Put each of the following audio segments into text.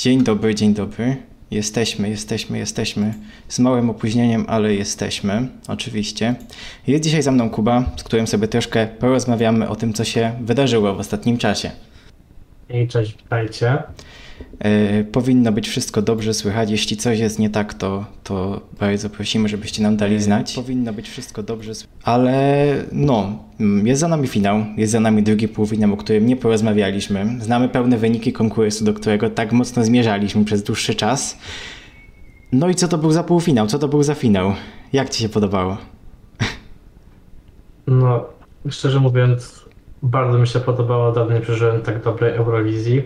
Dzień dobry, dzień dobry. Jesteśmy, jesteśmy, jesteśmy. Z małym opóźnieniem, ale jesteśmy, oczywiście. Jest dzisiaj za mną Kuba, z którym sobie troszkę porozmawiamy o tym, co się wydarzyło w ostatnim czasie. I cześć, witajcie. E, powinno być wszystko dobrze słychać. Jeśli coś jest nie tak, to, to bardzo prosimy, żebyście nam dali znać. Powinno być wszystko dobrze słychać. Ale no, mm, jest za nami finał, jest za nami drugi półfinał, o którym nie porozmawialiśmy. Znamy pełne wyniki konkursu, do którego tak mocno zmierzaliśmy przez dłuższy czas. No i co to był za półfinał? Co to był za finał? Jak ci się podobało? No, szczerze mówiąc, bardzo mi się podobało. Dawno nie przeżyłem tak dobrej Eurowizji.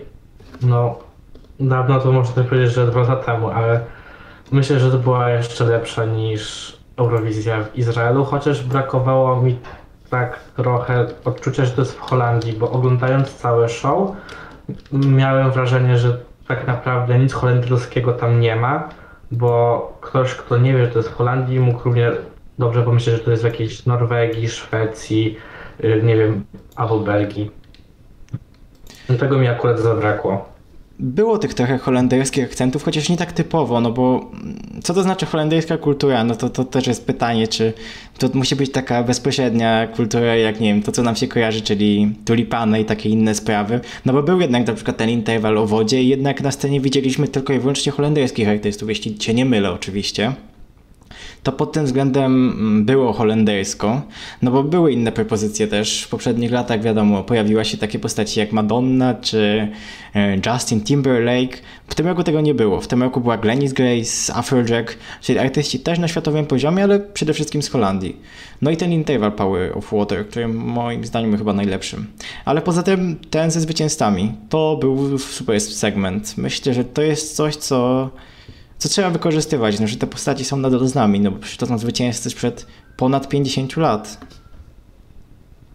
No, dawno to można powiedzieć, że dwa lata temu, ale myślę, że to była jeszcze lepsza niż Eurowizja w Izraelu, chociaż brakowało mi tak trochę odczucia, że to jest w Holandii, bo oglądając całe show miałem wrażenie, że tak naprawdę nic holenderskiego tam nie ma, bo ktoś, kto nie wie, że to jest w Holandii, mógł równie dobrze pomyśleć, że to jest w jakiejś Norwegii, Szwecji, y, nie wiem, albo Belgii. Tego mi akurat zabrakło. Było tych trochę holenderskich akcentów, chociaż nie tak typowo, no bo co to znaczy holenderska kultura? No to, to też jest pytanie, czy to musi być taka bezpośrednia kultura, jak nie wiem, to co nam się kojarzy, czyli tulipany i takie inne sprawy. No bo był jednak na przykład ten interwał o wodzie i jednak na scenie widzieliśmy tylko i wyłącznie holenderskich artystów, jeśli się nie mylę oczywiście to pod tym względem mm, było holendersko, no bo były inne propozycje też. W poprzednich latach, wiadomo, pojawiła się takie postaci jak Madonna czy e, Justin Timberlake. W tym roku tego nie było. W tym roku była Glennis Grace, Afrojack, czyli artyści też na światowym poziomie, ale przede wszystkim z Holandii. No i ten interval Power of Water, który moim zdaniem był chyba najlepszym. Ale poza tym ten ze zwycięzcami, to był super segment. Myślę, że to jest coś, co co trzeba wykorzystywać, no, że te postaci są nadal z nami, no bo przecież to są zwycięzcy sprzed ponad 50 lat.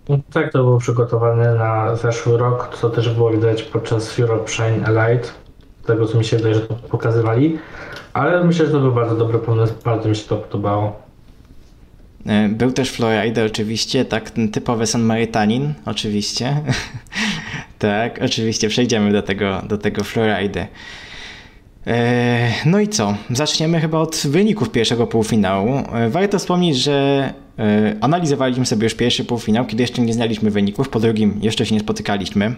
No tak, to było przygotowane na zeszły rok, co też było widać podczas Europe Shine Elite, tego co mi się wydaje, że to pokazywali, ale myślę, że to był bardzo dobry pomysł, bardzo mi się to podobało. E, był też Florida oczywiście, tak, ten typowy San Marytanin, oczywiście. tak, oczywiście, przejdziemy do tego, do tego Floridy. E, no i co? Zaczniemy chyba od wyników pierwszego półfinału. E, warto wspomnieć, że e, analizowaliśmy sobie już pierwszy półfinał, kiedy jeszcze nie znaliśmy wyników, po drugim jeszcze się nie spotykaliśmy.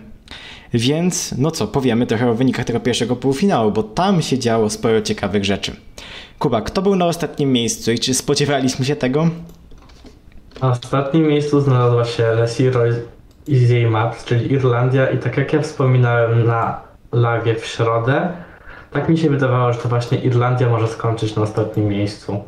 Więc, no co, powiemy trochę o wynikach tego pierwszego półfinału, bo tam się działo sporo ciekawych rzeczy. Kuba, kto był na ostatnim miejscu i czy spodziewaliśmy się tego? Na ostatnim miejscu znalazła się Leroy Easy Maps, czyli Irlandia i tak jak ja wspominałem na live w środę, tak mi się wydawało, że to właśnie Irlandia może skończyć na ostatnim miejscu.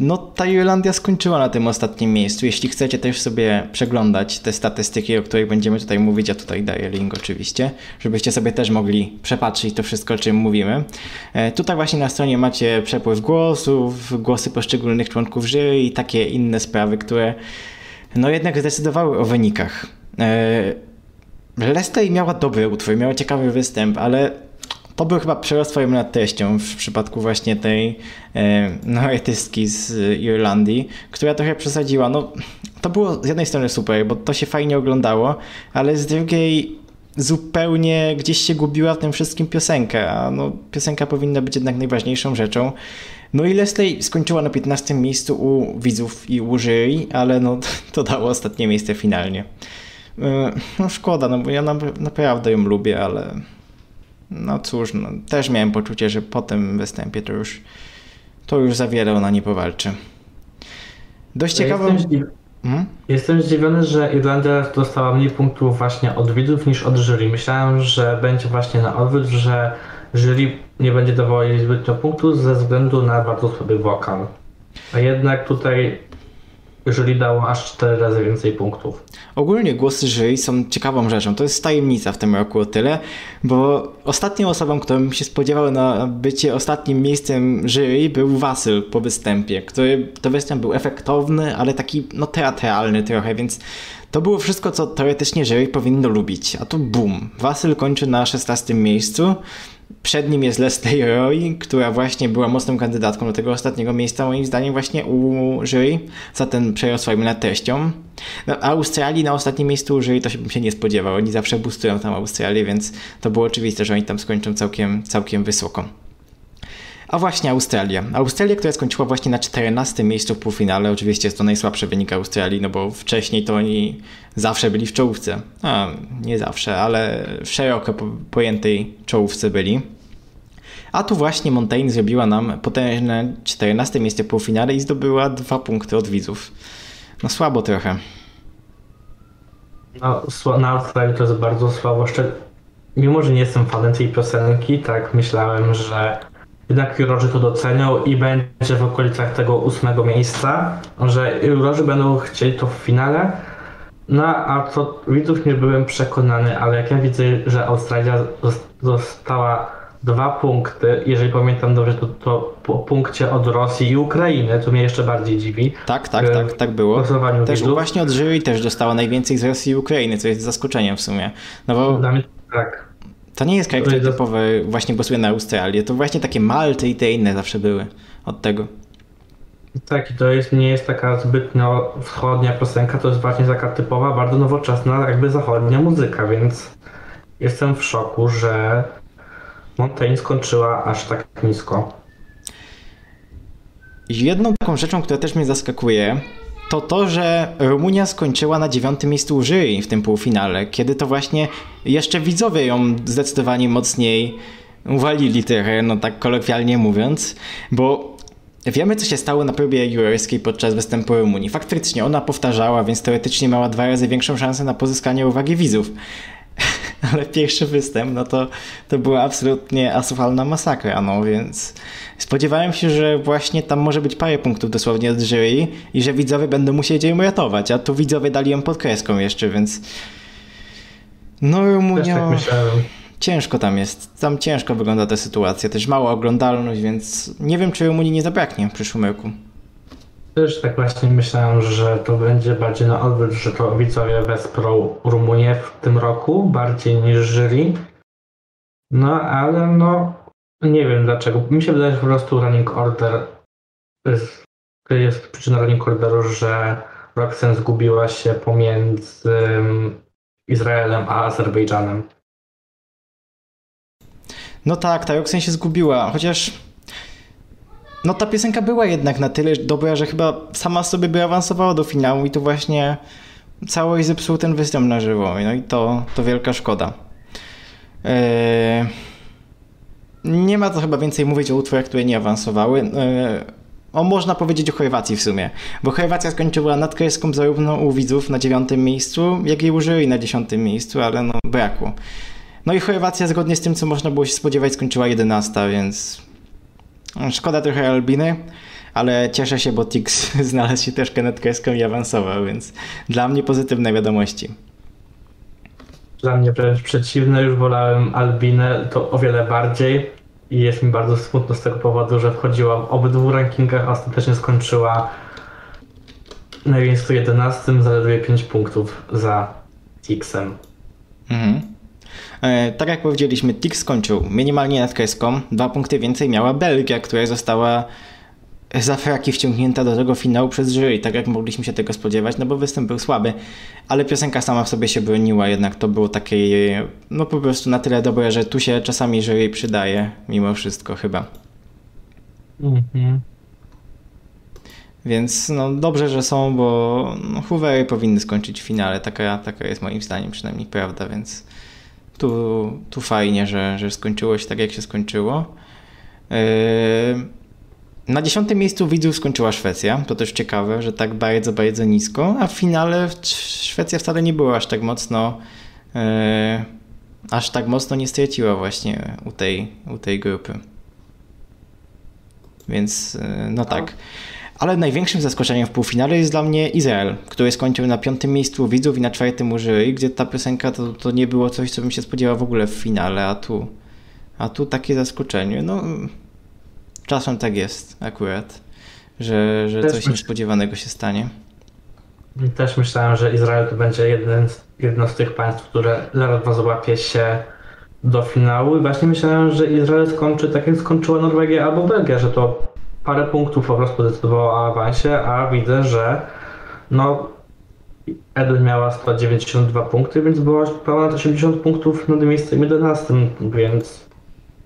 No, ta Irlandia skończyła na tym ostatnim miejscu. Jeśli chcecie też sobie przeglądać te statystyki, o których będziemy tutaj mówić, ja tutaj daję link oczywiście, żebyście sobie też mogli przepatrzyć to wszystko, o czym mówimy. E, tutaj właśnie na stronie macie przepływ głosów, głosy poszczególnych członków jury i takie inne sprawy, które no jednak zdecydowały o wynikach. E, Lestej miała dobry utwór, miała ciekawy występ, ale to był chyba przerost twoją nad treścią w przypadku właśnie tej e, no, artystki z Irlandii, która trochę przesadziła. No, to było z jednej strony super, bo to się fajnie oglądało, ale z drugiej zupełnie gdzieś się gubiła w tym wszystkim piosenka, a no, piosenka powinna być jednak najważniejszą rzeczą. No i Leslie skończyła na 15 miejscu u widzów i u jury, ale no, to dało ostatnie miejsce finalnie. E, no szkoda, no bo ja naprawdę ją lubię, ale no cóż, no, też miałem poczucie, że po tym występie to już, to już za wiele ona nie powalczy. Dość ciekawą... Jestem, zdziw... hmm? jestem zdziwiony, że Irlandia dostała mniej punktów właśnie od widzów niż od jury. Myślałem, że będzie właśnie na odwrót, że jury nie będzie dawało jej zbytnio punktów ze względu na bardzo słaby wokal. A jednak tutaj jury dało aż 4 razy więcej punktów. Ogólnie głosy jury są ciekawą rzeczą. To jest tajemnica w tym roku o tyle, bo ostatnią osobą, którą się spodziewał na bycie ostatnim miejscem jury był Wasyl po występie, który to występ był efektowny, ale taki no teatralny trochę, więc to było wszystko, co teoretycznie jury powinno lubić. A tu bum, Wasyl kończy na 16 miejscu, przed nim jest Leslie Roy, która właśnie była mocną kandydatką do tego ostatniego miejsca, moim zdaniem, właśnie u jury za ten przejazd swoim nad treścią. No, Australii na ostatnim miejscu użyli, to się bym się nie spodziewał. Oni zawsze boostują tam Australię, więc to było oczywiste, że oni tam skończą całkiem, całkiem wysoko. A właśnie Australia. Australia, która skończyła właśnie na 14 miejscu w półfinale. Oczywiście jest to najsłabszy wynik Australii, no bo wcześniej to oni zawsze byli w czołówce. A, nie zawsze, ale w szeroko pojętej czołówce byli. A tu właśnie Montaigne zrobiła nam potężne 14 miejsce w półfinale i zdobyła dwa punkty od widzów. No słabo trochę. No, na Australii to jest bardzo słabo. Mimo, że nie jestem fanem tej piosenki, tak myślałem, że jednak jurorzy to docenią i będzie w okolicach tego ósmego miejsca, że jurorzy będą chcieli to w finale. No a co widzów nie byłem przekonany, ale jak ja widzę, że Australia została dwa punkty, jeżeli pamiętam dobrze, to, to po punkcie od Rosji i Ukrainy, to mnie jeszcze bardziej dziwi. Tak, tak, tak, tak było. Też widzów. właśnie od jury też dostała najwięcej z Rosji i Ukrainy, co jest zaskoczeniem w sumie. No bo... Dla mnie tak. To nie jest kraj, który typowy właśnie głosuje na Australię. To właśnie takie Malty i te inne zawsze były od tego. Tak, i to jest, nie jest taka zbytnio wschodnia piosenka, to jest właśnie taka typowa, bardzo nowoczesna, jakby zachodnia muzyka, więc jestem w szoku, że Montaigne skończyła aż tak nisko. Jedną taką rzeczą, która też mnie zaskakuje, to to, że Rumunia skończyła na dziewiątym miejscu jury w tym półfinale, kiedy to właśnie jeszcze widzowie ją zdecydowanie mocniej uwalili trochę, no tak kolokwialnie mówiąc, bo wiemy co się stało na próbie jurorskiej podczas występu Rumunii. Faktycznie ona powtarzała, więc teoretycznie miała dwa razy większą szansę na pozyskanie uwagi widzów. ale pierwszy występ, no to, to była absolutnie asfalna masakra, no więc spodziewałem się, że właśnie tam może być parę punktów dosłownie od jury i że widzowie będą musieli ją ratować, a tu widzowie dali ją pod kreską jeszcze, więc no Rumunia... Tak ciężko tam jest, tam ciężko wygląda ta sytuacja, też mała oglądalność, więc nie wiem, czy Rumunii nie zabraknie w przyszłym roku. Też tak właśnie myślałem, że to będzie bardziej na odwrót, że to widzowie wesprą Rumunię w tym roku bardziej niż jury. No ale no nie wiem dlaczego. Mi się wydaje, że po prostu running order jest, jest przyczyna running orderu, że Roxen zgubiła się pomiędzy Izraelem a Azerbejdżanem. No tak, ta Roxen się zgubiła, chociaż no ta piosenka była jednak na tyle dobra, że chyba sama sobie by awansowała do finału i to właśnie całość zepsuł ten występ na żywo. No i to, to wielka szkoda. Eee... Nie ma co chyba więcej mówić o utworach, które nie awansowały. Eee... O, można powiedzieć o Chorwacji w sumie, bo Chorwacja skończyła nad kreską zarówno u widzów na dziewiątym miejscu, jak i u jury na dziesiątym miejscu, ale no brakło. No i Chorwacja zgodnie z tym, co można było się spodziewać, skończyła jedenasta, więc Szkoda trochę Albiny, ale cieszę się, bo Tix znalazł się troszkę nad kreską i awansował, więc dla mnie pozytywne wiadomości. Dla mnie wręcz przeciwne, już wolałem Albinę to o wiele bardziej i jest mi bardzo smutno z tego powodu, że wchodziła w obydwu rankingach, a ostatecznie skończyła na miejscu 11, zaledwie 5 punktów za Tixem. Mhm. E, tak jak powiedzieliśmy, TIK skończył minimalnie nad kreską. Dwa punkty więcej miała Belgia, która została za fraki wciągnięta do tego finału przez jury, tak jak mogliśmy się tego spodziewać, no bo występ był słaby, ale piosenka sama w sobie się broniła, jednak to było takie, no po prostu na tyle dobre, że tu się czasami jury przydaje, mimo wszystko chyba. Mhm. Więc no dobrze, że są, bo no, Hoovery powinny skończyć w finale, taka, taka jest moim zdaniem przynajmniej prawda, więc tu, tu fajnie, że, że skończyło się tak, jak się skończyło. Yy, na dziesiątym miejscu widzów skończyła Szwecja. To też ciekawe, że tak bardzo, bardzo nisko, a w finale Szwecja wcale nie była aż tak mocno yy, aż tak mocno nie straciła właśnie u tej, u tej grupy. Więc yy, no tak. Ale największym zaskoczeniem w półfinale jest dla mnie Izrael, który skończył na piątym miejscu widzów i na czwartym u jury, gdzie ta piosenka to, to nie było coś, co bym się spodziewał w ogóle w finale, a tu, a tu takie zaskoczenie. No, czasem tak jest akurat, że, że coś niespodziewanego się stanie. Też myślałem, że Izrael to będzie jeden z, jedno z tych państw, które zaraz złapie się do finału i właśnie myślałem, że Izrael skończy tak jak skończyła Norwegia albo Belgia, że to parę punktów po prostu decydowało o awansie, a widzę, że no Eden miała 192 punkty, więc była ponad 80 punktów nad miejscem 11, więc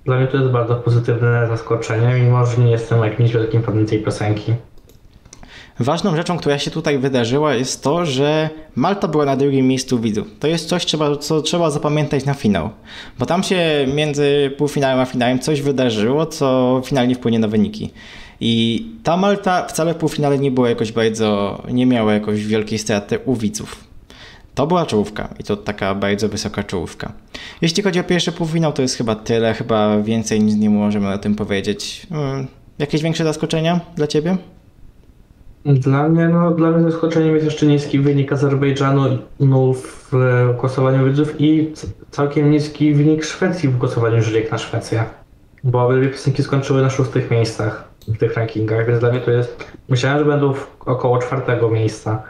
dla mnie to jest bardzo pozytywne zaskoczenie, mimo że nie jestem jakimś wielkim fanem tej piosenki. Ważną rzeczą, która się tutaj wydarzyła, jest to, że Malta była na drugim miejscu widzów. To jest coś, co trzeba zapamiętać na finał. Bo tam się między półfinałem a finałem coś wydarzyło, co finalnie wpłynie na wyniki. I ta Malta wcale w półfinale nie była jakoś bardzo, nie miała jakoś wielkiej straty u widzów. To była czołówka i to taka bardzo wysoka czołówka. Jeśli chodzi o pierwszy półfinał, to jest chyba tyle, chyba więcej nic nie możemy o tym powiedzieć. Hmm, jakieś większe zaskoczenia dla Ciebie? Dla mnie, no, dla mnie zaskoczeniem jest jeszcze niski wynik Azerbejdżanu no, w głosowaniu widzów i całkiem niski wynik Szwecji w głosowaniu jury na Szwecję. Bo obydwie piosenki skończyły na szóstych miejscach w tych rankingach, więc dla mnie to jest... Myślałem, że będą około czwartego miejsca.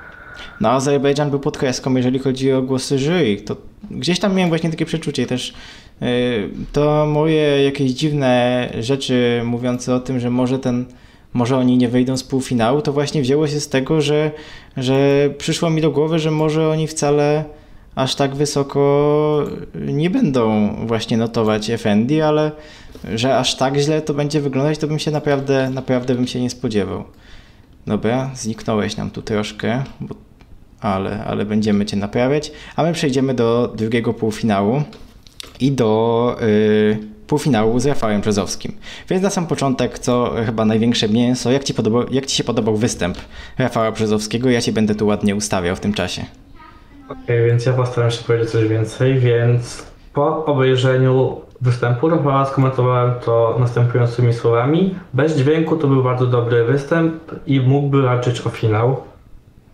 No Azerbejdżan był pod kreską, jeżeli chodzi o głosy jury. To gdzieś tam miałem właśnie takie przeczucie też. Yy, to moje jakieś dziwne rzeczy mówiące o tym, że może ten może oni nie wejdą z półfinału, to właśnie wzięło się z tego, że, że przyszło mi do głowy, że może oni wcale aż tak wysoko nie będą właśnie notować FND, ale że aż tak źle to będzie wyglądać, to bym się naprawdę, naprawdę bym się nie spodziewał. Dobra, zniknąłeś nam tu troszkę, bo, ale, ale będziemy cię naprawiać. A my przejdziemy do drugiego półfinału i do yy, półfinału z Rafałem Brzozowskim. Więc na sam początek, co chyba największe mięso, jak ci, podobał, jak ci się podobał występ Rafała Brzozowskiego? Ja ci będę tu ładnie ustawiał w tym czasie. Okej, okay, więc ja postaram się powiedzieć coś więcej, więc po obejrzeniu występu Rafała skomentowałem to następującymi słowami. Bez dźwięku to był bardzo dobry występ i mógłby walczyć o finał,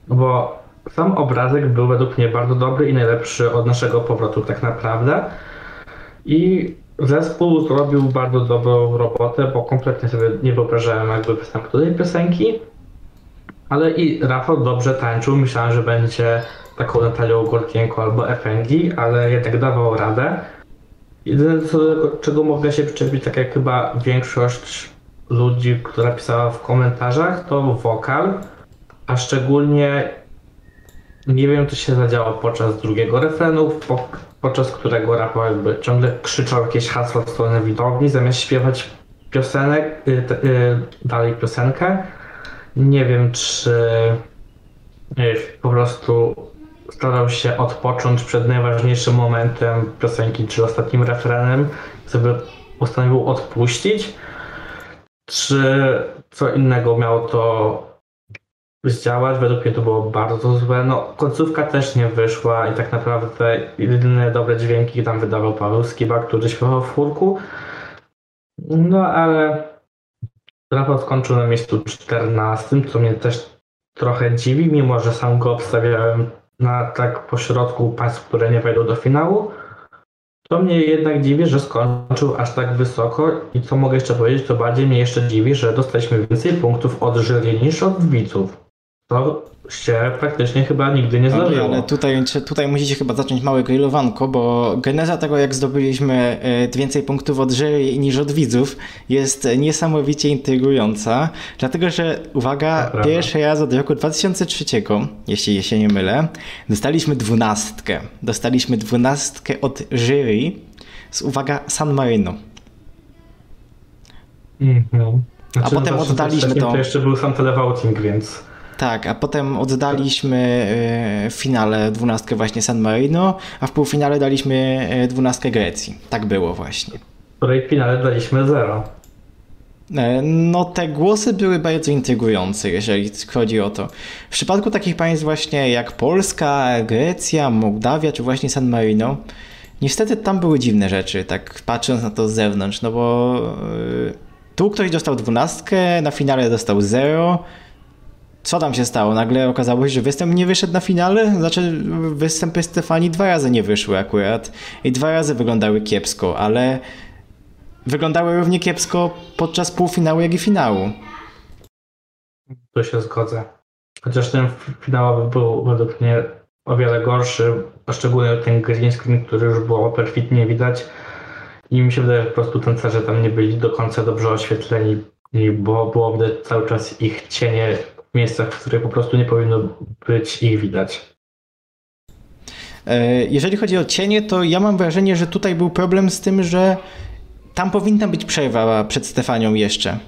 bo sam obrazek był według mnie bardzo dobry i najlepszy od naszego powrotu tak naprawdę. I Zespół zrobił bardzo dobrą robotę, bo kompletnie sobie nie wyobrażałem jakby występu tej piosenki. Ale i Rafał dobrze tańczył. Myślałem, że będzie taką Natalią Gorkienko albo FNG, ale jednak dawał radę. Jedyne, co, czego mogę się przyczepić, tak jak chyba większość ludzi, która pisała w komentarzach, to wokal, a szczególnie nie wiem, co się zadziało podczas drugiego refrenu, podczas którego Rafał jakby ciągle krzyczał jakieś hasła w stronę widowni, zamiast śpiewać piosenek, y, y, dalej piosenkę. Nie wiem, czy y, po prostu starał się odpocząć przed najważniejszym momentem piosenki, czy ostatnim refrenem, żeby postanowił odpuścić, czy co innego miało to zdziałać. Według mnie to było bardzo złe. No, końcówka też nie wyszła i tak naprawdę jedyne dobre dźwięki tam wydawał Paweł Skiba, który śpiewał w chórku. No ale Rafał skończył na miejscu 14, co mnie też trochę dziwi, mimo że sam go obstawiałem na tak pośrodku państw, które nie wejdą do finału. To mnie jednak dziwi, że skończył aż tak wysoko i co mogę jeszcze powiedzieć, to bardziej mnie jeszcze dziwi, że dostaliśmy więcej punktów od jury niż od widzów. To się praktycznie chyba nigdy nie zdarzyło. Ale tutaj, tutaj musicie chyba zacząć małe grillowanko, bo geneza tego, jak zdobyliśmy e, więcej punktów od jury niż od widzów, jest niesamowicie intrygująca, dlatego że, uwaga, pierwszy raz od roku 2003, jeśli się nie mylę, dostaliśmy dwunastkę. Dostaliśmy dwunastkę od jury z, uwaga, San Marino. Mhm. Znaczy, A potem oddaliśmy to... To jeszcze był sam televoting, więc... Tak, a potem oddaliśmy e, w finale dwunastkę właśnie San Marino, a w półfinale daliśmy e, dwunastkę Grecji. Tak było właśnie. W której finale daliśmy zero. E, no, te głosy były bardzo intrygujące, jeżeli chodzi o to. W przypadku takich państw właśnie jak Polska, Grecja, Mołdawia czy właśnie San Marino, niestety tam były dziwne rzeczy, tak patrząc na to z zewnątrz, no bo tu ktoś dostał dwunastkę, na finale dostał zero, co tam się stało? Nagle okazało się, że występ nie wyszedł na finale? Znaczy, występy Stefani dwa razy nie wyszły akurat i dwa razy wyglądały kiepsko, ale wyglądały równie kiepsko podczas półfinału, jak i finału. Tu się zgodzę. Chociaż ten finałowy był według mnie o wiele gorszy, a szczególnie ten green screen, który już było perfidnie widać. I mi się wydaje, że po prostu tancerze tam nie byli do końca dobrze oświetleni, bo było widać cały czas ich cienie miejscach, w których po prostu nie powinno być ich widać. E, jeżeli chodzi o cienie, to ja mam wrażenie, że tutaj był problem z tym, że tam powinna być przerwa przed Stefanią jeszcze.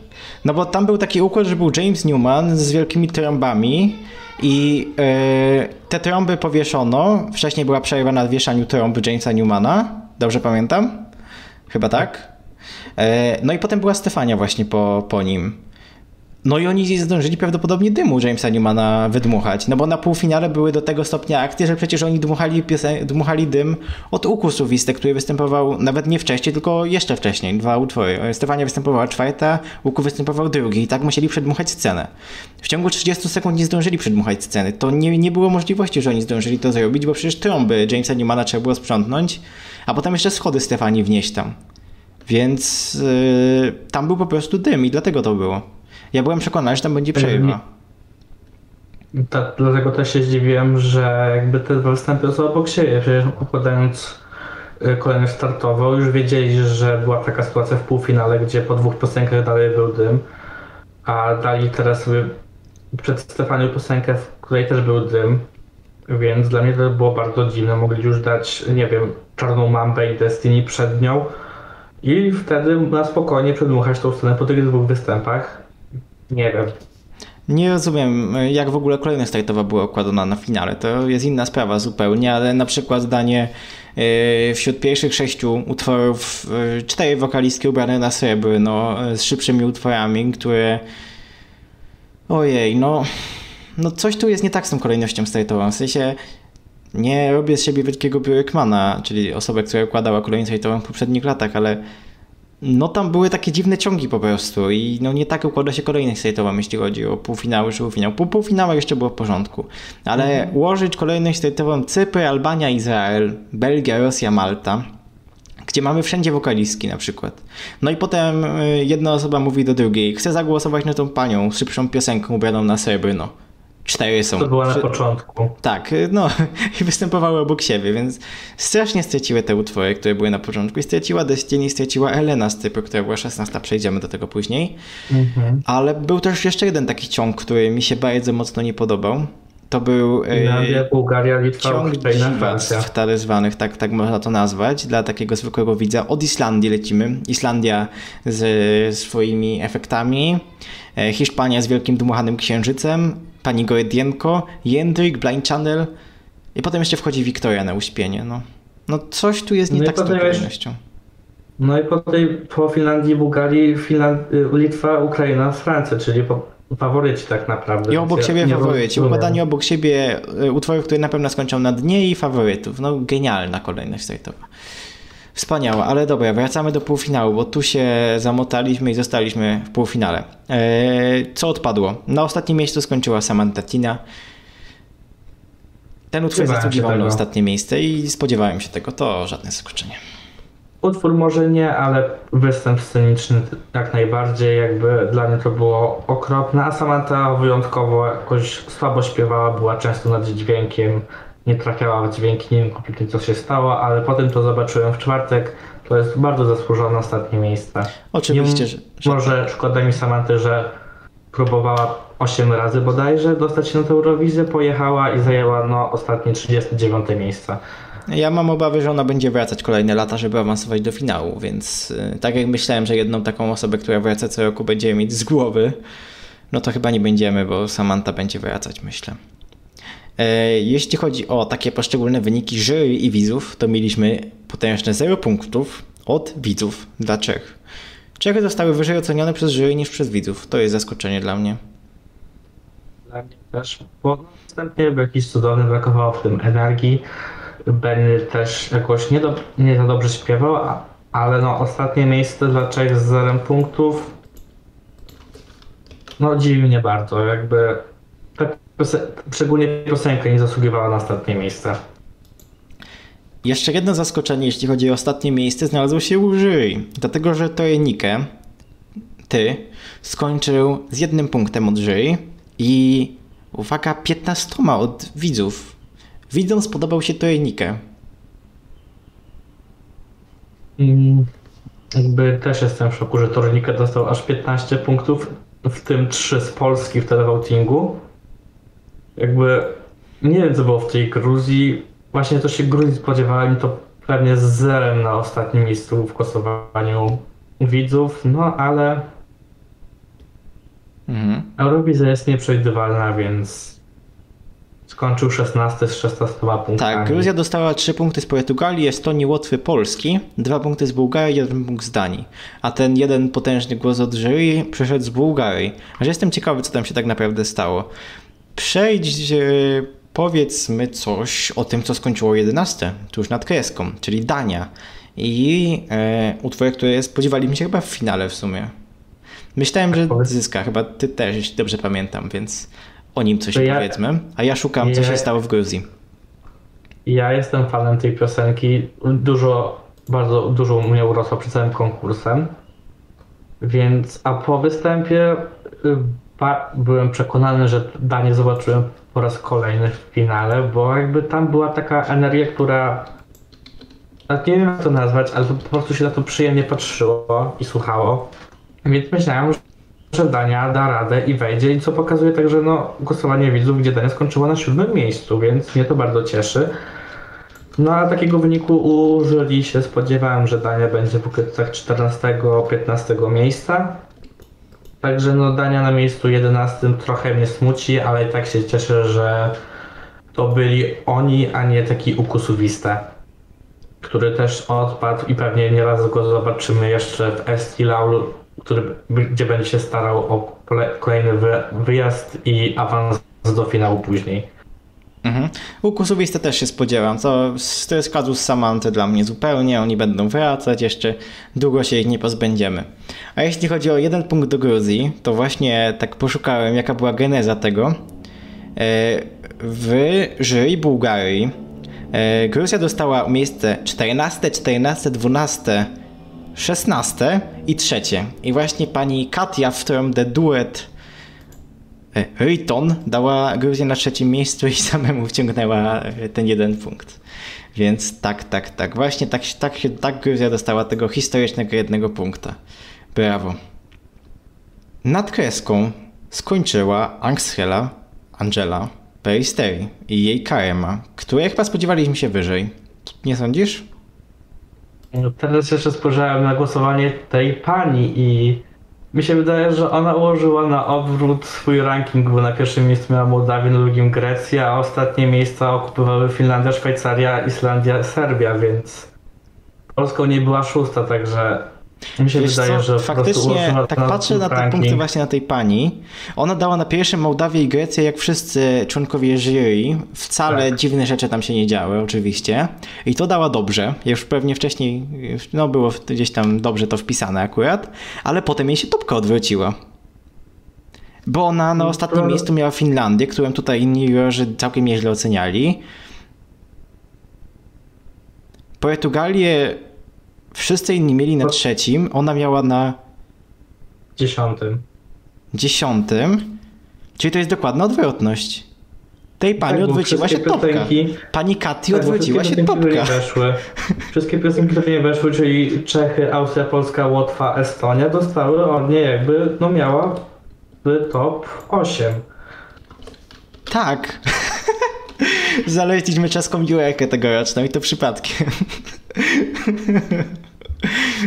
No bo tam był taki układ, że był James Newman z wielkimi trąbami i yy, te trąby powieszono. Wcześniej była przerwa na wieszaniu trąb Jamesa Newmana. Dobrze pamiętam? Chyba tak? Yy, no i potem była Stefania właśnie po, po nim. No i oni zdążyli prawdopodobnie dymu Jamesa Newmana wydmuchać, no bo na półfinale były do tego stopnia akcje, że przecież oni dmuchali, dmuchali dym od Uku Suwiste, który występował nawet nie wcześniej, tylko jeszcze wcześniej, dwa utwory. Stefania występowała czwarta, Uku występował drugi i tak musieli przedmuchać scenę. W ciągu 30 sekund nie zdążyli przedmuchać sceny. To nie, nie było możliwości, że oni zdążyli to zrobić, bo przecież trąby Jamesa Newmana trzeba było sprzątnąć, a potem jeszcze schody Stefanii wnieść tam. Więc yy, tam był po prostu dym i dlatego to było. Ja byłem przekonany, że tam będzie przerwa. Tak, dlatego też się zdziwiłem, że jakby te dwa występy są obok siebie. Przecież układając y, kolejność startową, już wiedzieli, że była taka sytuacja w półfinale, gdzie po dwóch piosenkach dalej był dym, a dali teraz sobie przed Stefanią piosenkę, w której też był dym, więc dla mnie to było bardzo dziwne. Mogli już dać, nie wiem, Czarną Mambę i Destiny przed nią i wtedy na spokojnie przedmuchać tą scenę po tych dwóch występach. Nie wiem. Nie rozumiem, jak w ogóle kolejność startowa była układana na finale. To jest inna sprawa zupełnie, ale na przykład zdanie yy, wśród pierwszych sześciu utworów yy, cztery wokalistki ubrane na srebrno z szybszymi utworami, które ojej, no no coś tu jest nie tak z tą kolejnością startową. W sensie nie robię z siebie wielkiego Björkmana, czyli osobę, która układała kolejność startową w poprzednich latach, ale no tam były takie dziwne ciągi po prostu i no nie tak układa się kolejność startową, jeśli chodzi o półfinały czy półfinał. Po półfinałach jeszcze było w porządku, ale mhm. ułożyć kolejność startową Cypr, Albania, Izrael, Belgia, Rosja, Malta, gdzie mamy wszędzie wokalistki na przykład. No i potem y, jedna osoba mówi do drugiej, chcę zagłosować na tą panią z szybszą piosenką ubraną na srebrno. Cztery są. To była na początku. Tak, no i występowały obok siebie, więc strasznie straciły te utwory, które były na początku. I straciła Destiny, straciła Elena z typu, która była 16, przejdziemy do tego później. Mhm. Ale był też jeszcze jeden taki ciąg, który mi się bardzo mocno nie podobał. To był Finlandia, Bułgaria, Litwa, ciąg dziwactw tak zwanych, tak, tak można to nazwać, dla takiego zwykłego widza. Od Islandii lecimy. Islandia z swoimi efektami, e, Hiszpania z wielkim dmuchanym księżycem, pani Goedienko, Jędryk, Blind Channel i potem jeszcze wchodzi Wiktoria na uśpienie. No, no coś tu jest nie no tak z tą kolejnością. No i po, tej, po Finlandii, Bułgarii, Finland, y, Litwa, Ukraina, Francja, czyli po, faworyci tak naprawdę. I obok siebie faworyci. Układanie obok siebie y, utworów, które na pewno skończą na dnie i faworytów. No genialna kolejność sajtowa. Wspaniała, ale dobra, wracamy do półfinału, bo tu się zamotaliśmy i zostaliśmy w półfinale. Eee, co odpadło? Na ostatnim miejscu skończyła Samantha Tina. Ten utwór zasługiwał na ostatnie miejsce i spodziewałem się tego, to żadne zaskoczenie. Utwór może nie, ale występ sceniczny jak najbardziej, jakby dla mnie to było okropne, a Samantha wyjątkowo jakoś słabo śpiewała, była często nad dźwiękiem, nie trafiała w dźwięki, nie wiem kompletnie co się stało, ale potem to zobaczyłem w czwartek. To jest bardzo zasłużone ostatnie miejsce. Oczywiście, że, że... Może szkoda mi Samanty, że próbowała 8 razy bodajże dostać się na tę Eurowizję, pojechała i zajęła no, ostatnie 39 miejsce. Ja mam obawy, że ona będzie wracać kolejne lata, żeby awansować do finału, więc y, tak jak myślałem, że jedną taką osobę, która wraca co roku będziemy mieć z głowy, no to chyba nie będziemy, bo Samantha będzie wracać, myślę. E, jeśli chodzi o takie poszczególne wyniki jury i widzów, to mieliśmy potężne 0 punktów od widzów dla Czech. Czechy zostały wyżej ocenione przez jury niż przez widzów. To jest zaskoczenie dla mnie. Dla mnie też, bo następnie był jakiś cudowny, brakowało w tym energii. Benny też jakoś nie, do, nie za dobrze śpiewał, ale no ostatnie miejsce dla Czech z 0 punktów no dziwi mnie bardzo, jakby szczególnie piosenka nie zasługiwała na ostatnie miejsce. Jeszcze jedno zaskoczenie, jeśli chodzi o ostatnie miejsce, znalazło się jury, dlatego że to Nikę, ty, skończył z jednym punktem od jury i uwaga, 15 od widzów. Widzom spodobał się to Nikę. Mm, jakby też jestem w szoku, że Tornikę dostał aż 15 punktów, w tym 3 z Polski w televotingu jakby nie wiem co było w tej Gruzji, właśnie to się Gruzji spodziewałem, to pewnie z zerem na ostatnim miejscu w głosowaniu widzów, no ale Mhm. Eurowizja jest nieprzewidywalna, więc skończył 16 z 16 punktami. Tak, Gruzja dostała 3 punkty z Portugalii, Estonii, Łotwy, Polski, 2 punkty z Bułgarii, 1 punkt z Danii. A ten jeden potężny głos od jury przyszedł z Bułgarii. Że jestem ciekawy, co tam się tak naprawdę stało. Przejdź, e, powiedzmy coś o tym, co skończyło 11, tuż nad kreską, czyli Dania. I e, utwór, który spodziewaliśmy się chyba w finale w sumie. Myślałem, że powiedz. zyska, chyba ty też, jeśli dobrze pamiętam, więc o nim coś ja- powiedzmy. A ja szukam, co się stało w Gruzji. Ja jestem fanem tej piosenki. Dużo, bardzo dużo mnie urosło przed całym konkursem. Więc, a po występie y, byłem przekonany, że Danię zobaczyłem po raz kolejny w finale, bo jakby tam była taka energia, która nawet nie wiem jak to nazwać, ale po prostu się na to przyjemnie patrzyło i słuchało. Więc myślałem, że Dania da radę i wejdzie, i co pokazuje także no, głosowanie widzów, gdzie Dania skończyła na siódmym miejscu, więc mnie to bardzo cieszy. No a takiego wyniku u jury się spodziewałem, że Dania będzie w okolicach 14-15 miejsca. Także no Dania na miejscu 11 trochę mnie smuci, ale i tak się cieszę, że to byli oni, a nie taki ukusuwista, który też odpadł i pewnie nieraz go zobaczymy jeszcze w Esti Laul, który, gdzie będzie się starał o kole- kolejny wy, wyjazd i awans do finału później. Mhm. U Kusowista też się spodziewam. To, to jest kazus Samanty dla mnie zupełnie. Oni będą wracać, jeszcze długo się ich nie pozbędziemy. A jeśli chodzi o jeden punkt do Gruzji, to właśnie tak poszukałem, jaka była geneza tego. E, W jury Bułgarii e, Gruzja dostała miejsce 14, 14, 12, 16 i trzecie. I właśnie pani Katia, w którą The Duet E, Riton dała Gruzję na trzecim miejscu i samemu wciągnęła e, ten jeden punkt. Więc tak, tak, tak. Właśnie tak, tak, tak Gruzja dostała tego historycznego jednego punkta. Brawo. Nad kreską skończyła Angela Angela Peristeri i jej Karema, które chyba spodziewaliśmy się wyżej. Nie sądzisz? No, Teraz jeszcze spojrzałem na głosowanie tej pani i mi się wydaje, że ona ułożyła na odwrót swój ranking, bo na pierwszym miejscu miała Mołdawię, na drugim Grecja, a ostatnie miejsca okupowały Finlandia, Szwajcaria, Islandia, Serbia, więc Polską nie była szósta, także mi się Wiesz wydaje, co, że faktycznie tak patrzę na te punkty właśnie na tej pani. Ona dała na pierwszym Mołdawię i Grecję, jak wszyscy członkowie jury. Wcale Tak. dziwne rzeczy tam się nie działy, oczywiście. I to dała dobrze. Już pewnie wcześniej, no było gdzieś tam dobrze to wpisane akurat, ale potem jej się topka odwróciła. Bo ona na ostatnim to- miejscu miała Finlandię, którą tutaj inni jurorzy całkiem nieźle oceniali. Portugalię wszyscy inni mieli na To- trzecim, ona miała na dziesiątym. dziesiątym, czyli to jest dokładna odwrotność. Tej pani Tak, odwróciła się topka. Pani Kati Tak, odwróciła się topka. weszły. Wszystkie piosenki, które nie weszły, czyli Czechy, Austria, Polska, Łotwa, Estonia, dostały od niej jakby, no miała top 8. Tak. Znaleźliśmy czeską jurek tegoroczną i to przypadkiem.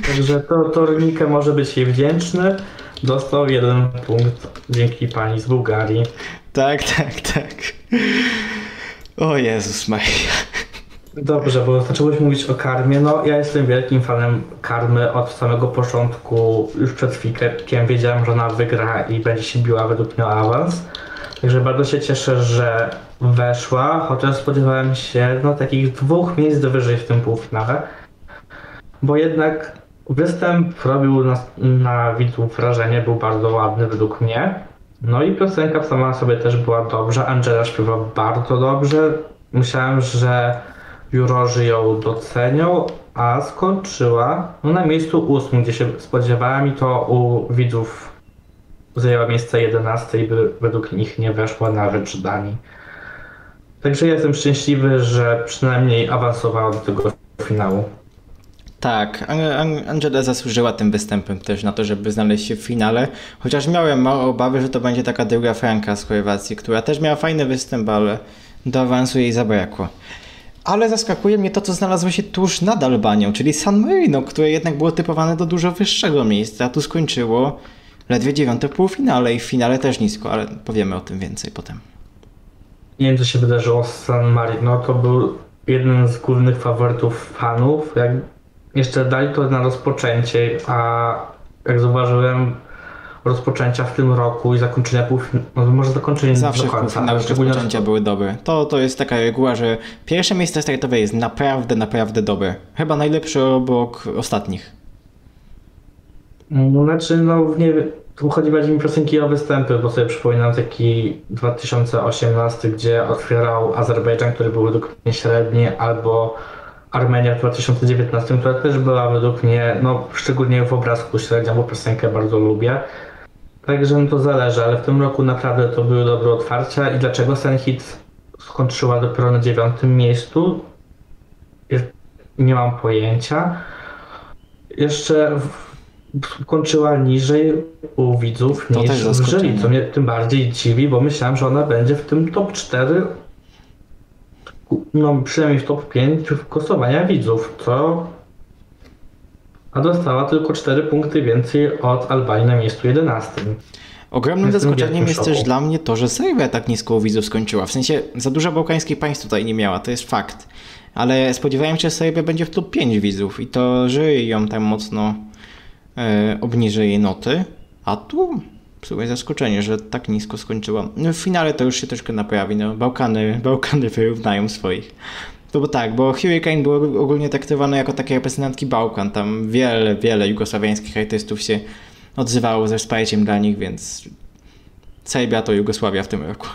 Także to, to Rnikę może być jej wdzięczny. Dostał jeden punkt dzięki pani z Bułgarii. tak, tak, tak. O Jezus Maria. Dobrze, bo zacząłeś mówić o karmie. No, ja jestem wielkim fanem karmy od samego początku. Już przed chwilkiem wiedziałem, że ona wygra i będzie się biła według mnie o awans. Także bardzo się cieszę, że weszła, chociaż spodziewałem się no, takich dwóch miejsc wyżej w tym półfinale. Bo jednak występ robił na, na widzów wrażenie, był bardzo ładny według mnie. No i piosenka sama sobie też była dobrze. Angela śpiewa bardzo dobrze. Myślałem, że jurorzy ją docenią, a skończyła no, na miejscu ósmym, gdzie się spodziewałem i to u widzów zajęła miejsce 11 i by, według nich nie weszła na rzecz Także jestem szczęśliwy, że przynajmniej awansowała do tego finału. Tak, An- An- Angela zasłużyła tym występem też na to, żeby znaleźć się w finale, chociaż miałem małe obawy, że to będzie taka druga Franka z Chorwacji, która też miała fajny występ, ale do awansu jej zabrakło. ale zaskakuje mnie to, co znalazło się tuż nad Albanią, czyli San Marino, które jednak było typowane do dużo wyższego miejsca, a tu skończyło ledwie dziewiąte półfinale i w finale też nisko, ale powiemy o tym więcej potem. Nie wiem, co się wydarzyło z San Marino. To był jeden z głównych faworytów fanów. Jak jeszcze dali to na rozpoczęcie, a jak zauważyłem, rozpoczęcia w tym roku i zakończenia półfinału, no może zakończenie Zawsze do końca, szczególnie rozpoczęcia były dobre. To, to jest taka reguła, że pierwsze miejsce startowe jest naprawdę, naprawdę dobre. Chyba najlepsze obok ostatnich. No, Znaczy, no nie wiem, chodzi bardziej mi piosenki o występy, bo sobie przypominam taki 2018, gdzie otwierał Azerbejdżan, który był według mnie średni, albo Armenia w 2019, która też była według mnie, no szczególnie w obrazku średnia, bo piosenkę bardzo lubię. Także no to zależy, ale w tym roku naprawdę to były dobre otwarcia i dlaczego Senhit skończyła dopiero na dziewiątym miejscu? Nie mam pojęcia. Jeszcze kończyła niżej u widzów To niż w jury, co mnie tym bardziej dziwi, bo myślałem, że ona będzie w tym top 4, no przynajmniej w top 5 głosowania widzów, co a dostała tylko 4 punkty więcej od Albanii na miejscu 11. Ogromnym Jestem zaskoczeniem jest też dla mnie to, że Serbia tak nisko u widzów skończyła. W sensie za dużo bałkańskich państw tutaj nie miała, to jest fakt. Ale spodziewałem się, że Serbia będzie w top 5 widzów i to jury ją tam mocno e, obniży jej noty. A tu sumie zaskoczenie, że tak nisko skończyła. No w finale to już się troszkę naprawi, no Bałkany, Bałkany wyrównają swoich. To bo tak, bo Hurricane było ogólnie traktowane jako takie reprezentantki Bałkan. Tam wiele, wiele jugosławiańskich artystów się odzywało ze wsparciem dla nich, więc Serbia to Jugosławia w tym roku.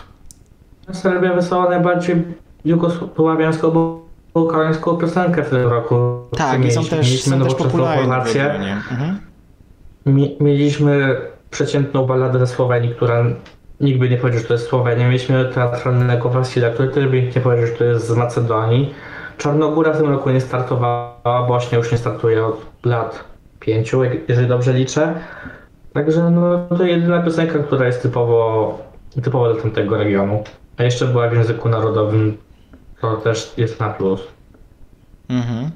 Serbia wysłała najbardziej jugosławiańską bałkańską piosenkę w tym roku. Tak, i są też, są też popularne. Mhm. Mi- Mieliśmy przeciętną balladę ze Słowenii, która nikt by nie powiedział, że to jest Słowenia. Mieliśmy teatralnego Wasila, który też by nie powiedział, że to jest z Macedonii. Czarnogóra w tym roku nie startowała, Bośnia już nie startuje od lat pięciu, jeżeli dobrze liczę. Także no, to jedyna piosenka, która jest typowo, typowo dla tamtego regionu. A jeszcze była w języku narodowym, to też jest na plus. Mhm.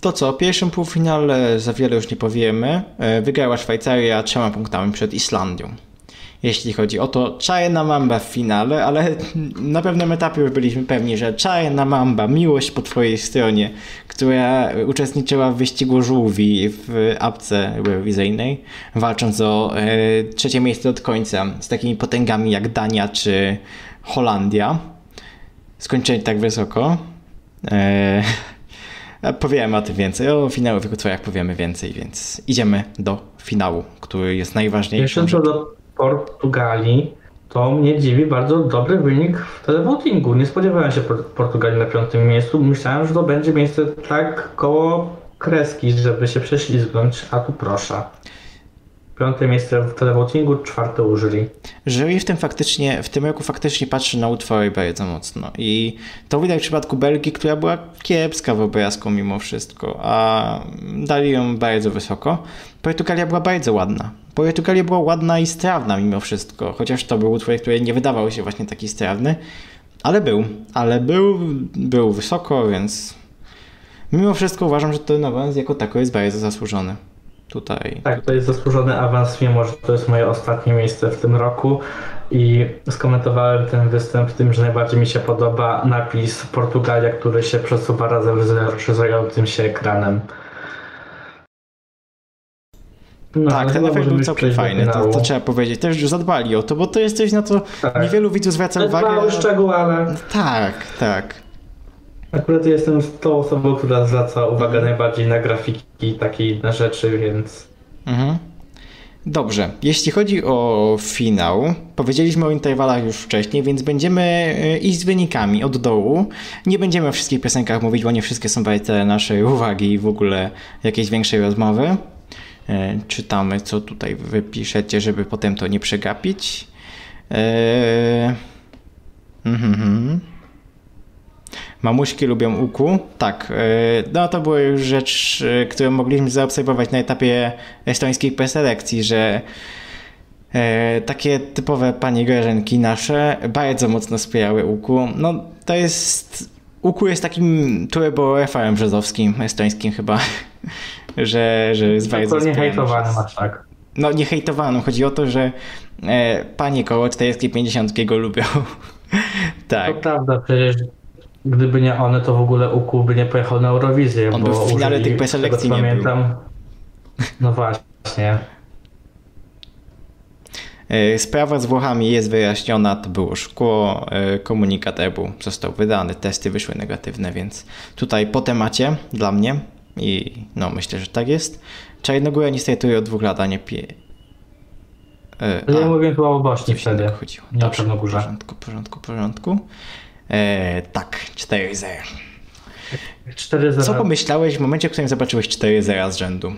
To co, w pierwszym półfinale za wiele już nie powiemy. E, Wygrała Szwajcaria trzema punktami przed Islandią. Jeśli chodzi o to, Czarna Mamba w finale, ale na pewnym etapie już byliśmy pewni, że Czarna Mamba, miłość po twojej stronie, która uczestniczyła w wyścigu żółwi w apce eurowizyjnej, walcząc o e, trzecie miejsce od końca z takimi potęgami jak Dania czy Holandia. Skończyli tak wysoko. E, a powiemy o tym więcej. O finałowych utworach powiemy więcej, więc idziemy do finału, który jest najważniejszy. Co do Portugalii, to mnie dziwi bardzo dobry wynik w televotingu. Nie spodziewałem się Por- Portugalii na piątym miejscu. Myślałem, że to będzie miejsce tak koło kreski, żeby się prześlizgnąć, a tu proszę. Piąte miejsce w televotingu, czwarte u jury. Jury w tym faktycznie, w tym roku faktycznie patrzy na utwory bardzo mocno i to widać w przypadku Belgii, która była kiepska w obrazku mimo wszystko, a dali ją bardzo wysoko. Portugalia była bardzo ładna. Portugalia była ładna i strawna mimo wszystko, chociaż to był utwór, który nie wydawał się właśnie taki strawny, ale był, ale był, był wysoko, więc mimo wszystko uważam, że ten awans jako tako jest bardzo zasłużony. Tutaj. Tak, to jest zasłużony awans, mimo że to jest moje ostatnie miejsce w tym roku i skomentowałem ten występ tym, że najbardziej mi się podoba napis Portugalia, który się przesuwa razem z rozszerzającym się ekranem. No, Tak, ten efekt był całkiem fajny, to, to trzeba powiedzieć. Też już zadbali o to, bo to jest coś, na co Tak. niewielu widzów zwraca To uwagę. mały szczegół, ale Tak, tak. Akurat jestem tą osobą, która zwraca uwagę najbardziej na grafiki i takie inne rzeczy, więc Mhm. Dobrze, jeśli chodzi o finał, powiedzieliśmy o interwalach już wcześniej, więc będziemy e, iść z wynikami od dołu. Nie będziemy o wszystkich piosenkach mówić, bo nie wszystkie są warte naszej uwagi i w ogóle jakiejś większej rozmowy. E, Czytamy, co tutaj wypiszecie, żeby potem to nie przegapić. Eee... Mhm, mhm. Mamuśki lubią uku. Tak, e, no to była już rzecz, e, którą mogliśmy zaobserwować na etapie estońskiej preselekcji, że e, takie typowe pani Grażynki nasze bardzo mocno wspierały uku. No to jest Uku jest takim turbo FM brzozowskim, estońskim chyba, że, że jest bardzo nie hejtowany masz tak. No nie hejtowano, chodzi o to, że e, panie koło 40-50 go lubią. tak. To prawda, przecież gdyby nie one, to w ogóle Uku by nie pojechał na Eurowizję. On by w finale tych preselekcji nie pamiętam. był. No właśnie. E, sprawa z Włochami jest wyjaśniona, to było szkło, e, komunikat EBU został wydany, testy wyszły negatywne, więc tutaj po temacie dla mnie i no myślę, że tak jest. Czarnogóra nie startuje od dwóch lat, a nie pie... E, ja mówię chyba o Bośni wtedy, chodziło. nie Dobrze. W porządku, porządku, porządku. E, tak, 4-0. 4-0. Co pomyślałeś w momencie, w którym zobaczyłeś 4-0 z rzędu?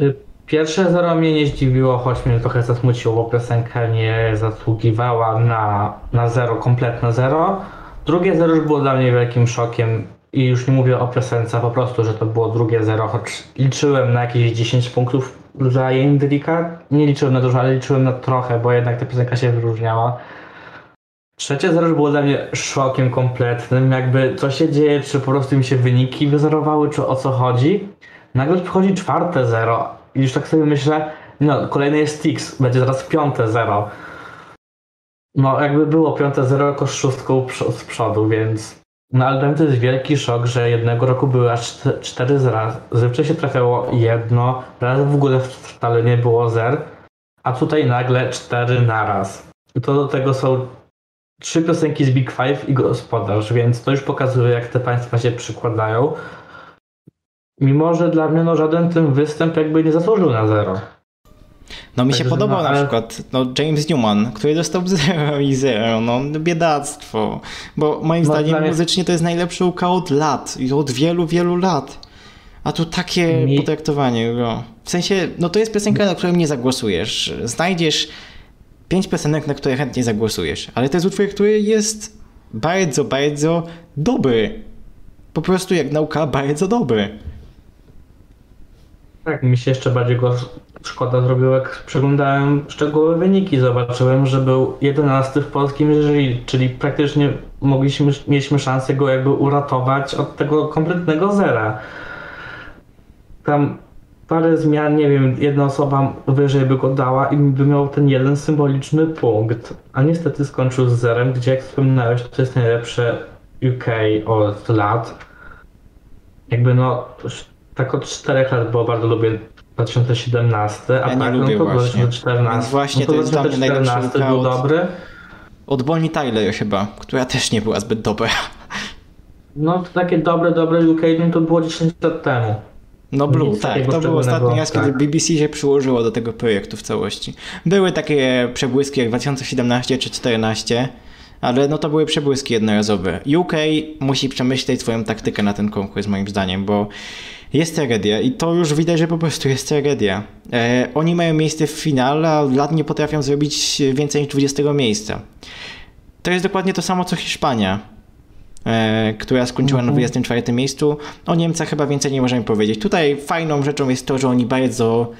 Y, pierwsze zero mnie nie zdziwiło, choć mnie trochę zasmuciło, bo piosenka nie zasługiwała na, na zero, kompletne zero. Drugie zero już było dla mnie wielkim szokiem i już nie mówię o piosence, po prostu, że to było drugie zero, choć liczyłem na jakieś 10 punktów za Jędrika. Nie liczyłem na dużo, ale liczyłem na trochę, bo jednak ta piosenka się wyróżniała. Trzecie zero było dla mnie szokiem kompletnym, jakby co się dzieje, czy po prostu mi się wyniki wyzerowały, czy o co chodzi. Nagle przychodzi czwarte zero i już tak sobie myślę, no kolejny jest Tix, będzie zaraz piąte zero. No jakby było piąte zero jako szóstką z przodu, więc no ale dla mnie to jest wielki szok, że jednego roku były aż cztery zera. Zwykle się trafiało jedno, raz w ogóle wcale nie było zer, a tutaj nagle cztery naraz. I to do tego są trzy piosenki z Big Five i gospodarz, więc to już pokazuje, jak te państwa się przykładają. Mimo, że dla mnie no, żaden ten występ jakby nie zasłużył na zero. No mi się podobał no, ale... na przykład no, James Newman, który dostał 0 i 0, no biedactwo. Bo moim no, zdaniem mnie... muzycznie to jest najlepszy UK od lat i od wielu, wielu lat. A tu takie mi... potraktowanie go. W sensie, no to jest piosenka, na którą nie zagłosujesz. Znajdziesz pięć piosenek, na które chętnie zagłosujesz, ale to jest utwór, który jest bardzo, bardzo dobry. Po prostu jak nauka bardzo dobry. Tak, mi się jeszcze bardziej go szkoda zrobiło, jak przeglądałem szczegółowe wyniki. Zobaczyłem, że był 11 w polskim jury, czyli praktycznie mogliśmy, mieliśmy szansę go jakby uratować od tego kompletnego zera. Tam parę zmian, nie wiem, jedna osoba wyżej by go dała i by miał ten jeden symboliczny punkt. A niestety skończył z zerem, gdzie jak wspominałeś, to jest najlepsze UK od lat. Jakby no, tak od 4 lat, bo bardzo lubię 2017, a ja tak, no to właśnie. 2014. Więc właśnie no to, to jest dla mnie najlepszy był dobry. Od Bonnie Tyler chyba, która też nie była zbyt dobra. No to takie dobre, dobre UK no to było 10 lat temu. No Blue, Nic tak. To był ostatni raz, tak. kiedy BBC się przyłożyło do tego projektu w całości. Były takie przebłyski jak 2017 czy 2014, ale no to były przebłyski jednorazowe. UK musi przemyśleć swoją taktykę na ten konkurs moim zdaniem, bo jest tragedia i to już widać, że po prostu jest tragedia. E, oni mają miejsce w finale, a od lat nie potrafią zrobić więcej niż 20 miejsca. To jest dokładnie to samo co Hiszpania, która skończyła na 24 mhm. miejscu. O Niemcach chyba więcej nie możemy powiedzieć. Tutaj fajną rzeczą jest to, że oni bardzo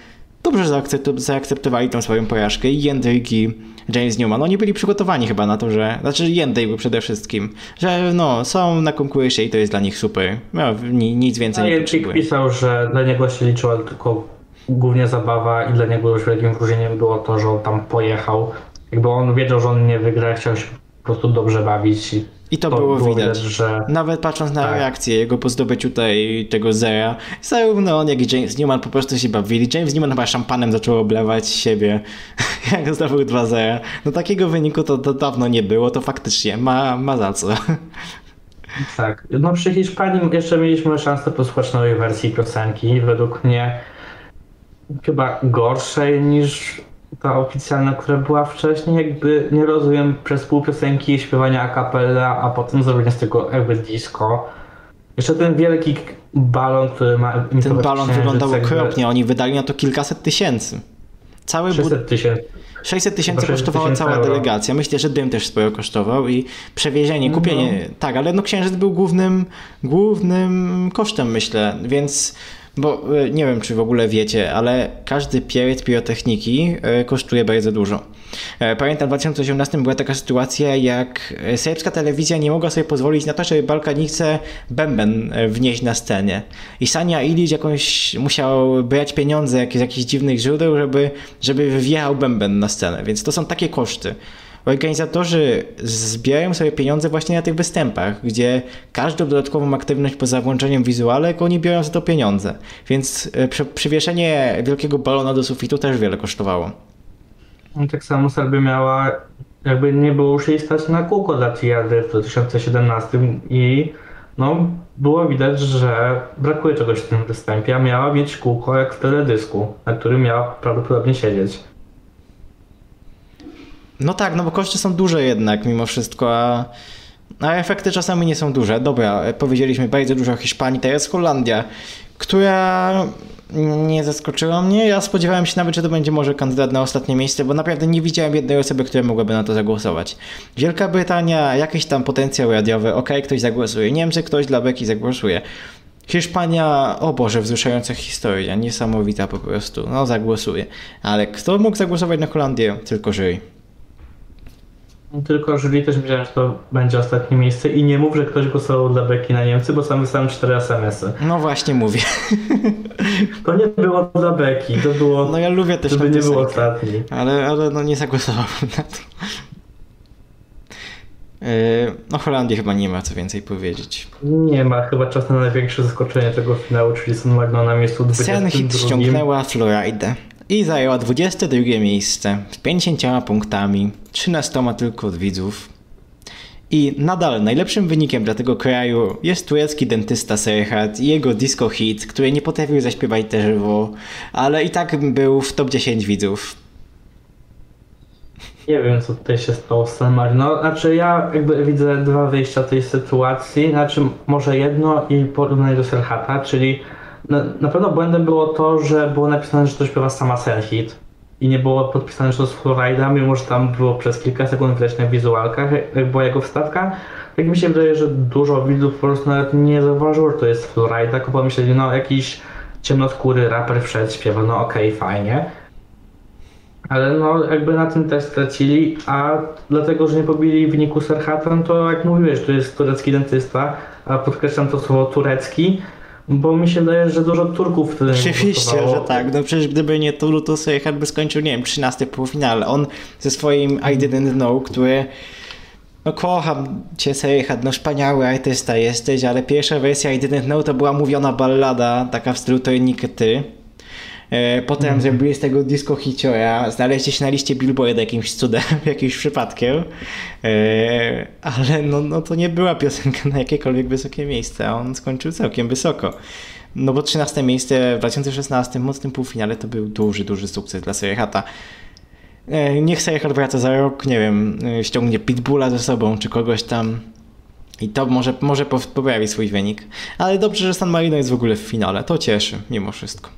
dobrze zaakceptowali tą swoją porażkę i Jędryk i James Newman. Oni byli przygotowani chyba na to, że, znaczy Jędryk przede wszystkim, że no, są na konkursie i to jest dla nich super. No, nic więcej no, nie potrzebuje. pisał, że dla niego się liczyła tylko głównie zabawa i dla niego już wielkim wyróżnieniem było to, że on tam pojechał. Jakby on wiedział, że on nie wygra, chciał się po prostu dobrze bawić i i to, to było, było, widać. że... Nawet patrząc na tak. reakcję jego po zdobyciu tutaj tego zera, zarówno on, jak i James Newman po prostu się bawili. James Newman chyba szampanem zaczął oblewać siebie, jak zdobył 2-0. No takiego wyniku to, to dawno nie było, to faktycznie ma, ma za co. Tak. No przy Hiszpanii jeszcze mieliśmy szansę posłuchać nowej wersji piosenki. Według mnie chyba gorszej niż ta oficjalna, która była wcześniej, jakby nie rozumiem przez pół piosenki śpiewania a cappella, a potem zrobienia z tego jakby disco. Jeszcze ten wielki balon, który ma... Ten balon wyglądał okropnie, oni wydali na to kilkaset tysięcy. Cały 600 tysięcy. 600 tysięcy kosztowała cała euro. delegacja. Myślę, że dym też sporo kosztował i przewiezienie, kupienie. No. Tak, ale no księżyc był głównym, głównym kosztem, myślę, więc Bo e, nie wiem, czy w ogóle wiecie, ale każdy pieriec pirotechniki e, kosztuje bardzo dużo. E, pamiętam w 2018 była taka sytuacja, jak serbska telewizja nie mogła sobie pozwolić na to, żeby Balkanice bęben wnieść na scenie. I Sania Ilić jakąś musiał brać pieniądze z jakichś dziwnych źródeł, żeby, żeby wjechał bęben na scenę. Więc to są takie koszty organizatorzy zbierają sobie pieniądze właśnie na tych występach, gdzie każdą dodatkową aktywność poza włączeniem wizualek, oni biorą za to pieniądze. Więc e, przywieszenie wielkiego balona do sufitu też wiele kosztowało. No, tak samo Serbia miała, jakby nie było już jej stać na kółko dla Tiady w 2017 i no, było widać, że brakuje czegoś w tym występie, a miała mieć kółko jak w teledysku, na którym miała prawdopodobnie siedzieć. No tak, no bo koszty są duże jednak mimo wszystko, a, a efekty czasami nie są duże. Dobra, powiedzieliśmy bardzo dużo o Hiszpanii, teraz Holandia, która nie zaskoczyła mnie. Ja spodziewałem się nawet, że to będzie może kandydat na ostatnie miejsce, bo naprawdę nie widziałem jednej osoby, która mogłaby na to zagłosować. Wielka Brytania, jakiś tam potencjał radiowy, ok, ktoś zagłosuje. Niemcy, ktoś dla beki zagłosuje. Hiszpania, o Boże, wzruszająca historia, niesamowita po prostu, no zagłosuje. Ale kto mógł zagłosować na Holandię? Tylko żyj. Tylko jury też wiedziałem, że to będzie ostatnie miejsce i nie mów, że ktoś głosował dla Beki na Niemcy, bo sam wysłałem cztery SMS-y. No właśnie mówię. To nie było dla Beki, to było... No ja lubię też Żeby nie było ostatni. Ale, ale no nie zagłosowałem na to. No Holandii chyba nie ma co więcej powiedzieć. Nie ma, chyba czas na największe zaskoczenie tego finału, czyli San Magno na miejscu 22. Senhit ściągnęła Floridę i zajęła 22 miejsce z 50 punktami, 13 tylko od widzów. I nadal najlepszym wynikiem dla tego kraju jest turecki dentysta Serhat i jego disco hit, który nie potrafił zaśpiewać też żywo, ale i tak był w top 10 widzów. Nie wiem, co tutaj się stało z San Marino. Znaczy, ja jakby widzę dwa wyjścia tej sytuacji. Znaczy, może jedno i porównanie do Serhata, czyli na, na pewno błędem było to, że było napisane, że to śpiewa sama Senhit i nie było podpisane, że to jest Florida, mimo że tam było przez kilka sekund widać na wizualkach, jak była jego wstawka. Tak mi się wydaje, że dużo widzów po prostu nawet nie zauważyło, że to jest Florida, tylko pomyśleli, no jakiś ciemnoskóry raper wszedł, śpiewa, no okej, okay, fajnie. Ale no jakby na tym też stracili, a dlatego, że nie pobili w wyniku Serhatem, to jak mówiłeś, to jest turecki dentysta, a podkreślam to słowo turecki, bo mi się wydaje, że dużo Turków wtedy Oczywiście, że tak. No przecież gdyby nie Turu, to Sejchat by skończył, nie wiem, 13 półfinale. On ze swoim I Didn't Know, który no kocham cię Sejchat, no wspaniały artysta jesteś, ale pierwsza wersja I Didn't Know to była mówiona ballada, taka w stylu Tojnik Ty. E, potem mm zrobili z tego disco hiciora, znaleźli się na liście Billboard jakimś cudem, jakimś przypadkiem, e, ale no, no to nie była piosenka na jakiekolwiek wysokie miejsce, a on skończył całkiem wysoko. No bo 13 miejsce w 2016 w mocnym półfinale to był duży, duży sukces dla Serihata. E, niech Serichat wraca za rok, nie wiem, ściągnie Pitbulla ze sobą, czy kogoś tam i to może, może poprawi swój wynik. Ale dobrze, że San Marino jest w ogóle w finale, to cieszy mimo wszystko.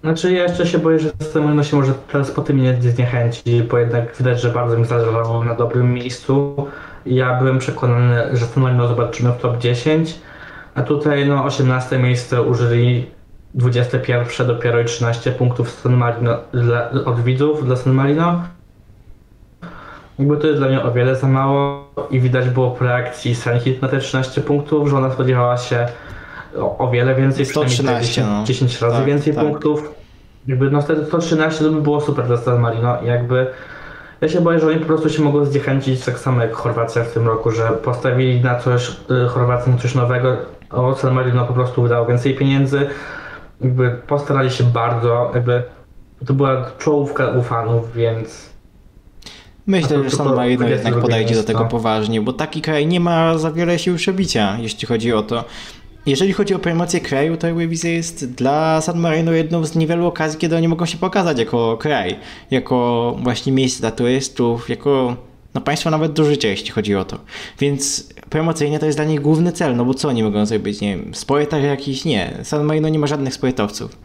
Znaczy ja jeszcze się boję, że Stemulino się może teraz po tym nie zniechęci, bo jednak widać, że bardzo mi zależało na dobrym miejscu. Ja byłem przekonany, że Stemulino zobaczymy w top 10, a tutaj no 18 miejsce użyli 21 dopiero i 13 punktów San Marino dla, od widzów dla San Marino. Jakby to jest dla mnie o wiele za mało i widać było po reakcji Sanhit na te 13 punktów, że ona spodziewała się o, o wiele więcej, 113, 10, no. 10 razy tak, więcej tak. punktów. Jakby no wtedy 113 to by było super dla San Marino. Jakby ja się boję, że oni po prostu się mogą zniechęcić tak samo jak Chorwacja w tym roku, że postawili na coś, y, Chorwacja na coś nowego, a San Marino po prostu wydało więcej pieniędzy. Jakby postarali się bardzo, jakby to była czołówka u fanów, więc Myślę, że San Marino jednak podejdzie do tego poważnie, bo taki kraj nie ma za wiele sił przebicia, jeśli chodzi o to. Jeżeli chodzi o promocję kraju, to Eurowizja jest dla San Marino jedną z niewielu okazji, kiedy oni mogą się pokazać jako kraj, jako właśnie miejsce dla turystów, jako no państwo nawet do życia, jeśli chodzi o to. Więc promocyjnie to jest dla nich główny cel, no bo co oni mogą zrobić, nie wiem, spoiler jakiś? Nie. San Marino nie ma żadnych spoilerowców.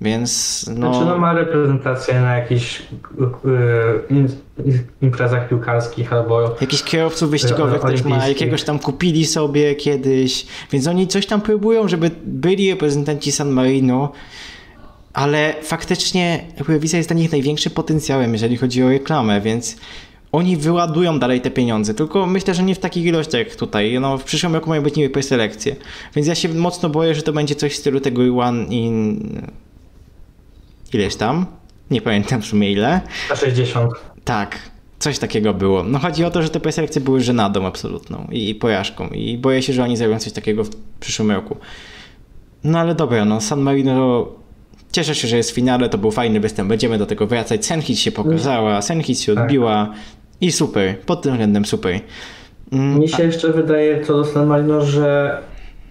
Więc no... Znaczy no ma reprezentację na jakichś yy, imprezach piłkarskich albo... Jakichś kierowców wyścigowych też ma, jakiegoś tam kupili sobie kiedyś, więc oni coś tam próbują, żeby byli reprezentanci San Marino, ale faktycznie Eurowizja jest dla nich największym potencjałem, jeżeli chodzi o reklamę, więc oni wyładują dalej te pieniądze, tylko myślę, że nie w takich ilościach jak tutaj. No, w przyszłym roku mają być niby preselekcje. Więc ja się mocno boję, że to będzie coś w stylu tego One in... Ileś tam? Nie pamiętam w sumie ile. Na 60. Tak, coś takiego było. No chodzi o to, że te preselekcje były żenadą absolutną i, i porażką. I boję się, że oni zrobią coś takiego w przyszłym roku. No ale dobra, no San Marino Cieszę się, że jest w finale, to był fajny występ, będziemy do tego wracać. Senhit się pokazała, Senhit się tak. odbiła i super, pod tym względem super. Mm, Mi się jeszcze wydaje co do San Marino, że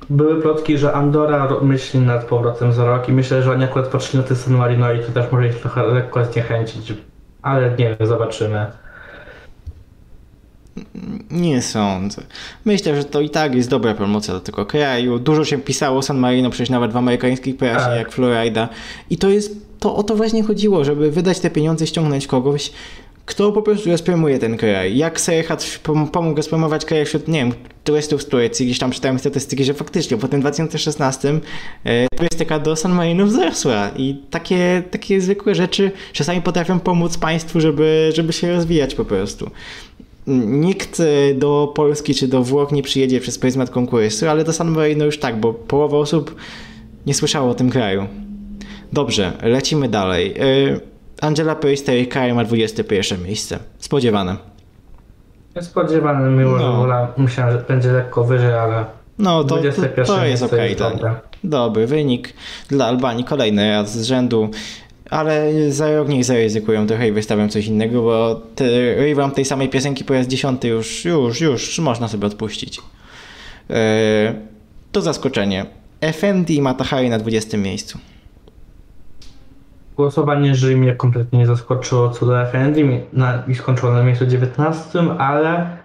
były plotki, że Andora myśli nad powrotem za rok i myślę, że oni akurat patrzyli na te San Marino i to też może ich trochę lekko zniechęcić, ale nie wiem, zobaczymy. Nie sądzę. Myślę, że to i tak jest dobra promocja do tego kraju. Dużo się pisało o San Marino, przecież nawet w amerykańskich prasie, tak. jak Florida. I to jest, to o to właśnie chodziło, żeby wydać te pieniądze, ściągnąć kogoś, kto po prostu rozpromuje ten kraj. Jak Serehat pomógł rozpromować kraj wśród, nie wiem, turystów z Turcji, gdzieś tam czytałem statystyki, że faktycznie po tym 2016 e, turystyka do San Marino wzrosła i takie, takie zwykłe rzeczy czasami potrafią pomóc państwu, żeby, żeby się rozwijać po prostu nikt e, do Polski czy do Włoch nie przyjedzie przez pryzmat konkursu, ale do San Marino już tak, bo połowa osób nie słyszało o tym kraju. Dobrze, lecimy dalej. E, Angela Peristeri kraj ma 21 miejsce. Spodziewane. Spodziewane, miło, no. myślałem, że będzie lekko wyżej, ale no to, to, to jest okej. Okay, Dobry wynik dla Albanii. Kolejny raz z rzędu ale za rok niech zaryzykują trochę i wystawią coś innego, bo rywam tej samej piosenki po raz dziesiąty już, już, już można sobie odpuścić. E, to zaskoczenie. FND i Matahari na 20 miejscu. Głosowanie jury mnie kompletnie nie zaskoczyło co do FND na, i skończyło na miejscu 19, ale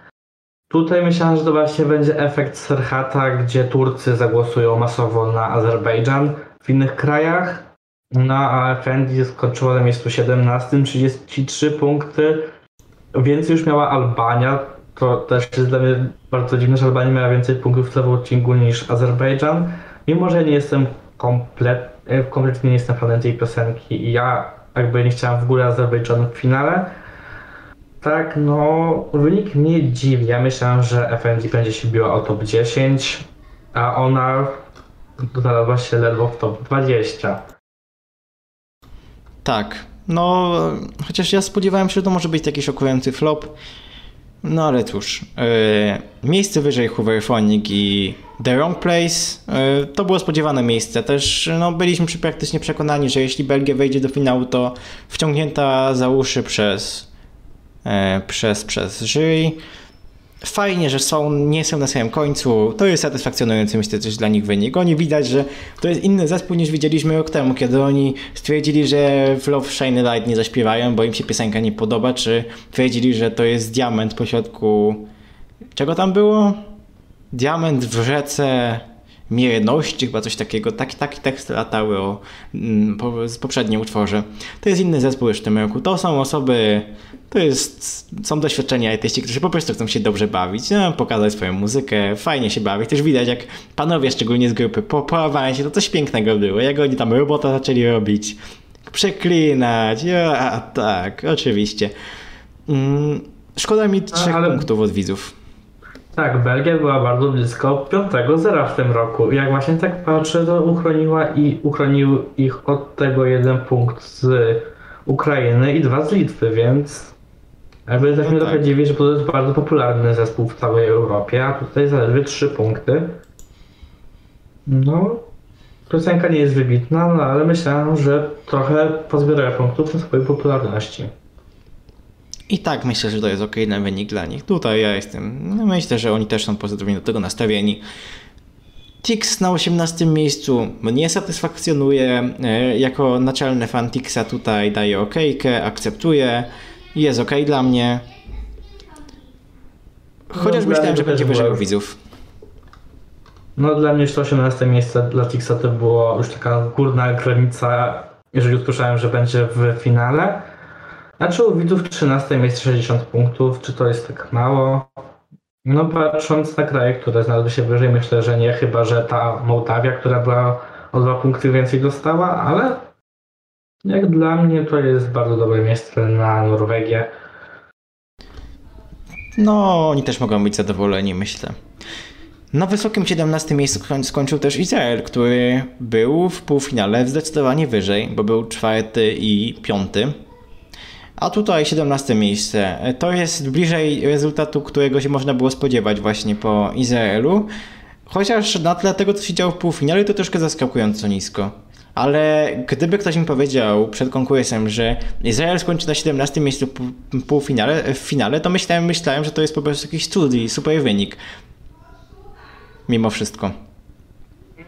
tutaj myślałem, że to właśnie będzie efekt Serhata, gdzie Turcy zagłosują masowo na Azerbejdżan w innych krajach no a Fendi skończyła na miejscu 17, 33 punkty. Więcej już miała Albania. To też jest dla mnie bardzo dziwne, że Albania miała więcej punktów w tym odcinku niż Azerbejdżan. Mimo, że nie jestem komplet, e, kompletnie nie jestem fanem tej piosenki i ja jakby nie chciałem w ogóle Azerbejdżanu w finale. Tak, no wynik mnie dziwi. Ja myślałem, że FND będzie się biła o top 10, a ona dodała się ledwo w top 20. Tak. No, chociaż ja spodziewałem się, że to może być taki szokujący flop. No ale cóż. Yy, miejsce wyżej Hooverphonic i The Wrong Place yy, to było spodziewane miejsce. Też no, byliśmy praktycznie przekonani, że jeśli Belgia wejdzie do finału, to wciągnięta za uszy przez, yy, przez, przez jury fajnie, że są, nie są na samym końcu. To jest satysfakcjonujący, myślę, też dla nich wynik. Oni widać, że to jest inny zespół niż widzieliśmy rok temu, kiedy oni stwierdzili, że w Love Shiny Light nie zaśpiewają, bo im się piosenka nie podoba, czy twierdzili, że to jest diament pośrodku... Czego tam było? Diament w rzece mierności, chyba coś takiego. Taki, taki teksty latały o mm, po, z poprzednim utworze. To jest inny zespół już w tym roku. To są osoby, to jest, są doświadczenia artyści, którzy po prostu chcą się dobrze bawić, no, pokazać swoją muzykę, fajnie się bawić. Też widać, jak panowie, szczególnie z grupy, po, po się, to coś pięknego było. Jak oni tam robota zaczęli robić, przeklinać, ja, tak, oczywiście. Mm, szkoda mi trzech ale... punktów od widzów. Tak, Belgia była bardzo blisko 5-0 w tym roku. Jak właśnie tak patrzę, to uchroniła i uchronił ich od tego jeden punkt z Ukrainy i dwa z Litwy, więc jakby tak no mnie tak. trochę dziwi, że to jest bardzo popularny zespół w całej Europie, a tutaj zaledwie trzy punkty. No, piosenka nie jest wybitna, no ale myślałem, że trochę pozbierają punktów na swojej popularności. I tak myślę, że to jest ok na wynik dla nich. Tutaj ja jestem, no myślę, że oni też są pozytywnie do tego nastawieni. Tix na 18 miejscu mnie satysfakcjonuje. E, jako naczelny fan Tixa tutaj daję ok, akceptuję. Jest ok dla mnie. Chociaż no, myślałem, że będzie wyżej widzów. No dla mnie 18 miejsce dla Tixa to było już taka górna granica jeżeli usłyszałem, że będzie w finale. A czy u widzów 13 miejsce 60 punktów, czy to jest tak mało? No patrząc na kraje, które znalazły się wyżej, myślę, że nie, chyba że ta Mołdawia, która była o dwa punkty więcej dostała, ale jak dla mnie to jest bardzo dobre miejsce na Norwegię. No, oni też mogą być zadowoleni, myślę. Na wysokim 17 miejscu skończył też Izrael, który był w półfinale zdecydowanie wyżej, bo był czwarty i piąty. A tutaj 17 miejsce. To jest bliżej rezultatu, którego się można było spodziewać właśnie po Izraelu. Chociaż na tle tego, co się działo w półfinale, to troszkę zaskakująco nisko. Ale gdyby ktoś mi powiedział przed konkursem, że Izrael skończy na 17 miejscu półfinale, w finale, to myślałem, myślałem, że to jest po prostu jakiś cud i super wynik. Mimo wszystko.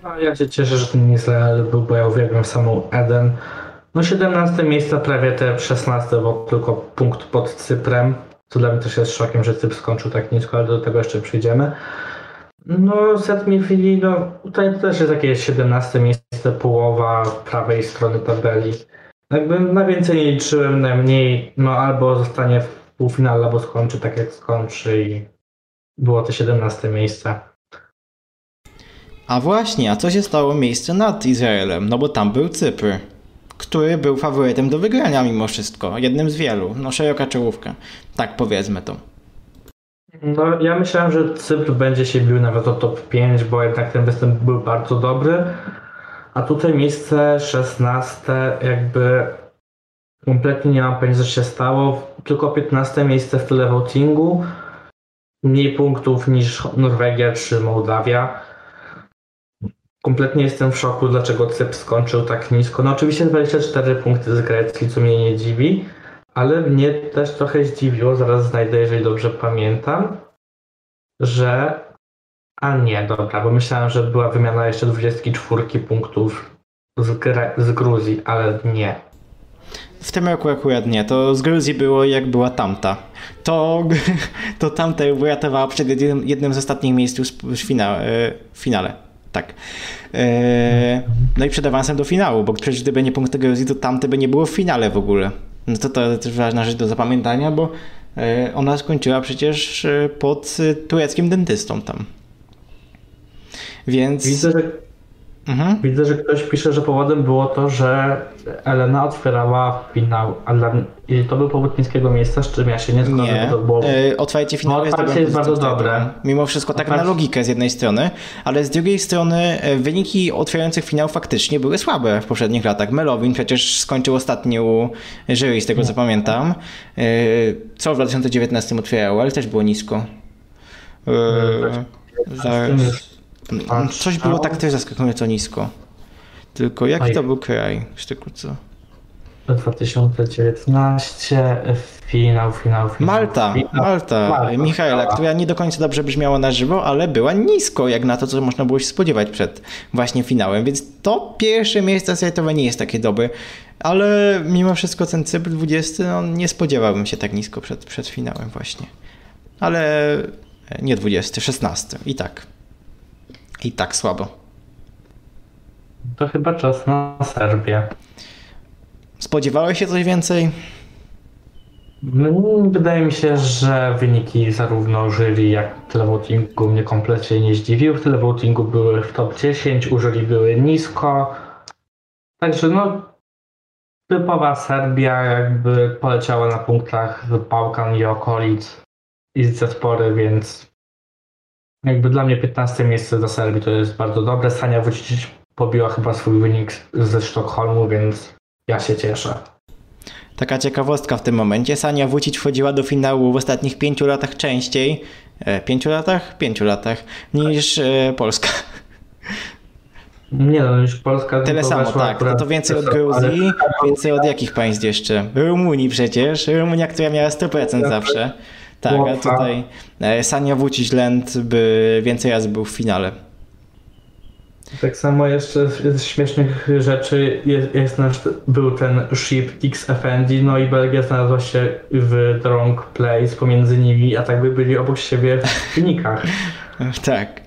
No, ja się cieszę, że ten Izrael był, bo ja uwielbiam samą Eden. No 17 miejsce, prawie te 16, bo tylko punkt pod Cyprem, co dla mnie też jest szokiem, że Cypr skończył tak nisko, ale do tego jeszcze przyjdziemy. No, set Mirfili, no tutaj też jest jakieś 17 miejsce, połowa prawej strony tabeli. Jakby na więcej nie liczyłem, najmniej, no albo zostanie w półfinale, albo skończy tak jak skończy i było to 17 miejsce. A właśnie, a co się stało miejsce nad Izraelem? No bo tam był Cypr, który był faworytem do wygrania mimo wszystko, jednym z wielu. No szeroka czołówka, tak powiedzmy to. No, ja myślałem, że Cypr będzie się bił nawet o top 5, bo jednak ten występ był bardzo dobry. A tutaj miejsce 16, jakby kompletnie nie mam pojęcia, co się stało. Tylko 15 miejsce w tyle votingu. Mniej punktów niż Norwegia czy Mołdawia. Kompletnie jestem w szoku, dlaczego Cypr skończył tak nisko. No oczywiście 24 punkty z Grecji, co mnie nie dziwi ale mnie też trochę zdziwiło, zaraz znajdę, jeżeli dobrze pamiętam, że. A nie, dobra, bo myślałem, że była wymiana jeszcze 24 punktów z, Gre... z Gruzji, ale nie. W tym roku akurat nie. To z Gruzji było jak była tamta. To, to tamta wyratowała przed jednym, jednym z ostatnich miejsc w, e, w finale. Tak. E, no i przed awansem do finału, bo przecież gdyby nie punkty Gruzji, to tamte by nie było w finale w ogóle. No to to też ważna rzecz do zapamiętania, bo e, ona skończyła przecież e, pod tureckim dentystą tam. Więc. Widzę, że, mhm. widzę, że ktoś pisze, że powodem było to, że Elena otwierała finał, a dla, i to był powód niskiego miejsca, z czym ja się nie zgodzę. Nie, to było... yy, otwarcie finału no, jest, jest bardzo dobre. Mimo wszystko tak na logikę z jednej strony, ale z drugiej strony e, wyniki otwierających finał faktycznie były słabe w poprzednich latach. Melowin przecież skończył ostatnio u jury, z tego co pamiętam. Yy, co w 2019 otwierało, ale też było nisko. Yy, zaraz. Coś było tak też zaskakująco nisko. Tylko jaki to był kraj? Co? 2019, finał, finał, finał. Malta, finał. Malta, Malta, Michaela, która nie do końca dobrze brzmiała na żywo, ale była nisko, jak na to, co można było się spodziewać przed właśnie finałem, więc to pierwsze miejsce sejtowe nie jest takie dobre, ale mimo wszystko ten Cypr 20, no nie spodziewałbym się tak nisko przed, przed finałem właśnie. Ale nie 20, 16 i tak. I tak słabo. To chyba czas na Serbię. Spodziewałeś się coś więcej? No, wydaje mi się, że wyniki zarówno jury, jak televotingu mnie kompletnie nie zdziwiły. W televotingu były w top 10, u jury były nisko. Także no, typowa Serbia jakby poleciała na punktach z Bałkan i okolic i z zespory, więc jakby dla mnie 15 miejsce dla Serbii to jest bardzo dobre. Sania Vucic pobiła chyba swój wynik ze Sztokholmu, więc ja się cieszę. Taka ciekawostka w tym momencie. Sania Wucic wchodziła do finału w ostatnich pięciu latach częściej, e, pięciu latach? Pięciu latach, niż e, Polska. Nie no, już Polska... Tyle samo, tak. No to więcej od Gruzji, ale... więcej od jakich państw jeszcze? Rumunii przecież. Rumunia, która miała 100% zawsze. Tak, a tutaj e, Sania Wucic Lent by więcej razy był w finale. Tak samo jeszcze z śmiesznych rzeczy jest, jest nasz, był ten ship XFND, no i Belgia znalazła się w wrong place pomiędzy nimi, a tak by byli obok siebie w wynikach. tak.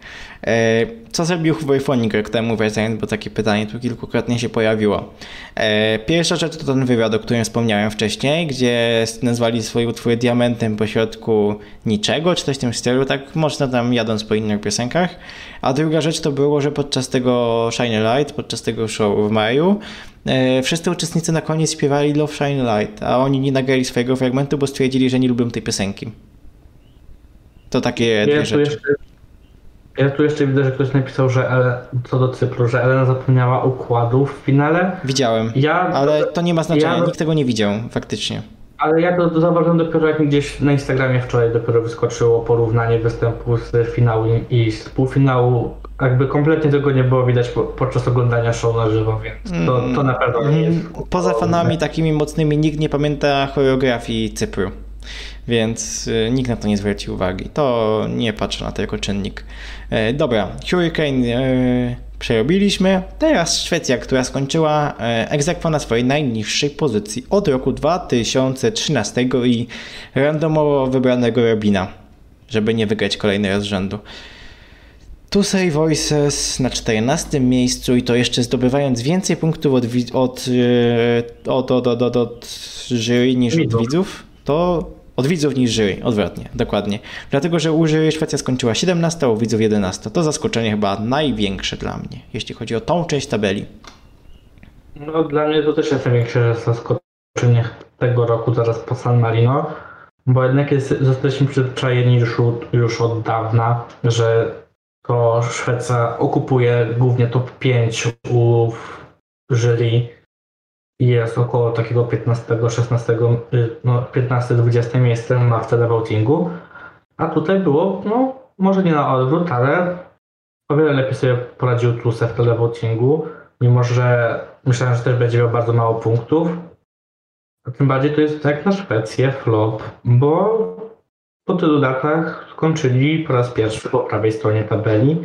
E, co zrobił Wojfonik rok temu, wracając, bo takie pytanie tu kilkukrotnie się pojawiło. E, pierwsza rzecz to ten wywiad, o którym wspomniałem wcześniej, gdzie nazwali swoje utwory diamentem pośrodku niczego, czy coś w tym stylu, tak można tam jadąc po innych piosenkach. A druga rzecz to było, że podczas tego Shine Light, podczas tego show w maju, e, wszyscy uczestnicy na koniec śpiewali Love Shine Light, a oni nie nagrali swojego fragmentu, bo stwierdzili, że nie lubią tej piosenki. To takie dwie rzeczy. Jeszcze, ja tu jeszcze widzę, że ktoś napisał, że Ele, co do Cypru, że Elena zapomniała układu w finale. Widziałem, ja, ale to nie ma znaczenia, ja, nikt tego nie widział faktycznie. Ale ja to, to zauważyłem dopiero jak gdzieś na Instagramie wczoraj dopiero wyskoczyło porównanie występu z finału i z półfinału. Jakby kompletnie tego nie było widać po, podczas oglądania show na żywo, więc to, to na pewno nie jest. Poza fanami takimi mocnymi nikt nie pamięta choreografii Cypru więc y, nikt na to nie zwróci uwagi. To nie patrzę na to jako czynnik. E, dobra, Hurricane e, przerobiliśmy. Teraz Szwecja, która skończyła e, egzekwo na swojej najniższej pozycji od roku 2013 i randomowo wybranego Robina, żeby nie wygrać kolejny raz rzędu. Tusej Voices na 14 miejscu i to jeszcze zdobywając więcej punktów od, od, od, od, od, od, od jury niż od widzów, to od widzów niż jury, odwrotnie, dokładnie. Dlatego, że u jury Szwecja skończyła 17, a u widzów 11. To zaskoczenie chyba największe dla mnie, jeśli chodzi o tą część tabeli. No dla mnie to też jest największe zaskoczenie tego roku zaraz po San Marino, bo jednak jest, jesteśmy przyzwyczajeni już, już od dawna, że to Szwecja okupuje głównie top 5 u jury jest około takiego 15-16, y, no 15-20 miejsce na televotingu, a tutaj było, no może nie na odwrót, ale o wiele lepiej sobie poradził Tuse w televotingu, mimo że myślałem, że też będzie miał bardzo mało punktów. A tym bardziej to jest tak na Szwecję flop, bo po tylu latach skończyli po raz pierwszy po prawej stronie tabeli.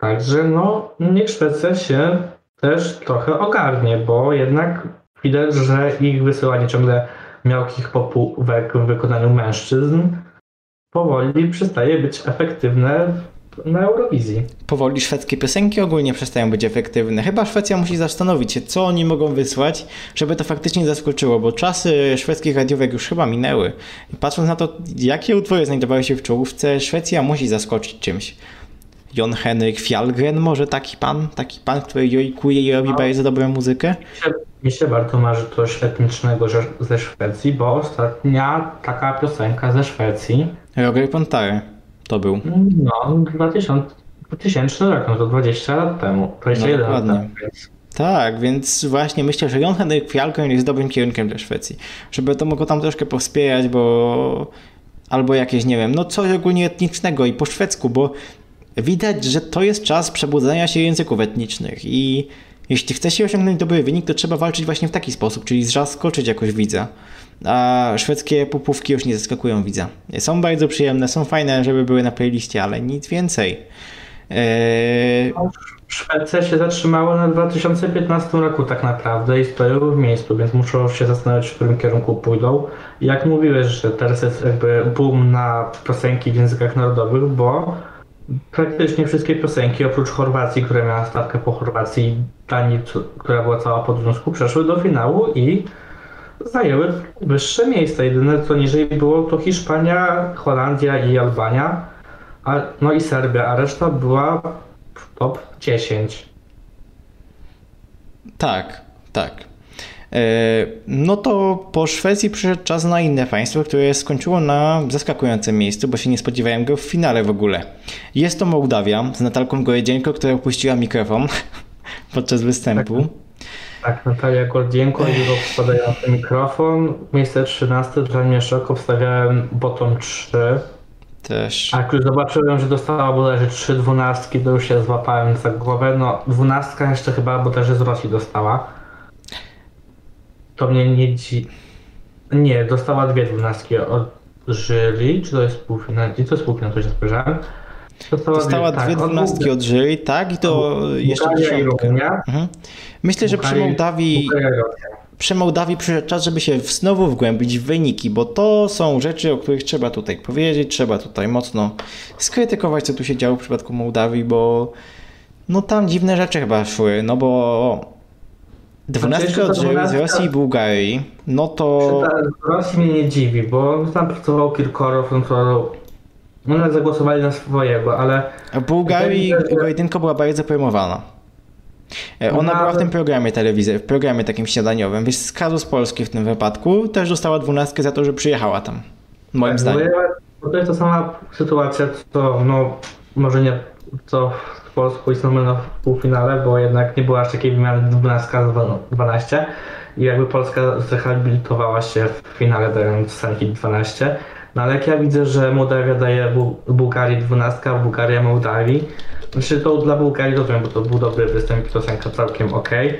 Także no, niech Szwecja się też trochę ogarnie, bo jednak widać, że ich wysyłanie ciągle miałkich popówek w wykonaniu mężczyzn powoli przestaje być efektywne na Eurowizji. Powoli szwedzkie piosenki ogólnie przestają być efektywne. Chyba Szwecja musi zastanowić się, co oni mogą wysłać, żeby to faktycznie zaskoczyło, bo czasy szwedzkich radiówek już chyba minęły. Patrząc na to, jakie utwory znajdowały się w czołówce, Szwecja musi zaskoczyć czymś. Jon Henryk Fjallgren, może taki pan, taki pan, który jojkuje i robi no. bardzo dobrą muzykę? Mi się bardzo marzy coś etnicznego ze Szwecji, bo ostatnia taka piosenka ze Szwecji. Roger Pontare to był. No, 2000, 2000 rok, no to 20 lat temu, 21 no, lat temu. Tak, więc właśnie myślę, że Jon Henryk Fjallgren jest dobrym kierunkiem dla Szwecji. Żeby to mogło tam troszkę powspierać, bo albo jakieś, nie wiem, no coś ogólnie etnicznego i po szwedzku, bo widać, że to jest czas przebudzenia się języków etnicznych i jeśli chce się osiągnąć dobry wynik, to trzeba walczyć właśnie w taki sposób, czyli zaskoczyć jakoś widza. A szwedzkie popówki już nie zaskakują widza. Są bardzo przyjemne, są fajne, żeby były na playliście, ale nic więcej. Eee... Szwecja się zatrzymały na 2015 roku tak naprawdę i stoją w miejscu, więc muszą się zastanowić, w którym kierunku pójdą. Jak mówiłeś, że teraz jest jakby boom na piosenki w językach narodowych, bo praktycznie wszystkie piosenki, oprócz Chorwacji, która miała stawkę po Chorwacji, Danii, która była cała po związku, przeszły do finału i zajęły wyższe miejsca. Jedyne co niżej było to Hiszpania, Holandia i Albania, a, no i Serbia, a reszta była w top 10. Tak, tak. E, no to po Szwecji przyszedł czas na inne państwo, które skończyło na zaskakującym miejscu, bo się nie spodziewałem go w finale w ogóle. Jest to Mołdawia z Natalką Gojedzienko, która opuściła mikrofon podczas występu. Tak, tak Natalia Gordienko i jego wpadający mikrofon. Miejsce 13 dla mnie szok, wstawiałem bottom 3. Też. A jak już zobaczyłem, że dostała bodajże 3 dwunastki, to już się złapałem za głowę. No, dwunastka jeszcze chyba bodajże z Rosji dostała to mnie nie dzi... Nie, dostała dwie dwunastki od jury, czy to jest półfinał? To jest półfinał, to się spojrzałem. Dostała, dostała dwie, tak, dwunastki od jury, tak? I to jeszcze dziesiątkę. Mhm. Myślę, że przy Mołdawii przy Mołdawii przyszedł czas, żeby się znowu wgłębić w wyniki, bo to są rzeczy, o których trzeba tutaj powiedzieć, trzeba tutaj mocno skrytykować, co tu się działo w przypadku Mołdawii, bo no tam dziwne rzeczy chyba szły, no bo 12 Znaczy, odżyły z 12 Rosji i Bułgarii, no to... W Rosji mnie nie dziwi, bo tam pracował Kirkorow, no to one zagłosowali na swojego, ale W Bułgarii Gojdynko była bardzo promowana. E, Ona No, była w tym programie telewizyjnym, w programie takim śniadaniowym, więc z Kazus Polski w tym wypadku też dostała dwunastkę za to, że przyjechała tam. Moim Tak, zdaniem. To jest ta sama sytuacja, co no może nie co w Polsku i Snowmana w półfinale, bo jednak nie była aż takiej wymiany 12 za 12 i jakby Polska zrehabilitowała się w finale dając Sanhit 12. No ale jak ja widzę, że Mołdawia daje Bu- Bułgarii 12, a Bułgaria Mołdawii, znaczy to dla Bułgarii rozumiem, bo to był dobry występ i piosenka całkiem okej.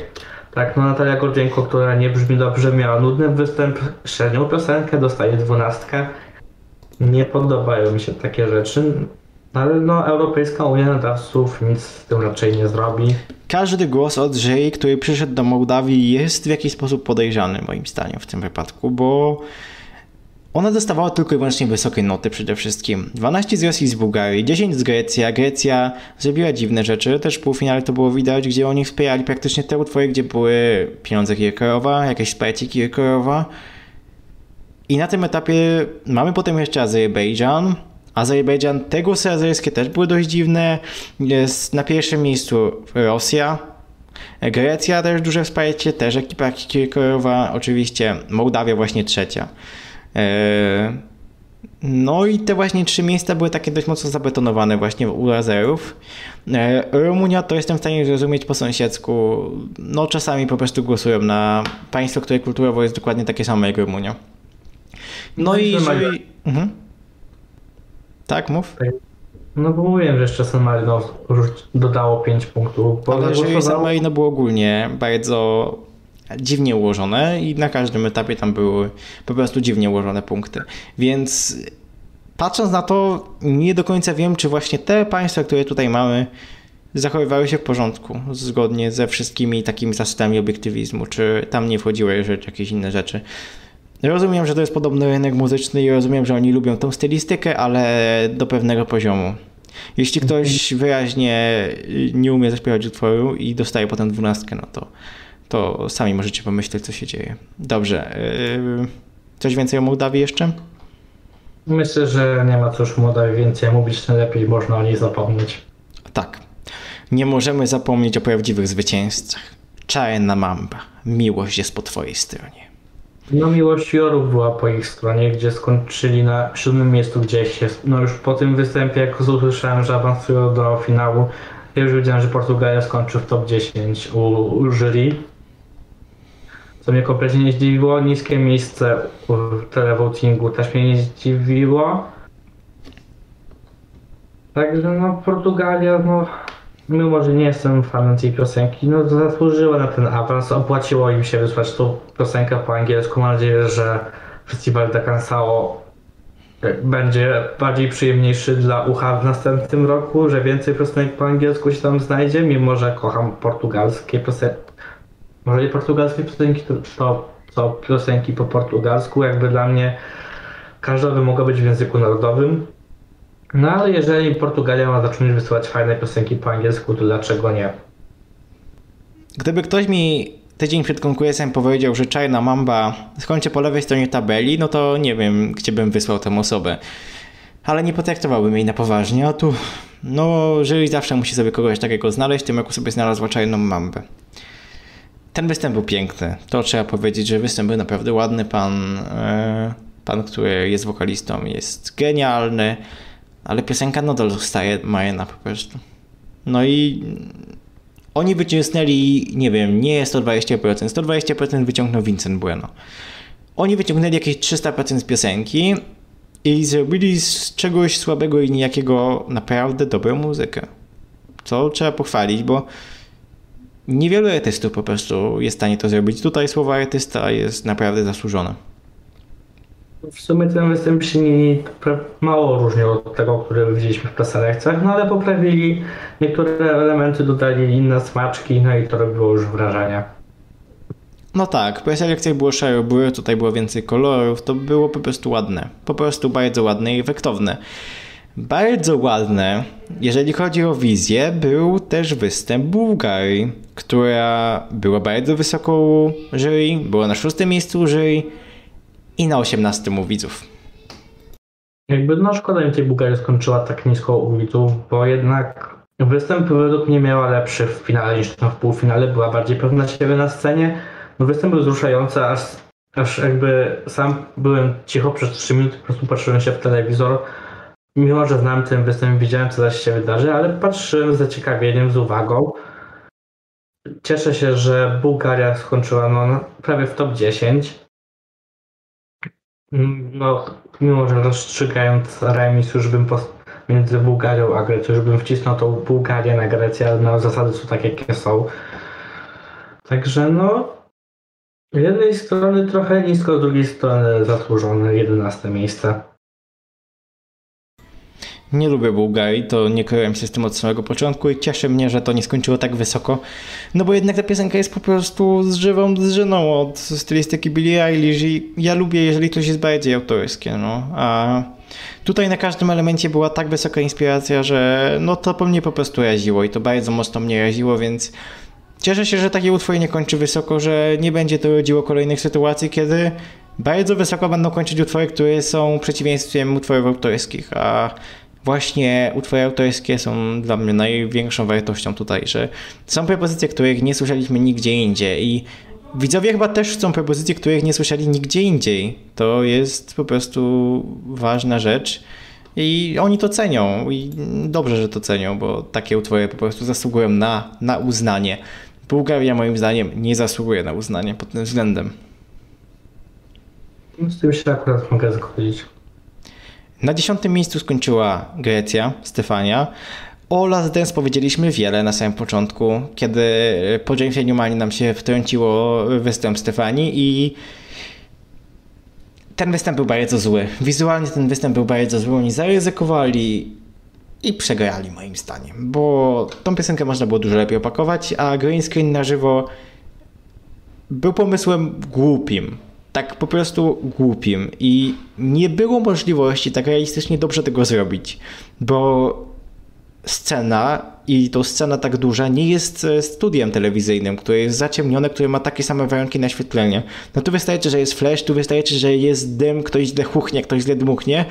Tak, no Natalia Gordzienko, która nie brzmi dobrze, miała nudny występ, średnią piosenkę, dostaje dwunastkę. Nie podobają mi się takie rzeczy, ale no Europejska Unia Nadawców nic z tym raczej nie zrobi. Każdy głos od jury, który przyszedł do Mołdawii jest w jakiś sposób podejrzany moim zdaniem w tym wypadku, bo ona dostawała tylko i wyłącznie wysokie noty przede wszystkim. 12 z Rosji z Bułgarii, 10 z Grecji, a Grecja zrobiła dziwne rzeczy, też w półfinale to było widać, gdzie oni wspierali praktycznie te utwory, gdzie były pieniądze Kirkorowa, jakieś wsparcie Kirkorowa. I na tym etapie mamy potem jeszcze Azerbejdżan. Azerbejdżan, te głosy azeryjskie też były dość dziwne. Jest na pierwszym miejscu Rosja. Grecja też duże wsparcie, też ekipa Kirkorowa, oczywiście Mołdawia właśnie trzecia. Eee, No i te właśnie trzy miejsca były takie dość mocno zabetonowane właśnie u Azerów. Eee, Rumunia to jestem w stanie zrozumieć po sąsiedzku. No czasami po prostu głosują na państwo, które kulturowo jest dokładnie takie samo jak Rumunia. No i Myślę, jeżeli... Mhm. Tak, mów. No bo mówiłem, że jeszcze San Marino dodało 5 punktów. Ale jury San Marino było ogólnie bardzo dziwnie ułożone i na każdym etapie tam były po prostu dziwnie ułożone punkty. Więc patrząc na to, nie do końca wiem, czy właśnie te państwa, które tutaj mamy, zachowywały się w porządku, zgodnie ze wszystkimi takimi zasadami obiektywizmu, czy tam nie wchodziły jeszcze jakieś inne rzeczy. Rozumiem, że to jest podobny rynek muzyczny i rozumiem, że oni lubią tą stylistykę, ale do pewnego poziomu. Jeśli ktoś wyraźnie nie umie zaśpiewać utworu i dostaje potem dwunastkę, no to, to sami możecie pomyśleć, co się dzieje. Dobrze. Yy, coś więcej o Mołdawii jeszcze? Myślę, że nie ma co już Mołdawii więcej mówić, lepiej można o niej zapomnieć. Tak. Nie możemy zapomnieć o prawdziwych zwycięzcach. Czarna Mamba. Miłość jest po twojej stronie. No miłość Jorów była po ich stronie, gdzie skończyli na siódmym miejscu gdzieś. No już po tym występie, jak usłyszałem, że awansują do finału, już wiedziałem, że Portugalia skończy w top 10 u, u jury. Co mnie kompletnie nie zdziwiło. Niskie miejsce w televotingu też mnie nie zdziwiło. Także no Portugalia, no mimo, że nie jestem fanem tej piosenki, no zasłużyła na ten awans, opłaciło im się wysłać tą piosenkę po angielsku. Mam nadzieję, że festiwal de Cansao będzie bardziej przyjemniejszy dla ucha w następnym roku, że więcej piosenek po angielsku się tam znajdzie, mimo że kocham portugalskie piosenki. Może nie portugalskie piosenki, to, to co piosenki po portugalsku, jakby dla mnie każda by mogła być w języku narodowym. No ale jeżeli Portugalia ma zacząć wysyłać fajne piosenki po angielsku, to dlaczego nie? Gdyby ktoś mi tydzień przed konkursem powiedział, że Czarna Mamba skończy po lewej stronie tabeli, no to nie wiem, gdzie bym wysłał tę osobę. Ale nie potraktowałbym jej na poważnie, a tu, no, jury zawsze musi sobie kogoś takiego znaleźć, tym jak sobie znalazła Czarną Mambę. Ten występ był piękny. To trzeba powiedzieć, że występ był naprawdę ładny. Pan, e, pan który jest wokalistą, jest genialny, ale piosenka nadal zostaje Majena po prostu. No i oni wycisnęli, nie wiem, nie 120%, 120% wyciągnął Vincent Bueno. Oni wyciągnęli jakieś 300% z piosenki i zrobili z czegoś słabego i nijakiego naprawdę dobrą muzykę. Co trzeba pochwalić, bo niewielu artystów po prostu jest w stanie to zrobić. Tutaj słowo artysta jest naprawdę zasłużone. W sumie ten występ się nie, mało różnił od tego, który widzieliśmy w preselekcjach, no ale poprawili niektóre elementy, dodali inne smaczki, no i to robiło już wrażenie. No tak, po selekcjach było szaro, było tutaj było więcej kolorów, to było po prostu ładne. Po prostu bardzo ładne i efektowne. Bardzo ładne, jeżeli chodzi o wizję, był też występ Bułgarii, która była bardzo wysoko jury, była na szóstym miejscu u jury i na osiemnastym u widzów. Jakby no szkoda mi tej Bułgarii skończyła tak nisko u widzów, bo jednak występ według mnie miała lepszy w finale niż w półfinale, była bardziej pewna siebie na scenie. No występ był wzruszający, aż, aż jakby sam byłem cicho przez 3 minuty, po prostu patrzyłem się w telewizor. Mimo, że znam ten występ, widziałem co zaś się wydarzy, ale patrzyłem z zaciekawieniem, z uwagą. Cieszę się, że Bułgaria skończyła no, prawie w top 10. No, mimo, że rozstrzygając remis już bym pos- między Bułgarią a Grecją, już bym wcisnął tą Bułgarię na Grecję, ale no, zasady są takie, jakie są. Także no, z jednej strony trochę nisko, z drugiej strony zasłużone 11 miejsce. Nie lubię Bułgarii, to nie kryłem się z tym od samego początku i cieszy mnie, że to nie skończyło tak wysoko, no bo jednak ta piosenka jest po prostu z żywą drżyną od stylistyki Billie Eilish i ja lubię, jeżeli coś jest bardziej autorskie, no, a tutaj na każdym elemencie była tak wysoka inspiracja, że no to po mnie po prostu raziło i to bardzo mocno mnie raziło, więc cieszę się, że takie utwory nie kończy wysoko, że nie będzie to rodziło kolejnych sytuacji, kiedy bardzo wysoko będą kończyć utwory, które są przeciwieństwem utworów autorskich, a właśnie utwory autorskie są dla mnie największą wartością tutaj, że są propozycje, których nie słyszeliśmy nigdzie indziej i widzowie chyba też chcą propozycje, których nie słyszeli nigdzie indziej. To jest po prostu ważna rzecz i oni to cenią i dobrze, że to cenią, bo takie utwory po prostu zasługują na, na uznanie. Bułgaria moim zdaniem nie zasługuje na uznanie pod tym względem. Z tym się akurat mogę zgodzić. Na dziesiątym miejscu skończyła Grecja, Stefania. O Last Dance powiedzieliśmy wiele na samym początku, kiedy po Jamesie Newmanie nam się wtrąciło występ Stefanii i ten występ był bardzo zły. Wizualnie ten występ był bardzo zły. Oni zaryzykowali i przegrali moim zdaniem, bo tą piosenkę można było dużo lepiej opakować, a green screen na żywo był pomysłem głupim tak po prostu głupim i nie było możliwości tak realistycznie dobrze tego zrobić, bo scena i to scena tak duża nie jest e, studiem telewizyjnym, które jest zaciemnione, które ma takie same warunki naświetlenia. No tu wystarczy, że jest flash, tu wystarczy, że jest dym, ktoś źle chuchnie, ktoś źle dmuchnie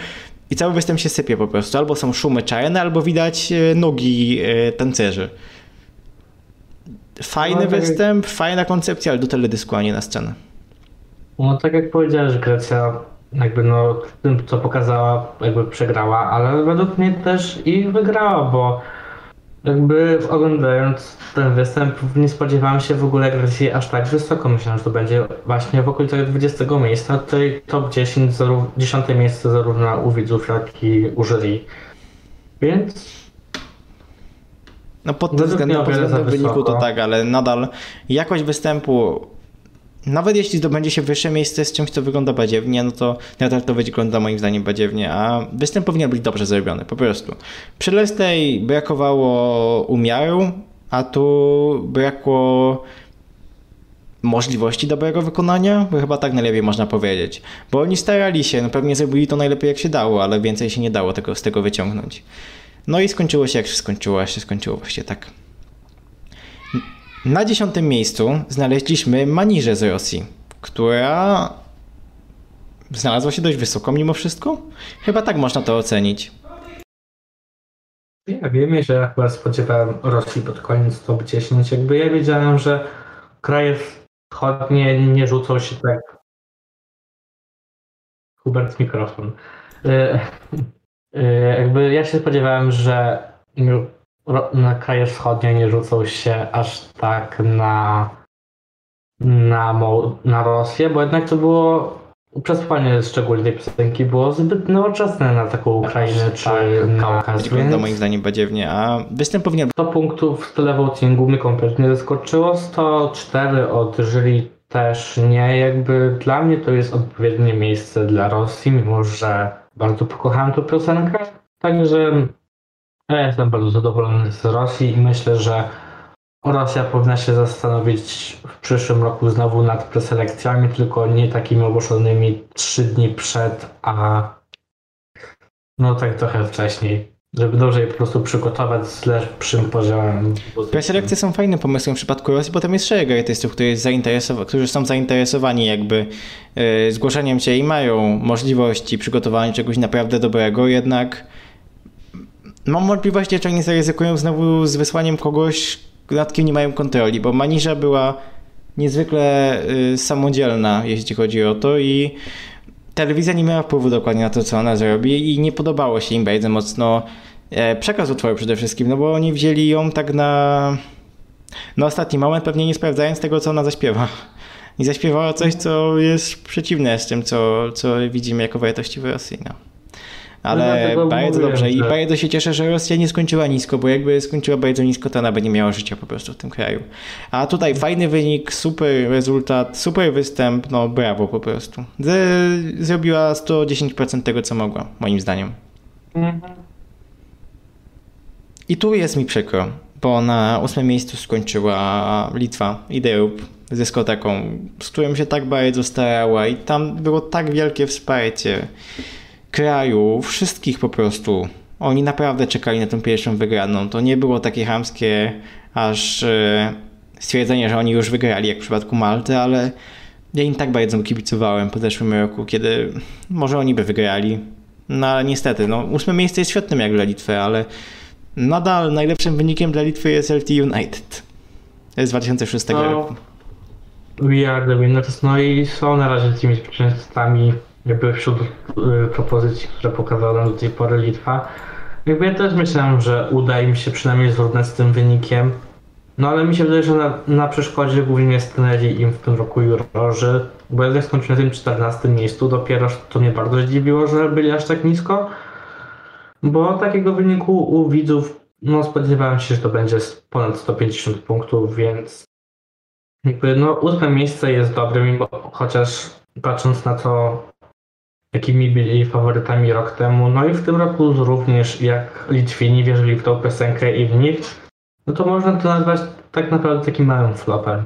i cały występ się sypie po prostu. Albo są szumy czarne, albo widać e, nogi e, tancerzy. Fajny no, tak występ, fajna koncepcja, ale do teledysku, a nie na scenę. No tak jak powiedziałeś, Grecja jakby no tym co pokazała jakby przegrała, ale według mnie też i wygrała, bo jakby oglądając ten występ nie spodziewałem się w ogóle Grecji aż tak wysoko. Myślałem, że to będzie właśnie w okolicach 20 miejsca, tutaj top 10, 10 miejsce zarówno u widzów, jak i u jury. Więc no pod tym względem, pod względem wyniku to tak, ale nadal jakość występu nawet jeśli zdobędzie się wyższe miejsce z czymś, co wygląda badziewnie, no to nadal to wygląda moim zdaniem badziewnie, a występ powinien być dobrze zrobiony, po prostu. Przy Lestej brakowało umiaru, a tu brakło możliwości dobrego wykonania, bo chyba tak najlepiej można powiedzieć. Bo oni starali się, no pewnie zrobili to najlepiej jak się dało, ale więcej się nie dało tego, z tego wyciągnąć. No i skończyło się jak się skończyło, a się skończyło właśnie tak. Na dziesiątym miejscu znaleźliśmy Manirę z Rosji, która znalazła się dość wysoko mimo wszystko. Chyba tak można to ocenić. Ja wiem, że ja chyba spodziewałem Rosji pod koniec top 10. Jakby ja wiedziałem, że kraje wschodnie nie rzucą się tak. Hubert mikrofon. E, e, jakby ja się spodziewałem, że na kraje wschodnie nie rzucą się aż tak na, na, na Rosję, bo jednak to było przesłanie szczególnie tej piosenki było zbyt nowoczesne na taką Ukrainę czy tak, Kaukaz. Wygląda moim zdaniem badziewnie, a występ powinien... 100 punktów w televotingu mnie kompletnie zaskoczyło, 104 od jury też nie, jakby dla mnie to jest odpowiednie miejsce dla Rosji, mimo że bardzo pokochałem tę piosenkę, także ja jestem bardzo zadowolony z Rosji i myślę, że Rosja powinna się zastanowić w przyszłym roku znowu nad preselekcjami, tylko nie takimi ogłoszonymi trzy dni przed, a no tak trochę wcześniej. Żeby dobrze je po prostu przygotować z lepszym poziomem. Preselekcje są fajnym pomysłem w przypadku Rosji, bo tam jest szereg artystów, którzy, zainteresowa- którzy są zainteresowani jakby yy, zgłoszeniem się i mają możliwości przygotowania czegoś naprawdę dobrego, jednak mam wątpliwości, czy oni zaryzykują znowu z wysłaniem kogoś, nad kim nie mają kontroli, bo Maniża była niezwykle yy, samodzielna, jeśli chodzi o to i telewizja nie miała wpływu dokładnie na to, co ona zrobi i nie podobało się im bardzo mocno e, przekaz utworu przede wszystkim, no bo oni wzięli ją tak na, na ostatni moment, pewnie nie sprawdzając tego, co ona zaśpiewa. I zaśpiewała coś, co jest przeciwne z tym, co, co widzimy jako wartości w Rosji. No. Ale no bardzo dobrze że... i bardzo się cieszę, że Rosja nie skończyła nisko, bo jakby skończyła bardzo nisko, to ona by nie miała życia po prostu w tym kraju. A tutaj fajny wynik, super rezultat, super występ, no brawo po prostu. Z zrobiła 110% tego, co mogła, moim zdaniem. Mhm. I tu jest mi przykro, bo na ósmym miejscu skończyła Litwa, Ideub, z dyskoteką, z którą się tak bardzo starała i tam było tak wielkie wsparcie kraju, wszystkich po prostu. Oni naprawdę czekali na tę pierwszą wygraną. To nie było takie hamskie aż e, stwierdzenie, że oni już wygrali, jak w przypadku Malty, ale ja im tak bardzo kibicowałem po zeszłym roku, kiedy może oni by wygrali. No ale niestety, no ósme miejsce jest świetnym jak dla Litwy, ale nadal najlepszym wynikiem dla Litwy jest LT United z 2006 no, roku. We are the winners, no i są na razie tymi zwycięzcami jakby wśród y, propozycji, które pokazała do tej pory Litwa. Jakby ja też myślałem, że uda im się przynajmniej zrównać z tym wynikiem. No ale mi się wydaje, że na, na przeszkodzie głównie stanęli im w tym roku jurorzy, bo jednak skończyli na tym 14 miejscu, dopiero to mnie bardzo zdziwiło, że byli aż tak nisko, bo takiego wyniku u widzów, no spodziewałem się, że to będzie ponad 150 punktów, więc jakby no ósme miejsce jest dobre, mimo chociaż patrząc na to, jakimi byli faworytami rok temu. No i w tym roku również jak Litwini wierzyli w tą piosenkę i w nich, no to można to nazwać tak naprawdę takim małym flopem.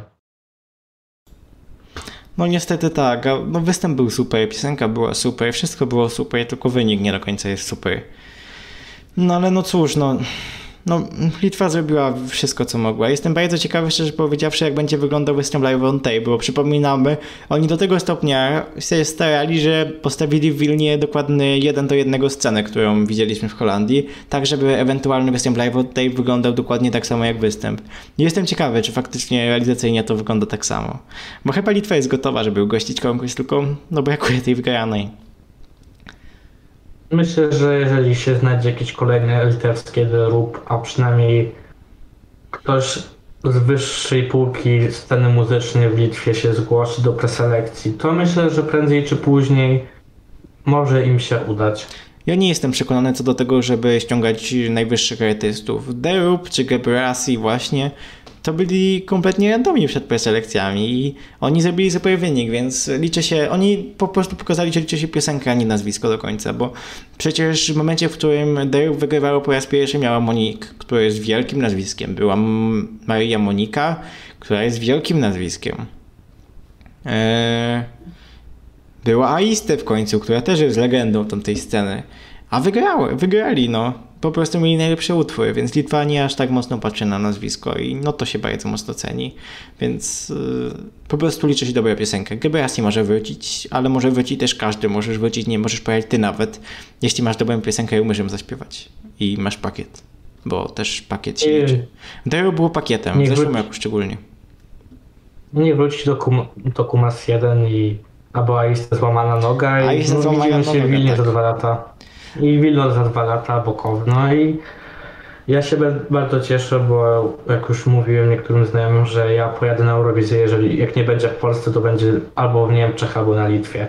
No niestety tak, no występ był super, piosenka była super, wszystko było super, tylko wynik nie do końca jest super. No ale no cóż, no no, Litwa zrobiła wszystko, co mogła. Jestem bardzo ciekawy, szczerze powiedziawszy, jak będzie wyglądał występ live on tape, bo przypominamy, oni do tego stopnia się starali, że postawili w Wilnie dokładnie jeden do jednego scenę, którą widzieliśmy w Holandii, tak żeby ewentualny występ live on tape wyglądał dokładnie tak samo jak występ. Jestem ciekawy, czy faktycznie realizacyjnie to wygląda tak samo. Bo chyba Litwa jest gotowa, żeby ugościć konkurs, tylko no brakuje tej wygranej. Myślę, że jeżeli się znajdzie jakieś kolejne litewskie rób, a przynajmniej ktoś z wyższej półki sceny muzycznej w Litwie się zgłosi do preselekcji, to myślę, że prędzej czy później może im się udać. Ja nie jestem przekonany co do tego, żeby ściągać najwyższych artystów. Derup czy Gebrasi właśnie to byli kompletnie randomi przed preselekcjami i oni zrobili sobie wynik, więc liczę się, oni po prostu pokazali, że liczy się piosenka, a nie nazwisko do końca, bo przecież w momencie, w którym Dale wygrywało po raz pierwszy, miała Monique, która jest wielkim nazwiskiem, była Maria Monika, która jest wielkim nazwiskiem. Eee, była Aiste w końcu, która też jest legendą tamtej sceny. A wygrały, wygrali, no po prostu mieli najlepsze utwory, więc Litwa nie aż tak mocno patrzy na nazwisko i no to się bardzo mocno ceni, więc yy, po prostu liczy się dobra piosenka. Gebrasi może wrócić, ale może wrócić też każdy, możesz wrócić, nie możesz pojechać ty nawet, jeśli masz dobrą piosenkę i umiesz ją zaśpiewać i masz pakiet, bo też pakiet się liczy. To było pakietem, w zeszłym roku szczególnie. Nie wrócić do, kum, do Kumas 1 i albo Aista złamana noga i Aista no, złamana noga, się w Wilnie tak. za dwa lata i Wilno za dwa lata bokowo. No i ja się bardzo cieszę, bo jak już mówiłem niektórym znajomym, że ja pojadę na Eurowizję, jeżeli jak nie będzie w Polsce, to będzie albo w Niemczech, albo na Litwie.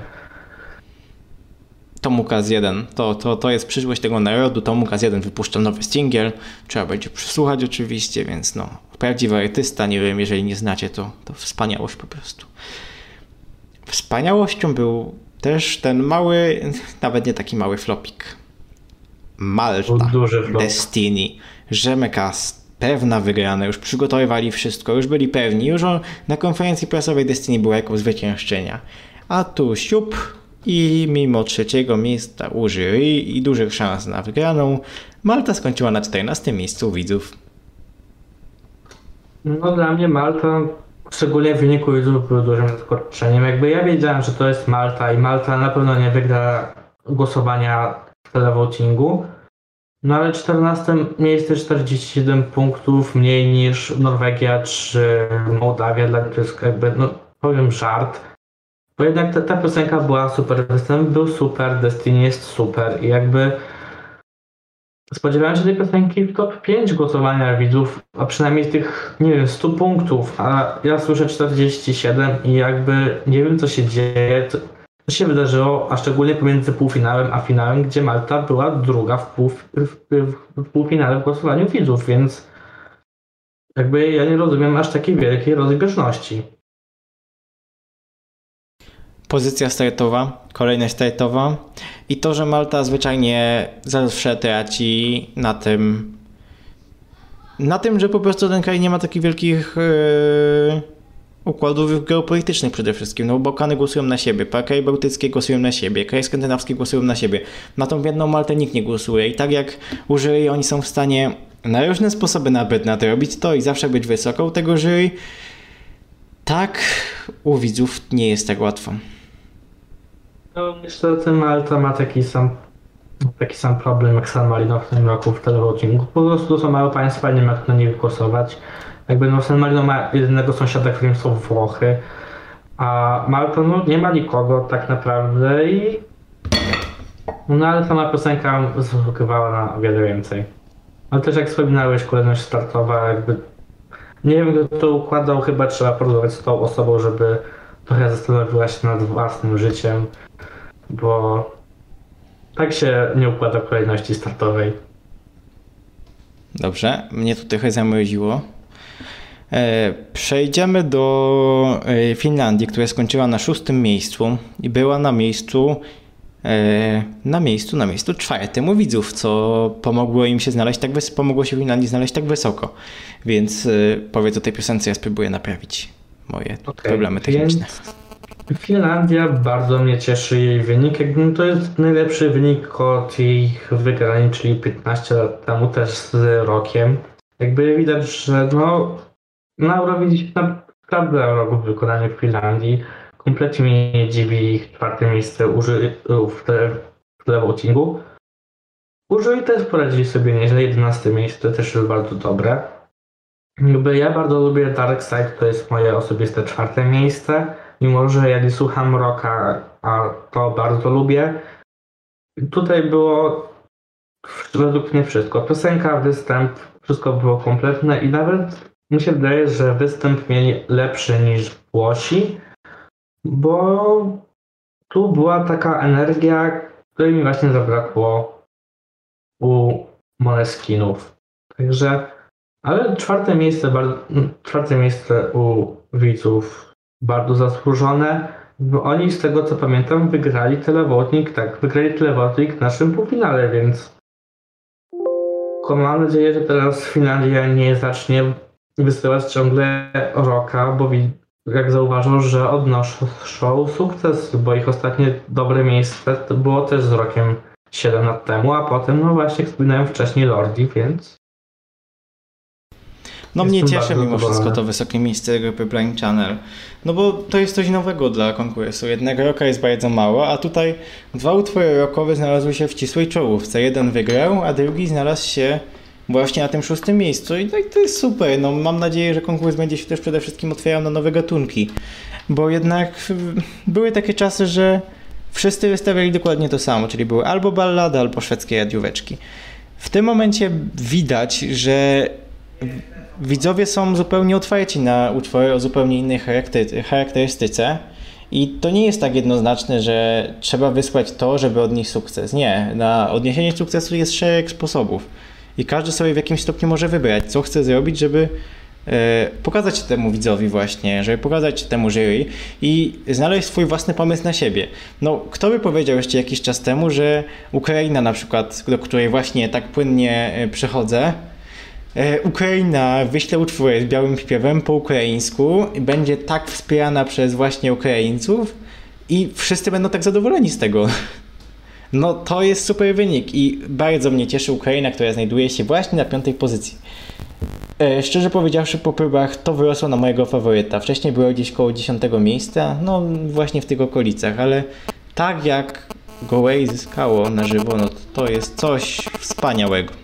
Tomukaz 1. To, to, to jest przyszłość tego narodu. Tomukaz 1 wypuszcza nowy singiel. Trzeba będzie przysłuchać oczywiście, więc no, prawdziwy artysta, nie wiem, jeżeli nie znacie, to, to wspaniałość po prostu. Wspaniałością był też ten mały, nawet nie taki mały flopik. Malta, Destiny, Rzemeka pewna wygrana, już przygotowywali wszystko, już byli pewni, już na konferencji prasowej Destiny było jako zwyciężczenia. A tu siup i mimo trzeciego miejsca u jury i dużych szans na wygraną, Malta skończyła na 14 miejscu widzów. No dla mnie Malta, szczególnie w wyniku widzów, był dużym zaskoczeniem. Jakby ja wiedziałem, że to jest Malta i Malta na pewno nie wygra głosowania w televotingu, no ale 14 miejsce 47 punktów mniej niż Norwegia czy Mołdawia. Dla mnie to jest jakby, no powiem żart. Bo jednak ta, ta piosenka była super, występ był super, Destiny jest super i jakby spodziewałem się tej piosenki w top 5 głosowania widzów, a przynajmniej tych, nie wiem, 100 punktów, a ja słyszę 47 i jakby nie wiem co się dzieje, co się wydarzyło, a szczególnie pomiędzy półfinałem a finałem, gdzie Malta była druga w, pół, w, w półfinale w głosowaniu widzów, więc jakby ja nie rozumiem aż takiej wielkiej rozbieżności. Pozycja startowa, kolejność startowa i to, że Malta zwyczajnie zawsze traci na tym, na tym, że po prostu ten kraj nie ma takich wielkich yy, układów geopolitycznych przede wszystkim. No, Bałkany głosują na siebie, kraje bałtyckie głosują na siebie, kraje skandynawskie głosują na siebie. Na tą biedną Maltę nikt nie głosuje i tak jak u jury oni są w stanie na różne sposoby nawet nadrobić to i zawsze być wysoko u tego jury, tak u widzów nie jest tak łatwo. No niestety Malta ma taki sam taki sam problem jak San Marino w tym roku w televotingu. Po prostu są małe państwa, nie ma na nich głosować. Jakby no San Marino ma jedynego sąsiada, którym są Włochy, a Malta no nie ma nikogo tak naprawdę i no ale sama piosenka zasługiwała na wiele więcej. Ale też jak wspominałeś, kolejność startowa jakby nie wiem kto to układał, chyba trzeba porozmawiać z tą osobą, żeby trochę zastanowiła się nad własnym życiem, bo tak się nie układa kolejności startowej. Dobrze, mnie to trochę zamroziło. E, przejdziemy do e, Finlandii, która skończyła na szóstym miejscu i była na miejscu e, na miejscu, na miejscu czwartym u widzów, co pomogło im się znaleźć tak wysoko, pomogło się Finlandii znaleźć tak wysoko. Więc powiedz o tej piosence, ja spróbuję naprawić moje okay, problemy techniczne. Finlandia bardzo mnie cieszy jej wynik. To jest najlepszy wynik od ich wygrań, czyli 15 lat temu też z rokiem. Jakby widać, że no na Eurowizji naprawdę rok w wykonaniu Finlandii. Kompletnie mnie nie dziwi ich czwarte miejsce w, te, w televotingu. Użyli też poradzili sobie nieźle, 11 miejsce też jest bardzo dobre. Jakby ja bardzo lubię Dark Side, to jest moje osobiste czwarte miejsce. Mimo, że nie słucham rocka, a to bardzo lubię. Tutaj było według mnie wszystko. Piosenka, występ, wszystko było kompletne i nawet mi się wydaje, że występ mieli lepszy niż Włosi, bo tu była taka energia, której mi właśnie zabrakło u Moleskinów. Także, ale czwarte miejsce, czwarte miejsce u widzów bardzo zasłużone, bo oni z tego co pamiętam wygrali telewodnik, tak, wygrali telewodnik w naszym półfinale, więc mam nadzieję, że teraz Finlandia nie zacznie wysyłać ciągle Roka, bo jak zauważył, że odnoszą sukces, bo ich ostatnie dobre miejsce było też z Rokiem 7 lat temu, a potem no właśnie wspominałem wcześniej Lordi, więc no mnie cieszy mimo wszystko to wysokie miejsce grupy Blind Channel. No bo to jest coś nowego dla konkursu. Jednego roka jest bardzo mało, a tutaj dwa utwory rokowe znalazły się w ścisłej czołówce. Jeden wygrał, a drugi znalazł się właśnie na tym szóstym miejscu i to, to jest super. No, mam nadzieję, że konkurs będzie się też przede wszystkim otwierał na nowe gatunki, bo jednak były takie czasy, że wszyscy wystawiali dokładnie to samo, czyli były albo ballady, albo szwedzkie radióweczki. W tym momencie widać, że widzowie są zupełnie otwarci na utwory o zupełnie innej charakterystyce. I to nie jest tak jednoznaczne, że trzeba wysłać to, żeby odnieść sukces. Nie, na odniesienie sukcesu jest szereg sposobów. I każdy sobie w jakimś stopniu może wybrać, co chce zrobić, żeby e, pokazać temu widzowi właśnie, żeby pokazać temu jury i znaleźć swój własny pomysł na siebie. No, kto by powiedział jeszcze jakiś czas temu, że Ukraina na przykład, do której właśnie tak płynnie e, przechodzę, e, Ukraina wyśle utwory z białym śpiewem po ukraińsku i będzie tak wspierana przez właśnie Ukraińców i wszyscy będą tak zadowoleni z tego. No to jest super wynik i bardzo mnie cieszy Ukraina, która znajduje się właśnie na piątej pozycji. E, szczerze powiedziawszy, po próbach to wyrosło na mojego faworyta. Wcześniej było gdzieś koło 10 miejsca, no właśnie w tych okolicach, ale tak jak Gołej zyskało na żywo, no to jest coś wspaniałego.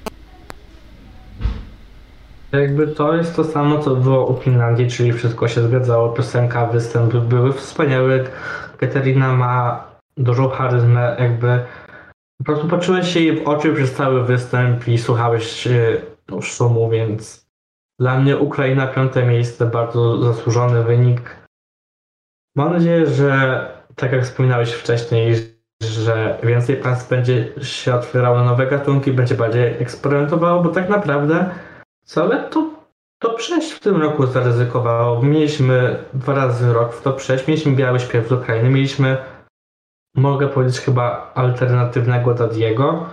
Jakby to jest to samo, co było u Finlandii, czyli wszystko się zgadzało, piosenka, występ były wspaniałe. Katerina ma dużą charyzmę, jakby po prostu patrzyłeś się jej w oczy przez cały występ i słuchałeś no, szumu, więc dla mnie Ukraina piąte miejsce, bardzo zasłużony wynik. Mam nadzieję, że tak jak wspominałeś wcześniej, że więcej państw będzie się otwierało nowe gatunki, będzie bardziej eksperymentowało, bo tak naprawdę całe to top 6 w tym roku zaryzykowało. Mieliśmy dwa razy rok w top 6, mieliśmy Biały Śpiew z Ukrainy, mieliśmy, mogę powiedzieć chyba alternatywnego Dadiego,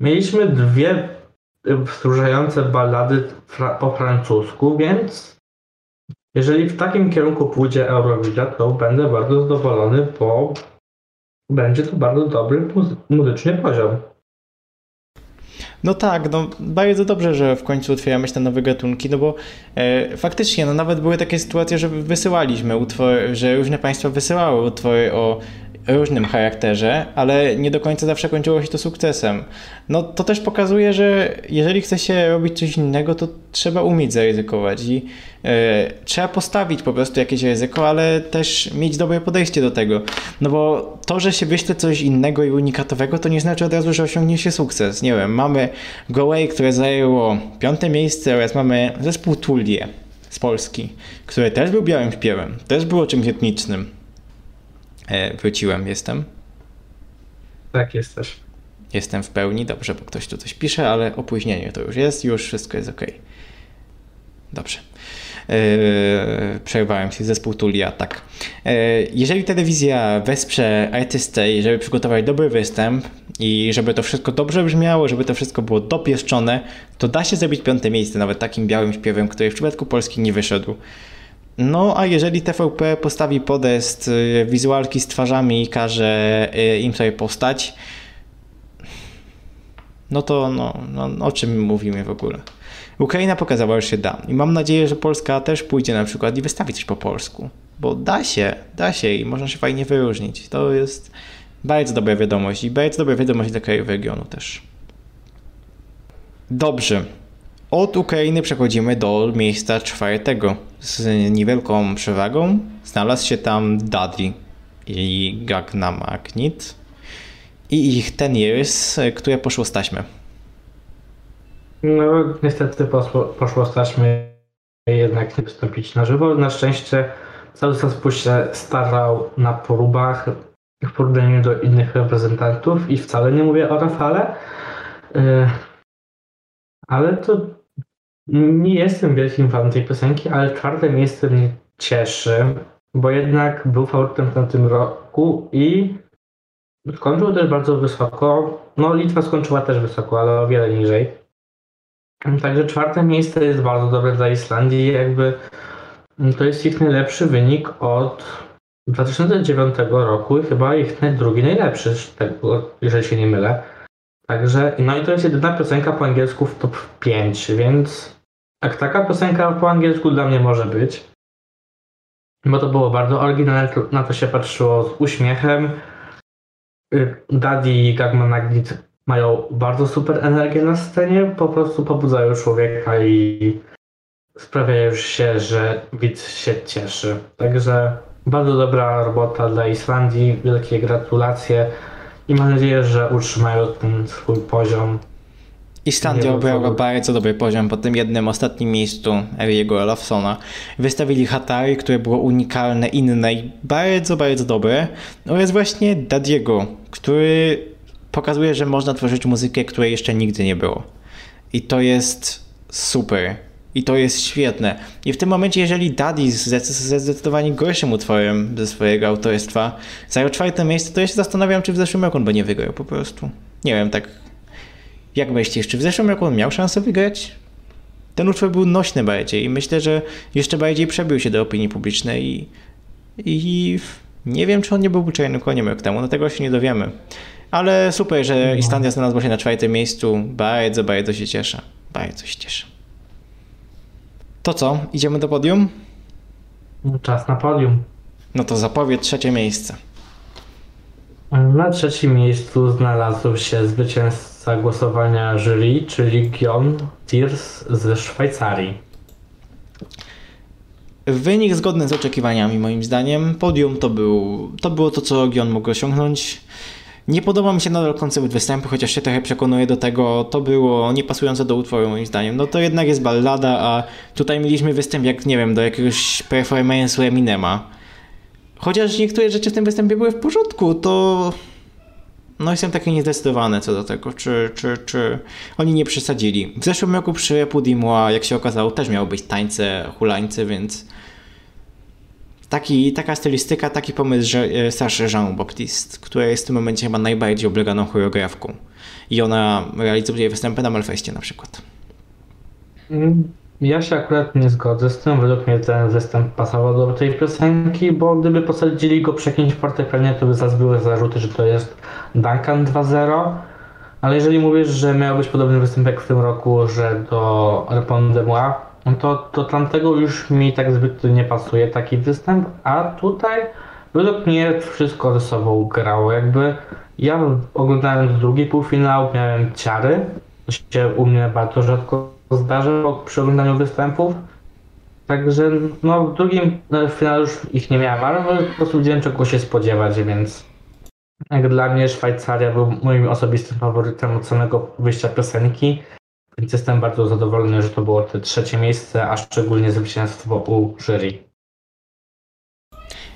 mieliśmy dwie wzruszające ballady fra po francusku, więc jeżeli w takim kierunku pójdzie Eurowizja, to będę bardzo zadowolony, bo będzie to bardzo dobry muzycznie poziom. No tak, no bardzo dobrze, że w końcu otwieramy się na nowe gatunki, no bo e, faktycznie, no nawet były takie sytuacje, że wysyłaliśmy utwory, że różne państwa wysyłały utwory o różnym charakterze, ale nie do końca zawsze kończyło się to sukcesem. No to też pokazuje, że jeżeli chce się robić coś innego, to trzeba umieć zaryzykować i e, trzeba postawić po prostu jakieś ryzyko, ale też mieć dobre podejście do tego. No bo to, że się wyśle coś innego i unikatowego, to nie znaczy od razu, że osiągnie się sukces. Nie wiem, mamy Gołej, które zajęło piąte miejsce oraz mamy zespół Tulie z Polski, który też był białym śpiewem, też było czymś etnicznym. E, wróciłem, jestem. Tak, jesteś. Jestem w pełni, dobrze, bo ktoś tu coś pisze, ale opóźnienie to już jest, już wszystko jest ok. Dobrze. Yy, przerwałem się, zespół Tulia, tak. Yy, jeżeli telewizja wesprze artystę żeby przygotować dobry występ i żeby to wszystko dobrze brzmiało, żeby to wszystko było dopieszczone, to da się zrobić piąte miejsce nawet takim białym śpiewem, który w przypadku Polski nie wyszedł. No, a jeżeli TVP postawi podest y, wizualki z twarzami i każe y, im sobie postać, no to no, no, o czym mówimy w ogóle? Ukraina pokazała, że się da. I mam nadzieję, że Polska też pójdzie na przykład i wystawi coś po polsku. Bo da się, da się i można się fajnie wyróżnić. To jest bardzo dobra wiadomość i bardzo dobra wiadomość dla krajów regionu też. Dobrze. Od Ukrainy przechodzimy do miejsca czwartego. Z niewielką przewagą znalazł się tam Daddy i Gagna Magnet i ich Ten Years, które poszło z taśmy. No niestety poszło, poszło z taśmy jednak nie wystąpić na żywo. Na szczęście cały zespół się starał na porubach w porównaniu do innych reprezentantów i wcale nie mówię o Rafale, y, ale to nie jestem wielkim fanem tej piosenki, ale czwarte miejsce mnie cieszy, bo jednak był faworytem w tamtym roku i skończył też bardzo wysoko. No, Litwa skończyła też wysoko, ale o wiele niżej. Także czwarte miejsce jest bardzo dobre dla Islandii. Jakby to jest ich najlepszy wynik od 2009 roku i chyba ich drugi najlepszy, jeżeli się nie mylę. Także, no i to jest jedyna piosenka po angielsku w top 5, więc jak taka piosenka po angielsku dla mnie może być, bo to było bardzo oryginalne, na to się patrzyło z uśmiechem. Y, Daddy i Gagman Naglit mają bardzo super energię na scenie, po prostu pobudzają człowieka i sprawiają się, że widz się cieszy. Także bardzo dobra robota dla Islandii, wielkie gratulacje i mam nadzieję, że utrzymają ten swój poziom. Islandia obrała bardzo dobry poziom po tym jednym ostatnim miejscu Eriego Olafsona. Wystawili Hatari, które było unikalne, inne i bardzo, bardzo dobre oraz właśnie Dadiego, który pokazuje, że można tworzyć muzykę, której jeszcze nigdy nie było. I to jest super. I to jest świetne. I w tym momencie, jeżeli Daddy ze zdecydowanie gorszym utworem ze swojego autorstwa zajął czwarte miejsce, to ja się zastanawiam, czy w zeszłym roku on by nie wygrał po prostu. Nie wiem, tak jak myślisz, czy w zeszłym roku on miał szansę wygrać? ten utwór był nośny bardziej i myślę, że jeszcze bardziej przebił się do opinii publicznej i, i nie wiem, czy on nie był czarnym koniem rok temu, no tego się nie dowiemy. Ale super, że no. Islandia znalazła się na czwartym miejscu. Bardzo, bardzo się cieszę. Bardzo się cieszę. To co? Idziemy do podium? Czas na podium. No to zapowiedź trzecie miejsce. Na trzecim miejscu znalazł się zwycięzca głosowania jury, czyli Gion Tiers ze Szwajcarii. Wynik zgodny z oczekiwaniami moim zdaniem. Podium to, był, to było to, co Gion mógł osiągnąć. Nie podoba mi się nadal koncept występu, chociaż się trochę przekonuję do tego, to było niepasujące do utworu moim zdaniem. No to jednak jest ballada, a tutaj mieliśmy występ jak, nie wiem, do jakiegoś performance'u Eminema. Chociaż niektóre rzeczy w tym występie były w porządku, to no jestem taki niezdecydowany co do tego, czy, czy, czy oni nie przesadzili. W zeszłym roku przy Pudimua, jak się okazało, też miały być tańce, hulańce, więc taki, taka stylistyka, taki pomysł że e, Saszy Jean Baptiste, która jest w tym momencie chyba najbardziej obleganą choreografką. I ona realizuje występy na Malfestie na przykład. Mm, ja się akurat nie zgodzę z tym. Według mnie ten występ pasował do tej piosenki, bo gdyby posadzili go przy jakimś fortepianie, to by zaraz były zarzuty, że to jest Duncan 2.0. Ale jeżeli mówisz, że miał być podobny występ w tym roku, że do Repon de Moi, no to, to tamtego już mi tak zbyt nie pasuje taki występ, a tutaj według mnie wszystko ze sobą grało. Jakby ja oglądając drugi półfinał miałem ciary, to się u mnie bardzo rzadko zdarza przy oglądaniu występów. Także no w drugim no, finale już ich nie miałem, ale po prostu wiedziałem czego się spodziewać, więc jak dla mnie Szwajcaria był moim osobistym faworytem od samego wyjścia piosenki. Więc jestem bardzo zadowolony, że to było to trzecie miejsce, a szczególnie zwycięstwo u jury.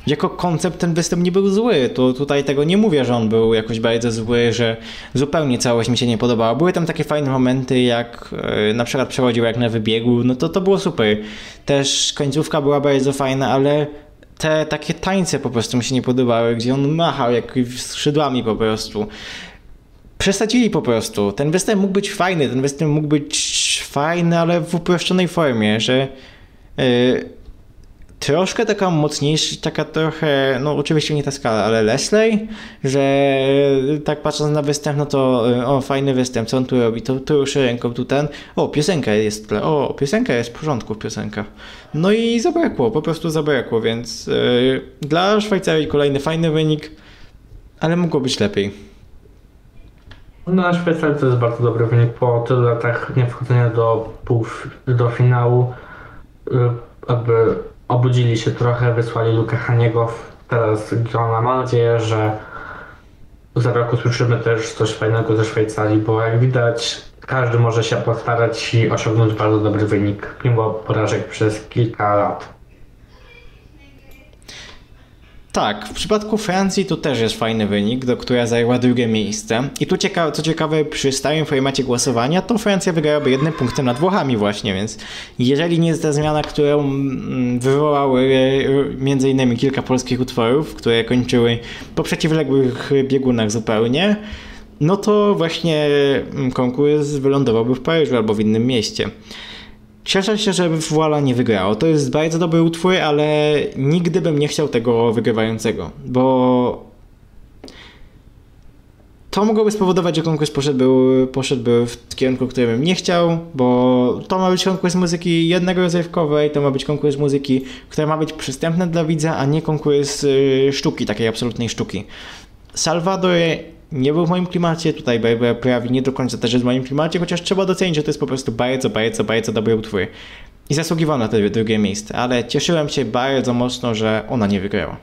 Jako koncept ten występ nie był zły. To tutaj tego nie mówię, że on był jakoś bardzo zły, że zupełnie całość mi się nie podobała. Były tam takie fajne momenty, jak e, na przykład przechodził jak na wybiegu, no to to było super. Też końcówka była bardzo fajna, ale te takie tańce po prostu mi się nie podobały, gdzie on machał jak skrzydłami po prostu przesadzili po prostu. Ten występ mógł być fajny, ten występ mógł być fajny, ale w uproszczonej formie, że yy, troszkę taka mocniejsza, taka trochę, no oczywiście nie ta skala, ale Leslie, że tak patrząc na występ, no to yy, o, fajny występ, co on tu robi, to, tu ruszy ręką, tu ten, o, piosenka jest, o, piosenka jest w porządku, piosenka. No i zabrakło, po prostu zabrakło, więc yy, dla Szwajcarii kolejny fajny wynik, ale mogło być lepiej. No, na Szwajcarii to jest bardzo dobry wynik po tylu latach niewchodzenia do, pół, do finału. Jakby y, obudzili się trochę, wysłali Luka Haniego, teraz Grona. Mam nadzieję, że za rok usłyszymy też coś fajnego ze Szwajcarii, bo jak widać każdy może się postarać i osiągnąć bardzo dobry wynik, mimo porażek przez kilka lat. Tak, w przypadku Francji to też jest fajny wynik, do która zajęła drugie miejsce. I tu ciekawe, co ciekawe, przy stałym formacie głosowania, to Francja wygrałaby jednym punktem nad Włochami właśnie, więc jeżeli nie jest ta zmiana, którą mm, wywołały e, między innymi kilka polskich utworów, które kończyły po przeciwległych biegunach zupełnie, no to właśnie mm, konkurs wylądowałby w Paryżu albo w innym mieście. Cieszę się, że Voila nie wygrało. To jest bardzo dobry utwór, ale nigdy bym nie chciał tego wygrywającego, bo to mogłoby spowodować, że konkurs poszedłby, poszedłby w kierunku, który bym nie chciał, bo to ma być konkurs muzyki rozrywkowej, to ma być konkurs muzyki, która ma być przystępna dla widza, a nie konkurs y, sztuki, takiej absolutnej sztuki. Salvador nie był w moim klimacie, tutaj prawie nie do końca też jest w moim klimacie, chociaż trzeba docenić, że to jest po prostu bardzo, bardzo, bardzo dobry utwór. I zasługiwał na to drugie miejsce, ale cieszyłem się bardzo mocno, że ona nie wygrała.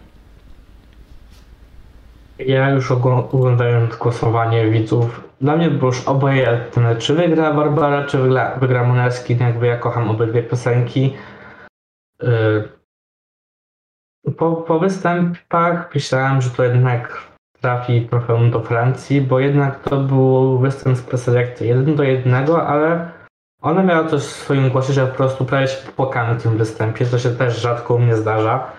Ja już oglądając głosowanie widzów, dla mnie było już obojętne, czy wygra Barbara, czy wygra, wygra Monelski, jakby ja kocham obydwie piosenki. Yy, po, po występach myślałem, że to jednak trafi trochę do Francji, bo jednak to był występ z preselekcji jeden do jednego, ale ona miała coś w swoim głosie, że po prostu prawie się popłakałem w tym występie, co się też rzadko u mnie zdarza.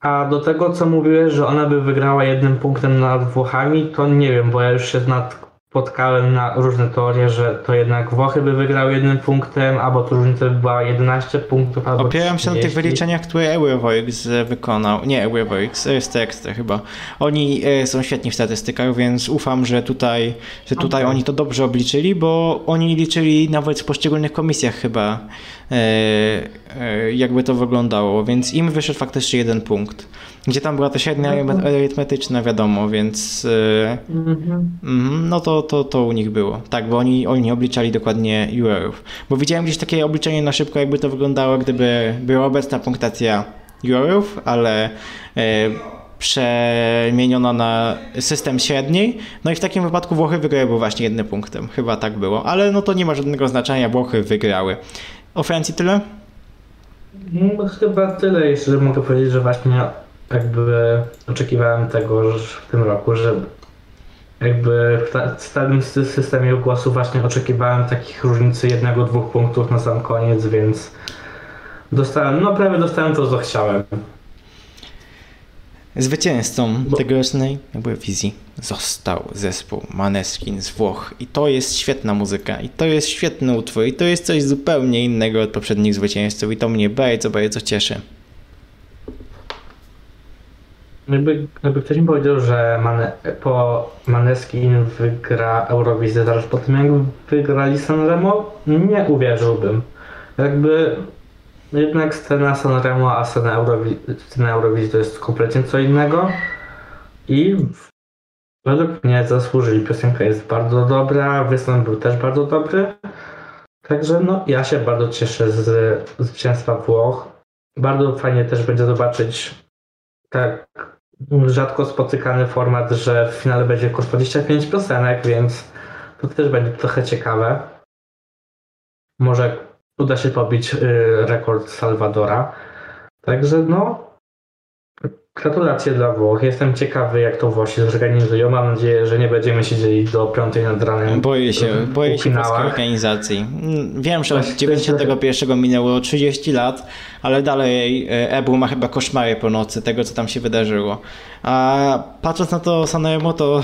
A do tego, co mówiłeś, że ona by wygrała jednym punktem nad Włochami, to nie wiem, bo ja już się nad spotkałem na różne teorie, że to jednak Włochy by wygrały jednym punktem, albo to różnica by była 11 punktów, albo Opieram się na tych 30. wyliczeniach, które Eurovoix wykonał. Nie Eurovoix, Extra chyba. Oni e, są świetni w statystykach, więc ufam, że tutaj, że tutaj Okej. oni to dobrze obliczyli, bo oni liczyli nawet w poszczególnych komisjach chyba, e, e, jakby to wyglądało, więc im wyszedł faktycznie jeden punkt. Gdzie tam była to średnia Mhm. arytmetyczna, wiadomo, więc Mhm. Mhm, No to, to, to u nich było. Tak, bo oni, oni obliczali dokładnie jurorów. Bo widziałem gdzieś takie obliczenie na szybko, jakby to wyglądało, gdyby była obecna punktacja jurorów, ale e, przemieniona na system średniej. No i w takim wypadku Włochy wygrały właśnie jednym punktem. Chyba tak było. Ale no to nie ma żadnego znaczenia, Włochy wygrały. O Francji tyle? No, chyba tyle, jeszcze mogę powiedzieć, że właśnie jakby oczekiwałem tego że w tym roku, że jakby w ta- w stałym sy- systemie głosu właśnie oczekiwałem takich różnicy jednego, dwóch punktów na sam koniec, więc dostałem, no prawie dostałem to, co chciałem. Zwycięzcą Bo- tegorocznej jakby wizji został zespół Maneskin z Włoch i to jest świetna muzyka i to jest świetny utwór i to jest coś zupełnie innego od poprzednich zwycięzców i to mnie bardzo, bardzo cieszy. Jakby, jakby ktoś mi powiedział, że Mane, po Maneskin wygra Eurowizję zaraz po tym, jak wygrali Sanremo, nie uwierzyłbym. Jakby jednak scena Sanremo, a scena, Eurowi- scena Eurowizji to jest kompletnie co innego i według mnie zasłużyli. Piosenka jest bardzo dobra, występ był też bardzo dobry. Także no, ja się bardzo cieszę z zwycięstwa Włoch. Bardzo fajnie też będzie zobaczyć tak rzadko spotykany format, że w finale będzie tylko 25 piosenek, więc to też będzie trochę ciekawe. Może uda się pobić y, rekord Salvadora. Także no, gratulacje dla Włoch. Jestem ciekawy, jak to Włosi zorganizują. Mam nadzieję, że nie będziemy siedzieli do 5 nad ranem. Boję się, w boję się polskiej organizacji. Mm, Wiem, że od Właśnie- 91 minęło 30 lat, ale dalej e, Ebru ma chyba koszmary po nocy tego, co tam się wydarzyło. A patrząc na to Sanremo, to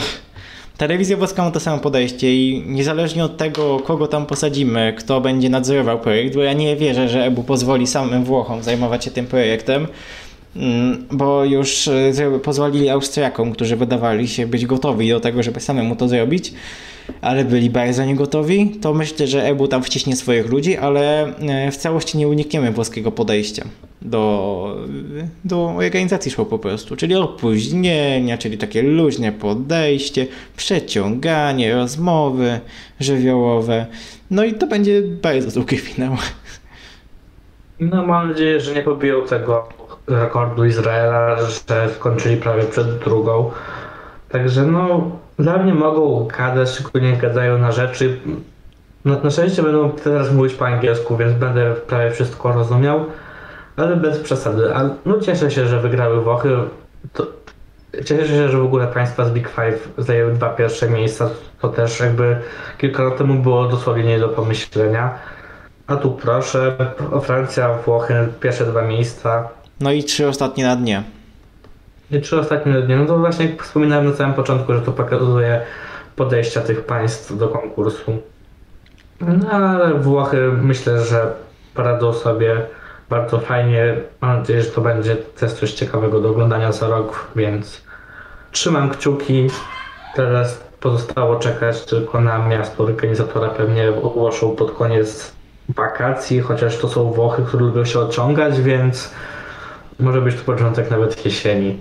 telewizja włoska ma to samo podejście i niezależnie od tego, kogo tam posadzimy, kto będzie nadzorował projekt, bo ja nie wierzę, że Ebu pozwoli samym Włochom zajmować się tym projektem, bo już e, pozwolili Austriakom, którzy wydawali się być gotowi do tego, żeby samemu to zrobić, ale byli bardzo niegotowi, to myślę, że Ebu tam wciśnie swoich ludzi, ale e, w całości nie unikniemy włoskiego podejścia do, do organizacji show po prostu, czyli opóźnienia, czyli takie luźne podejście, przeciąganie, rozmowy żywiołowe, no i to będzie bardzo długi finał. No mam nadzieję, że nie pobiją tego rekordu Izraela, że skończyli prawie przed drugą. Także no, dla mnie mogą gadać, szczególnie gadają na rzeczy. Na, na szczęście będą teraz mówić po angielsku, więc będę prawie wszystko rozumiał, ale bez przesady. A, no cieszę się, że wygrały Włochy. To, cieszę się, że w ogóle państwa z Big Five zajęły dwa pierwsze miejsca. To też jakby kilka lat temu było dosłownie nie do pomyślenia. A tu proszę, Francja, Włochy, pierwsze dwa miejsca. No i trzy ostatnie na dnie. I trzy ostatnie dni. No to właśnie jak wspominałem na samym początku, że to pokazuje podejścia tych państw do konkursu. No ale Włochy myślę, że poradzą sobie bardzo fajnie. Mam nadzieję, że to będzie też coś ciekawego do oglądania za rok, więc trzymam kciuki. Teraz pozostało czekać tylko na miasto organizatora. Pewnie ogłoszą pod koniec wakacji, chociaż to są Włochy, które lubią się odciągać, więc może być to początek nawet jesieni.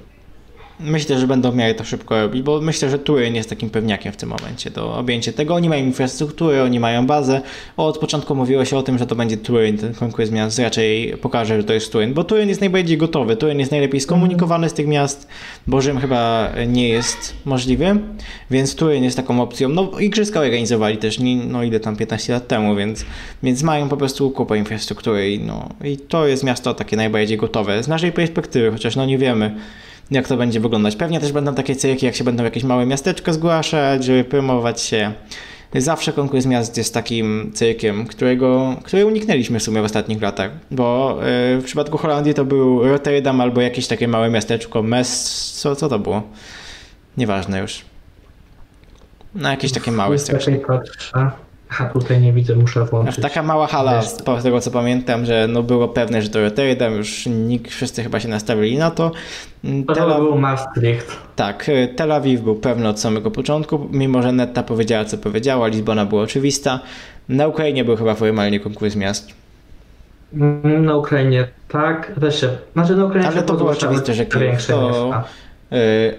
Myślę, że będą miały to szybko robić, bo myślę, że Turyn jest takim pewniakiem w tym momencie do objęcia tego. Oni mają infrastrukturę, oni mają bazę. Od początku mówiło się o tym, że to będzie Turyn, ten konkurs miast raczej pokaże, że to jest Turyn, bo Turyn jest najbardziej gotowy, Turyn jest najlepiej skomunikowany z tych miast, bo Rzym chyba nie jest możliwy, więc Turyn jest taką opcją. No igrzyska organizowali też, nie, no ile tam 15 lat temu, więc, więc mają po prostu kupę infrastruktury i, no, i to jest miasto takie najbardziej gotowe. Z naszej perspektywy, chociaż no nie wiemy, jak to będzie wyglądać. Pewnie też będą takie cyrki, jak się będą jakieś małe miasteczka zgłaszać, żeby promować się. Zawsze konkurs miast jest takim cyrkiem, którego, który uniknęliśmy w sumie w ostatnich latach, bo yy, w przypadku Holandii to był Rotterdam albo jakieś takie małe miasteczko, Mes, co, co to było? Nieważne już. No jakieś takie małe strasznie. A tutaj nie widzę, muszę włączyć. Taka mała hala, z tego co pamiętam, że no było pewne, że to Rotterdam, już nikt, wszyscy chyba się nastawili na to. Mm, To Tel był Maastricht. tak, y, Tel Awiw był pewny od samego początku, mimo że Netta powiedziała co powiedziała, Lizbona była oczywista. Na Ukrainie był chyba formalnie konkurs miast. Mm, Na Ukrainie tak, też się. Znaczy na Ukrainie Ale to było oczywiste, że Kijów to- miasta.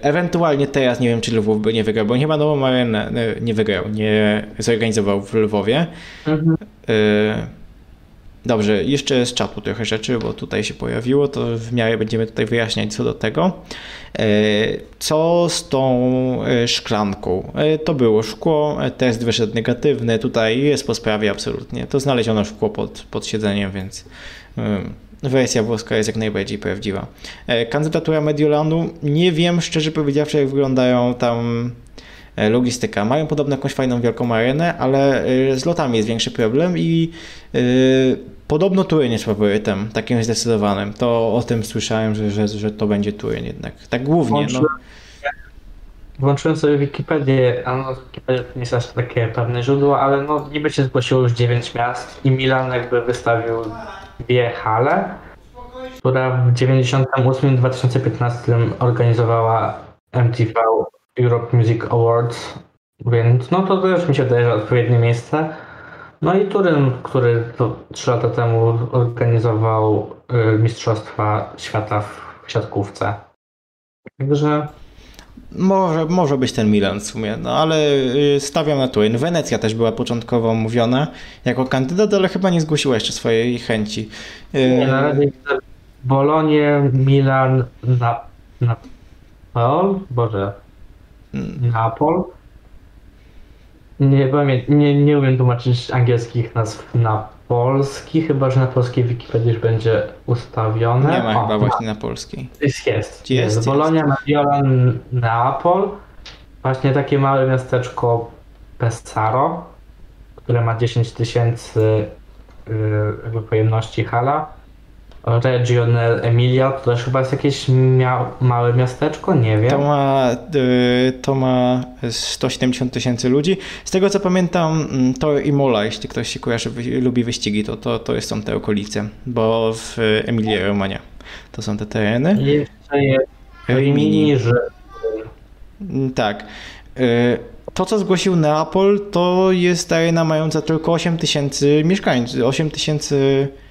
Ewentualnie teraz nie wiem, czy Lwów by nie wygrał, bo chyba nową arenę y, nie wygrał, nie zorganizował w Lwowie. Mhm. Y, Dobrze, jeszcze z czatu trochę rzeczy, bo tutaj się pojawiło, to w miarę będziemy tutaj wyjaśniać co do tego. Y, Co z tą y, szklanką? Y, To było szkło, y, test wyszedł negatywny, tutaj jest po sprawie absolutnie. To znaleziono szkło pod, pod siedzeniem, więc y, wersja włoska jest jak najbardziej prawdziwa. Y, Kandydatura Mediolanu, nie wiem szczerze powiedziawszy jak wyglądają tam e, logistyka. Mają podobno jakąś fajną wielką arenę, ale e, z lotami jest większy problem i e, podobno Turyn jest faworytem, takim zdecydowanym. To o tym słyszałem, że, że, że to będzie Turyn jednak. Tak głównie. No. Włączyłem, włączyłem sobie Wikipedię, a no Wikipedia to nie jest aż takie pewne źródło, ale no niby się zgłosiło już 9 miast i Milan jakby wystawił dwie hale, która w 98-2015 organizowała MTV Europe Music Awards, więc no to też mi się wydaje, że odpowiednie miejsce. No i Turyn, który to 3 lata temu organizował y, Mistrzostwa Świata w siatkówce. Także Może, może być ten Milan w sumie, no ale y, stawiam na Turyn. Wenecja też była początkowo mówiona jako kandydat, ale chyba nie zgłosiła jeszcze swojej chęci. Y, Nie, na razie widzę Bolonię, Milan, na, na? Boże, Napol? Nie, pamię- nie, nie umiem tłumaczyć angielskich nazw na polski, chyba że na polskiej Wikipedii już będzie ustawione. Nie ma O, chyba właśnie na polskiej. Jest, jest. Jest, jest. Bolonia, Mediolan, Neapol. Właśnie takie małe miasteczko Pesaro, które ma 10 tysięcy jakby pojemności hala. Regional Emilia to też chyba jest jakieś mia- małe miasteczko, nie wiem. To ma, y, to ma 170 tysięcy ludzi. Z tego co pamiętam, mm, to Imola, jeśli ktoś się kojarzy, lubi wyścigi, to, to, to są te okolice, bo w Emilia Romagna to są te tereny. I jeszcze jest Rimini, mm, Tak. Y, to, co zgłosił Neapol, to jest arena mająca tylko 8 tysięcy mieszkańców, 8 tysięcy 000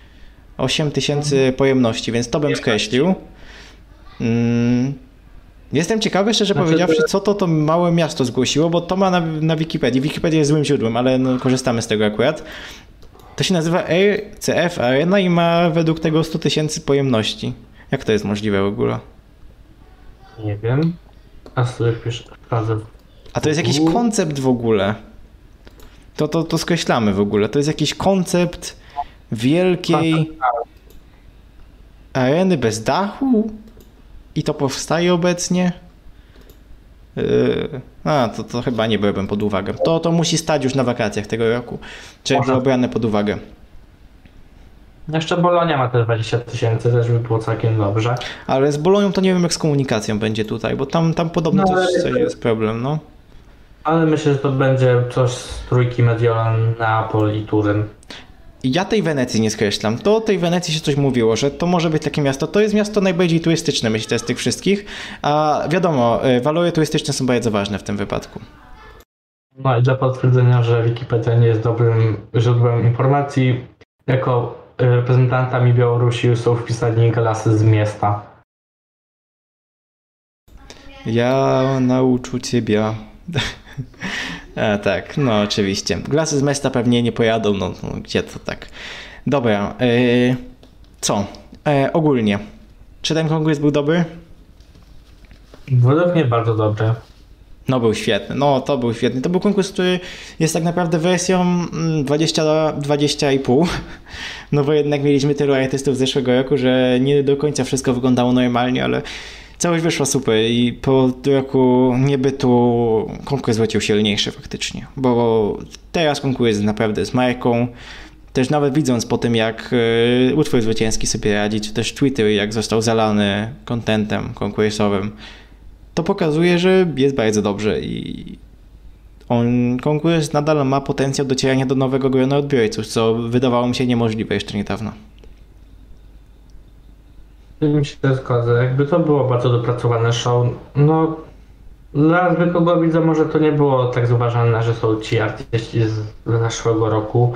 8000 pojemności, więc to bym skreślił. Mm. Jestem ciekawy, szczerze znaczy, powiedziawszy, co to to małe miasto zgłosiło, bo to ma na, na Wikipedii. Wikipedia jest złym źródłem, ale no, korzystamy z tego akurat. To się nazywa RCF Arena i ma według tego 100 tysięcy pojemności. Jak to jest możliwe w ogóle? Nie wiem. A sobie. A to jest jakiś koncept w ogóle. To, to, to skreślamy w ogóle. To jest jakiś koncept wielkiej areny bez dachu? I to powstaje obecnie? Yy, a, to, to chyba nie byłbym pod uwagę. To, to musi stać już na wakacjach tego roku. Czy Może. było brane pod uwagę. Jeszcze Bolonia ma te 20 tysięcy, też by było całkiem dobrze. Ale z Bolonią to nie wiem jak z komunikacją będzie tutaj, bo tam, tam podobno No, też coś jest problem, no. Ale myślę, że to będzie coś z trójki Mediolan, Neapol i Turyn. Ja tej Wenecji nie skreślam. To o tej Wenecji się coś mówiło, że to może być takie miasto. To jest miasto najbardziej turystyczne, myślę, z tych wszystkich. A wiadomo, y, walory turystyczne są bardzo ważne w tym wypadku. No i dla potwierdzenia, że Wikipedia nie jest dobrym źródłem informacji, jako y, reprezentantami Białorusi są wpisani galasy z miasta. Ja nauczę ciebie. A, tak, no oczywiście. Glasy z miasta pewnie nie pojadą, no, no gdzie to tak. Dobra, y, co? E, ogólnie, czy ten konkurs był dobry? Według mnie bardzo dobrze. No był świetny, no to był świetny. To był konkurs, który jest tak naprawdę wersją mm, 20 20,5. No bo jednak mieliśmy tylu artystów z zeszłego roku, że nie do końca wszystko wyglądało normalnie, ale całość wyszła super i po roku niebytu konkurs wrócił silniejszy faktycznie, bo teraz konkurs jest naprawdę z marką. Też nawet widząc po tym, jak y, utwór zwycięski sobie radzi, czy też Twitter, jak został zalany kontentem konkursowym, to pokazuje, że jest bardzo dobrze i On, konkurs nadal ma potencjał docierania do nowego grona odbiorców, co wydawało mi się niemożliwe jeszcze niedawno. Mi się zgodzę. Jakby to było bardzo dopracowane show, no dla zwykłego widza może to nie było tak zauważalne, że są ci artyści z zeszłego roku.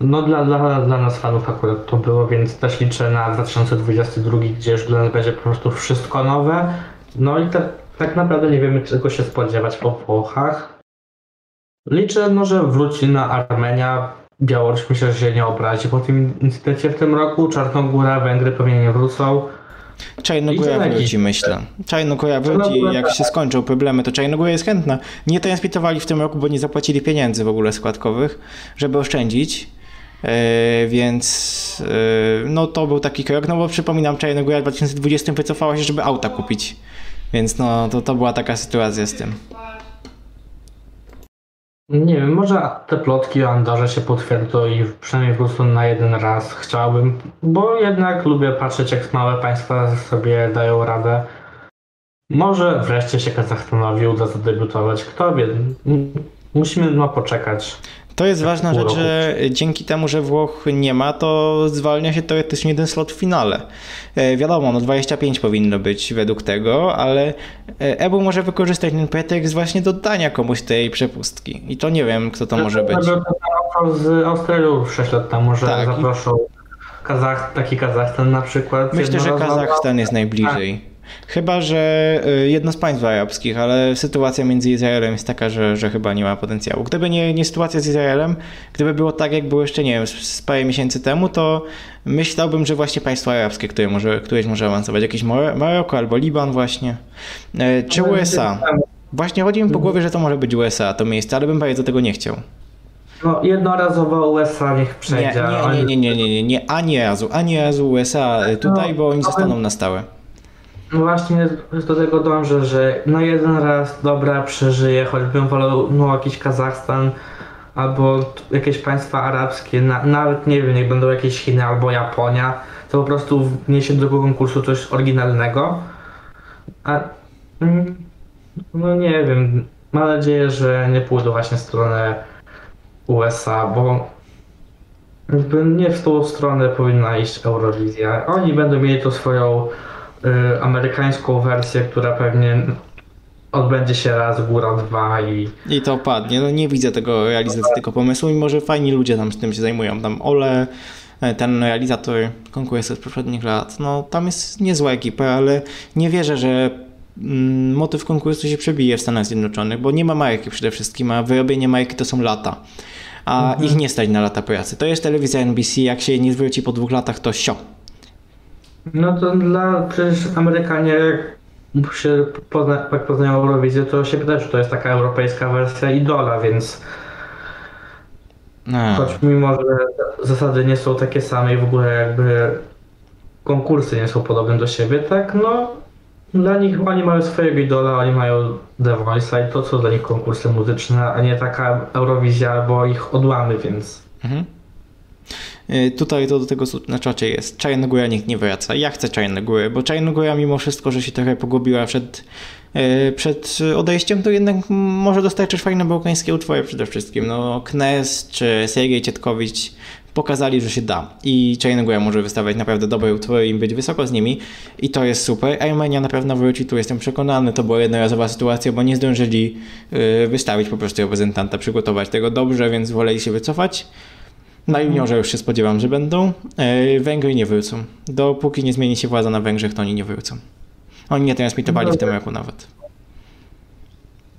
No dla, dla, dla nas fanów akurat to było, więc też liczę na 2022, gdzie już dla nas będzie po prostu wszystko nowe. No i tak, tak naprawdę nie wiemy czego się spodziewać po Włochach. Liczę, no, że wróci na Armenia. Białoruś myślę, że się nie obrazi po tym incydencie w tym roku. Czarnogóra, Węgry pewnie nie wrócą. Czarnogóra wróci, myślę. Czarnogóra wróci, jak się skończą problemy, to Czarnogóra jest chętna. Nie transmitowali w tym roku, bo nie zapłacili pieniędzy w ogóle składkowych, żeby oszczędzić. Yy, więc yy, no to był taki krok, no bo przypominam, Czarnogóra w 2020 wycofała się, żeby auta kupić. Więc no to, to była taka sytuacja z tym. Nie wiem, może te plotki o Andorze się potwierdzą i przynajmniej wrócą na jeden raz. Chciałbym, bo jednak lubię patrzeć, jak małe państwa sobie dają radę. Może wreszcie się Kazachstanowi uda zadebiutować. Kto wie, musimy no poczekać. To jest ważna rzecz, że dzięki temu, że Włoch nie ma, to zwalnia się teoretycznie jeden slot w finale. E, wiadomo, no 25 powinno być według tego, ale Ebu może wykorzystać ten pretekst właśnie do dania komuś tej przepustki. I to nie wiem, kto to może być. Z Australią 6 lat temu, że tak. zaproszą Kazach, taki Kazachstan na przykład. Myślę, że Kazachstan jest najbliżej. Chyba, że y, jedno z państw arabskich, ale sytuacja między Izraelem jest taka, że, że chyba nie ma potencjału. Gdyby nie, nie sytuacja z Izraelem, gdyby było tak, jak było jeszcze, nie wiem, z parę miesięcy temu, to myślałbym, że właśnie państwo arabskie, które może, któreś może awansować, jakieś Maroko albo Liban właśnie, e, czy USA. Właśnie chodzi mi po głowie, że to może być USA, to miejsce, ale bym bardzo tego nie chciał. No jednorazowo USA niech przejdzie. Nie, nie, nie, nie, nie, nie, nie, ani razu, ani razu USA tutaj, bo oni zostaną na stałe. No właśnie do tego dążę, że no jeden raz dobra przeżyję, choćbym wolał no jakiś Kazachstan albo jakieś państwa arabskie, na, nawet nie wiem, niech będą jakieś Chiny albo Japonia, to po prostu wniesie do konkursu coś oryginalnego. A mm, no nie wiem, mam nadzieję, że nie pójdą właśnie w stronę USA, bo nie w tą stronę powinna iść Eurowizja. Oni będą mieli tu swoją y, amerykańską wersję, która pewnie odbędzie się raz, góra dwa i... I to padnie. No nie widzę tego realizacji tego pomysłu, mimo że fajni ludzie tam z tym się zajmują. Tam Ole, e, ten realizator konkursu z poprzednich lat, no tam jest niezła ekipa, ale nie wierzę, że mm, motyw konkursu się przebije w Stanach Zjednoczonych, bo nie ma marki przede wszystkim, a wyrobienie marki to są lata. A mhm. ich nie stać na lata pracy. To jest telewizja NBC, jak się nie zwróci po dwóch latach, to sio. No to dla przecież Amerykanie jak się pozna, jak poznają Eurowizję, to się pyta, czy to jest taka europejska wersja Idola, więc no. choć mimo, że zasady nie są takie same i w ogóle jakby konkursy nie są podobne do siebie, tak no dla nich oni mają swojego idola, oni mają The Voice'a i to są dla nich konkursy muzyczne, a nie taka Eurowizja, bo ich odłamy, więc... Mhm. Y, tutaj to do tego na czacie jest. Czarnogóra nikt nie wraca. Ja chcę Czarnogórę, bo Czarnogóra mimo wszystko, że się trochę pogubiła przed, y, przed odejściem, to jednak może dostarczyć fajne bałkańskie utwory przede wszystkim. No, Knes czy Sergiej Cietkowicz pokazali, że się da. I Czarnogóra może wystawiać naprawdę dobre utwory i być wysoko z nimi. I to jest super. Armenia na pewno wróci, tu jestem przekonany. To była jednorazowa sytuacja, bo nie zdążyli y, wystawić po prostu reprezentanta, przygotować tego dobrze, więc woleli się wycofać. Na juniorze już się spodziewam, że będą. E, Węgry nie wrócą. Dopóki nie zmieni się władza na Węgrzech, to oni nie wrócą. Oni nie transmitowali w tym roku nawet.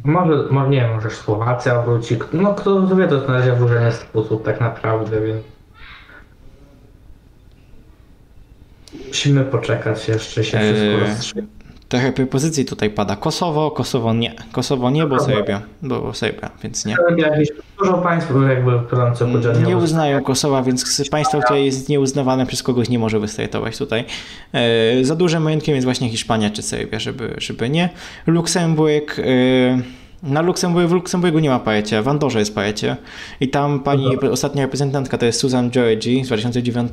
Może, może nie wiem, może Słowacja wróci. No kto wie, to na razie wróżenie sposób tak naprawdę, więc... Musimy poczekać jeszcze się wszystko eee, rozstrzygnie trochę propozycji tutaj pada. Kosowo, Kosowo nie. Kosowo nie, bo Serbia, bo Serbia, więc nie. Dużo państw jakby wtrącę nie, uznają Kosowa, więc państwo, które jest nieuznawane przez kogoś nie może wystartować tutaj. E, za dużym rynkiem jest właśnie Hiszpania czy Serbia, żeby, żeby nie. Luksemburg... E, na Luksemburgu, w Luksemburgu nie ma pojęcia, w Andorze jest pojęcie. I tam pani no ostatnia reprezentantka to jest Susan Georgi z 2009.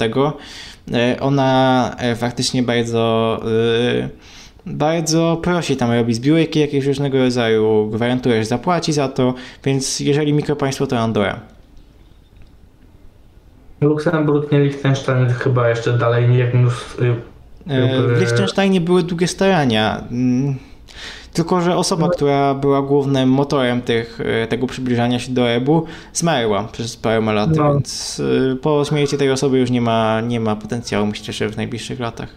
E, ona faktycznie bardzo bardzo prosi tam robi zbiórki jakiegoś różnego rodzaju, gwarantujesz zapłaci za to, więc jeżeli mikropaństwo to Andora. Luksemburg, nie Liechtenstein chyba jeszcze dalej nie wniósł. y, E, W Liechtensteinie były długie starania. mm, Tylko, że osoba, No. która była głównym motorem tych, e, tego przybliżania się do EBU, zmarła przez parę lat, No. więc e, po śmierci tej osoby już nie ma, nie ma potencjału, myślę, że w najbliższych latach.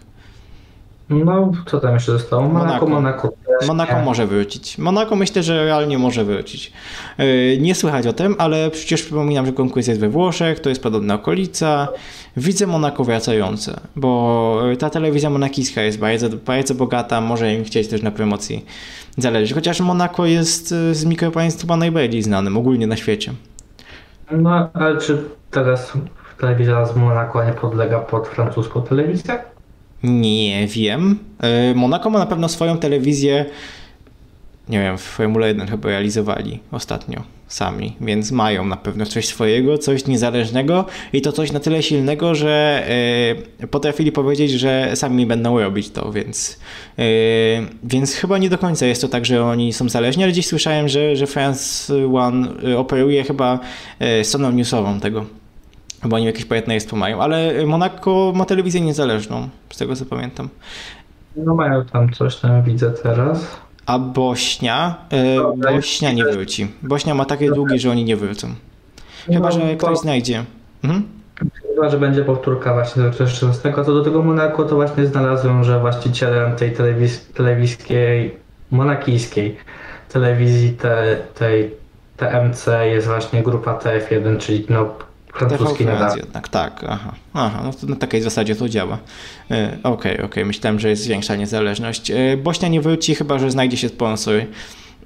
No, co tam jeszcze zostało? Monako. Monako, Monako. może wrócić. Monako myślę, że realnie może wrócić. Yy, Nie słychać o tym, ale przecież przypominam, że konkurs jest we Włoszech, to jest podobna okolica. Widzę Monako wracające, bo ta telewizja monakijska jest bardzo, bardzo bogata, może im chcieć też na promocji zależy. Chociaż Monako jest y, z mikropaństwa najbardziej znanym ogólnie na świecie. No, ale czy teraz telewizja z Monako nie podlega pod francuską telewizję? Nie wiem. Yy, Monako ma na pewno swoją telewizję. Nie wiem, w Formule 1 chyba realizowali ostatnio sami, więc mają na pewno coś swojego, coś niezależnego i to coś na tyle silnego, że yy, potrafili powiedzieć, że sami będą robić to, więc, yy, więc chyba nie do końca jest to tak, że oni są zależni, ale dziś słyszałem, że, że France One operuje chyba stroną newsową tego. Bo oni jakieś partnerstwo mają, ale Monako ma telewizję niezależną, z tego co pamiętam. No mają tam coś, tam widzę teraz. A Bośnia, e, Dobra, Bośnia nie wróci. Bośnia ma takie długi, że oni nie wrócą. Chyba, No, że bo- ktoś znajdzie. Mhm. Chyba, że będzie powtórka właśnie z 2016. Co do tego Monako, to właśnie znalazłem, że właścicielem tej telewiz telewizskiej, monakijskiej telewizji te, tej TMC jest właśnie grupa TF1, czyli no francuski TV France nadawca. jednak, tak. Aha, aha no to na takiej zasadzie to działa. E, Okej, okej, myślałem, że jest większa niezależność. E, Bośnia nie wróci, chyba, że znajdzie się sponsor.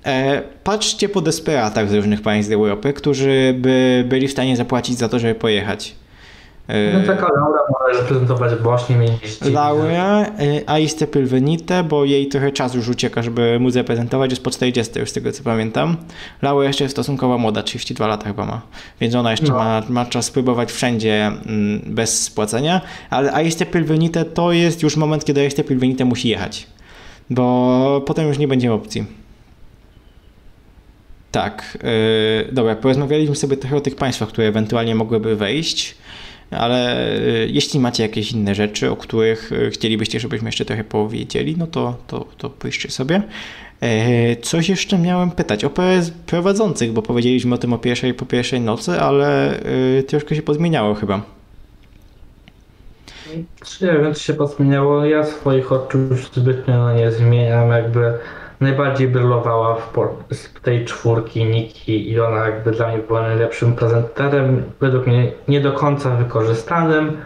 E, Patrzcie po desperatach z różnych państw Europy, którzy by byli w stanie zapłacić za to, żeby pojechać. E, No taka Laura może reprezentować Bośnię, że- Laura, y, Aiste Pylvenite, bo jej trochę czasu już ucieka, żeby móc reprezentować, jest po 40 już z tego co pamiętam. Laura jeszcze jest stosunkowo młoda, 32 lata chyba ma, więc ona jeszcze No. ma, ma czas spróbować wszędzie mm, bez spłacenia, ale Aiste Pylvenite to jest już moment, kiedy Aiste Pylvenite musi jechać, bo potem już nie będzie opcji. Tak, yy, dobra, porozmawialiśmy sobie trochę o tych państwach, które ewentualnie mogłyby wejść, ale y, jeśli macie jakieś inne rzeczy, o których y, chcielibyście, żebyśmy jeszcze trochę powiedzieli, no to, to, to piszcie sobie. E, Coś jeszcze miałem pytać o prowadzących, bo powiedzieliśmy o tym o pierwszej, po pierwszej nocy, ale y, troszkę się pozmieniało chyba. Nie wiem, czy się pozmieniało. Ja swoich odczuć zbytnio nie zmieniam. Jakby najbardziej brylowała w z tej czwórki Niki i ona jakby dla mnie była najlepszym prezenterem. Według mnie nie do końca wykorzystanym.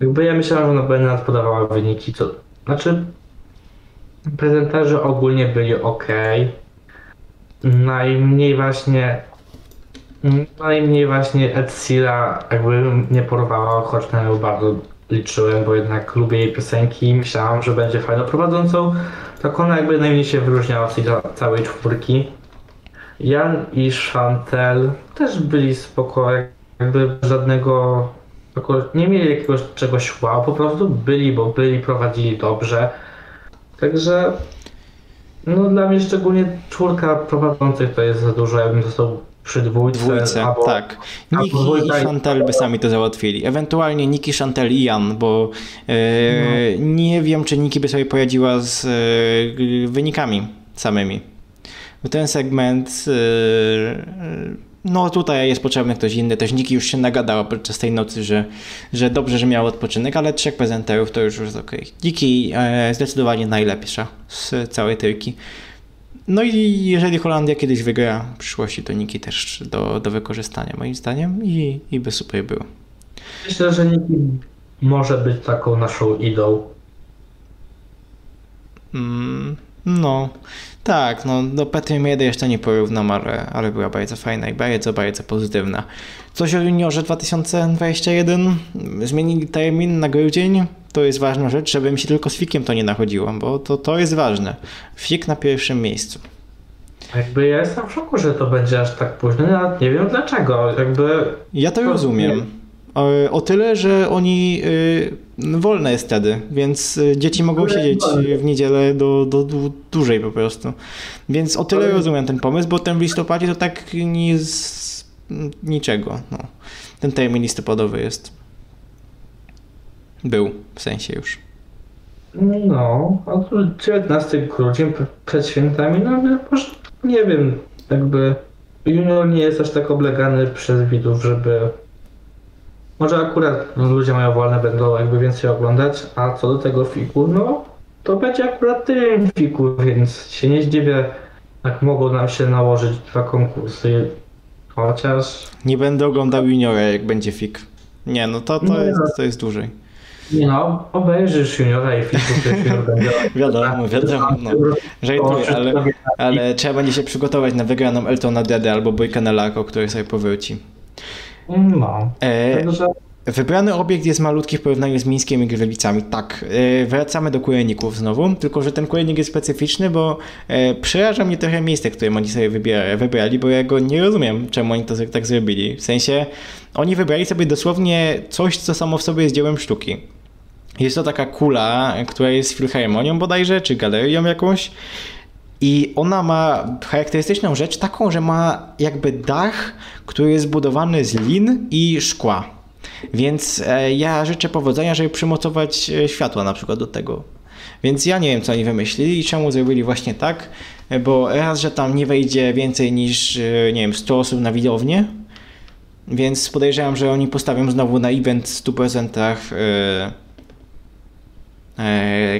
Jakby ja myślałem, że ona będzie nawet podawała wyniki. Co, znaczy, prezenterzy ogólnie byli ok. Najmniej właśnie. Najmniej właśnie Ed Sheera jakby mnie porwała, choć nią bardzo liczyłem, bo jednak lubię jej piosenki i myślałam, że będzie fajną prowadzącą. Tak ona jakby najmniej się wyróżniała z tej ca- całej czwórki. Jan i Chantel też byli spoko, jakby żadnego, nie mieli jakiegoś czegoś wow, po prostu byli, bo byli, prowadzili dobrze. Także no dla mnie szczególnie czwórka prowadzących to jest za dużo, ja bym został przy dwójce. Dwójce, albo- tak. Niki dwójka i Chantel by sami to załatwili. Ewentualnie Niki, Chantel i Jan, bo e, nie wiem, czy Niki by sobie poradziła z e, wynikami samymi. Bo ten segment, e, no tutaj jest potrzebny ktoś inny. Też Niki już się nagadała podczas tej nocy, że, że dobrze, że miał odpoczynek, ale trzech prezenterów to już jest okej. Niki e, zdecydowanie najlepsza z całej trójki. No i jeżeli Holandia kiedyś wygra w przyszłości, to Niki też do, do wykorzystania moim zdaniem i, i by super było. Myślę, że Niki może być taką naszą idą. Mm, no, tak, no do Petry Miedy jeszcze nie porównam, ale, ale była bardzo fajna i bardzo, bardzo pozytywna. Coś o juniorze 2021, zmienili termin na grudzień, to jest ważna rzecz, żeby mi się tylko z Fikiem to nie nachodziło, bo to, to jest ważne. Fik na pierwszym miejscu. Jakby ja jestem w szoku, że to będzie aż tak późno, ja nie wiem dlaczego. Jakby Ja To rozumiem. O, o tyle, że oni y, wolne jest wtedy, więc y, dzieci mogą siedzieć w niedzielę do, do, do dłużej po prostu. Więc o tyle rozumiem ten pomysł, bo ten w listopadzie to tak nie z niczego. No. Ten termin listopadowy jest. Był w sensie już. No, a tu 19 grudzień przed świętami, no ale może nie wiem, jakby junior nie jest aż tak oblegany przez widzów, żeby może akurat ludzie mają wolne, będą jakby więcej oglądać, a co do tego figu, no to będzie akurat tym figu, więc się nie zdziwię, jak mogą nam się nałożyć dwa konkursy, chociaż Nie będę oglądał juniora, jak będzie fik. Nie, no to, to, jest, to jest dłużej. nie no, obejrzysz juniora i figu, to junior będzie Wiadomo, wiadomo. No. Żartuję, ale, ale trzeba będzie się przygotować na wygraną Eltona Dede albo Bójkę Nelako, który sobie powróci. No, E, Wybrany obiekt jest malutki w porównaniu z Mińskiem i Grylicami. Tak, e, wracamy do kujeników znowu, tylko że ten kujenik jest specyficzny, bo e, przeraża mnie trochę miejsce, które oni sobie wybiera, wybrali, bo ja go nie rozumiem, czemu oni to tak zrobili. W sensie, oni wybrali sobie dosłownie coś, co samo w sobie jest dziełem sztuki. Jest to taka kula, która jest filharmonią bodajże, czy galerią jakąś. I ona ma charakterystyczną rzecz taką, że ma jakby dach, który jest zbudowany z lin i szkła. Więc e, ja życzę powodzenia, żeby przymocować e, światła na przykład do tego. Więc ja nie wiem, co oni wymyślili i czemu zrobili właśnie tak, e, bo raz, że tam nie wejdzie więcej niż, nie wiem, 100 osób na widownię, więc podejrzewam, że oni postawią znowu na event w 100% e, e,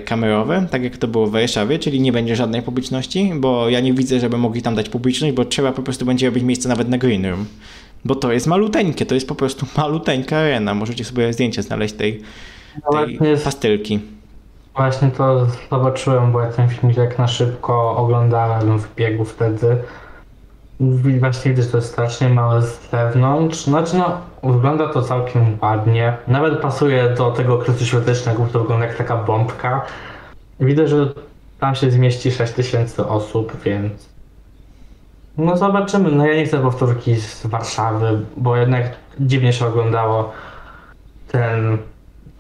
kamerowe, tak jak to było w Warszawie, czyli nie będzie żadnej publiczności, bo ja nie widzę, żeby mogli tam dać publiczność, bo trzeba po prostu będzie robić miejsce nawet na green room. Bo to jest maluteńkie, to jest po prostu maluteńka arena. Możecie sobie zdjęcie znaleźć tej, tej Nawet jest- pastylki. Właśnie to zobaczyłem, bo ja ten filmik jak na szybko oglądałem w biegu wtedy. Właśnie widać, że to jest strasznie małe z zewnątrz. Znaczy no, wygląda to całkiem ładnie. Nawet pasuje do tego okresu świątecznego, to wygląda jak taka bombka. Widać, że tam się zmieści 6000 osób, więc... No zobaczymy. No ja nie chcę powtórki z Warszawy, bo jednak dziwnie się oglądało ten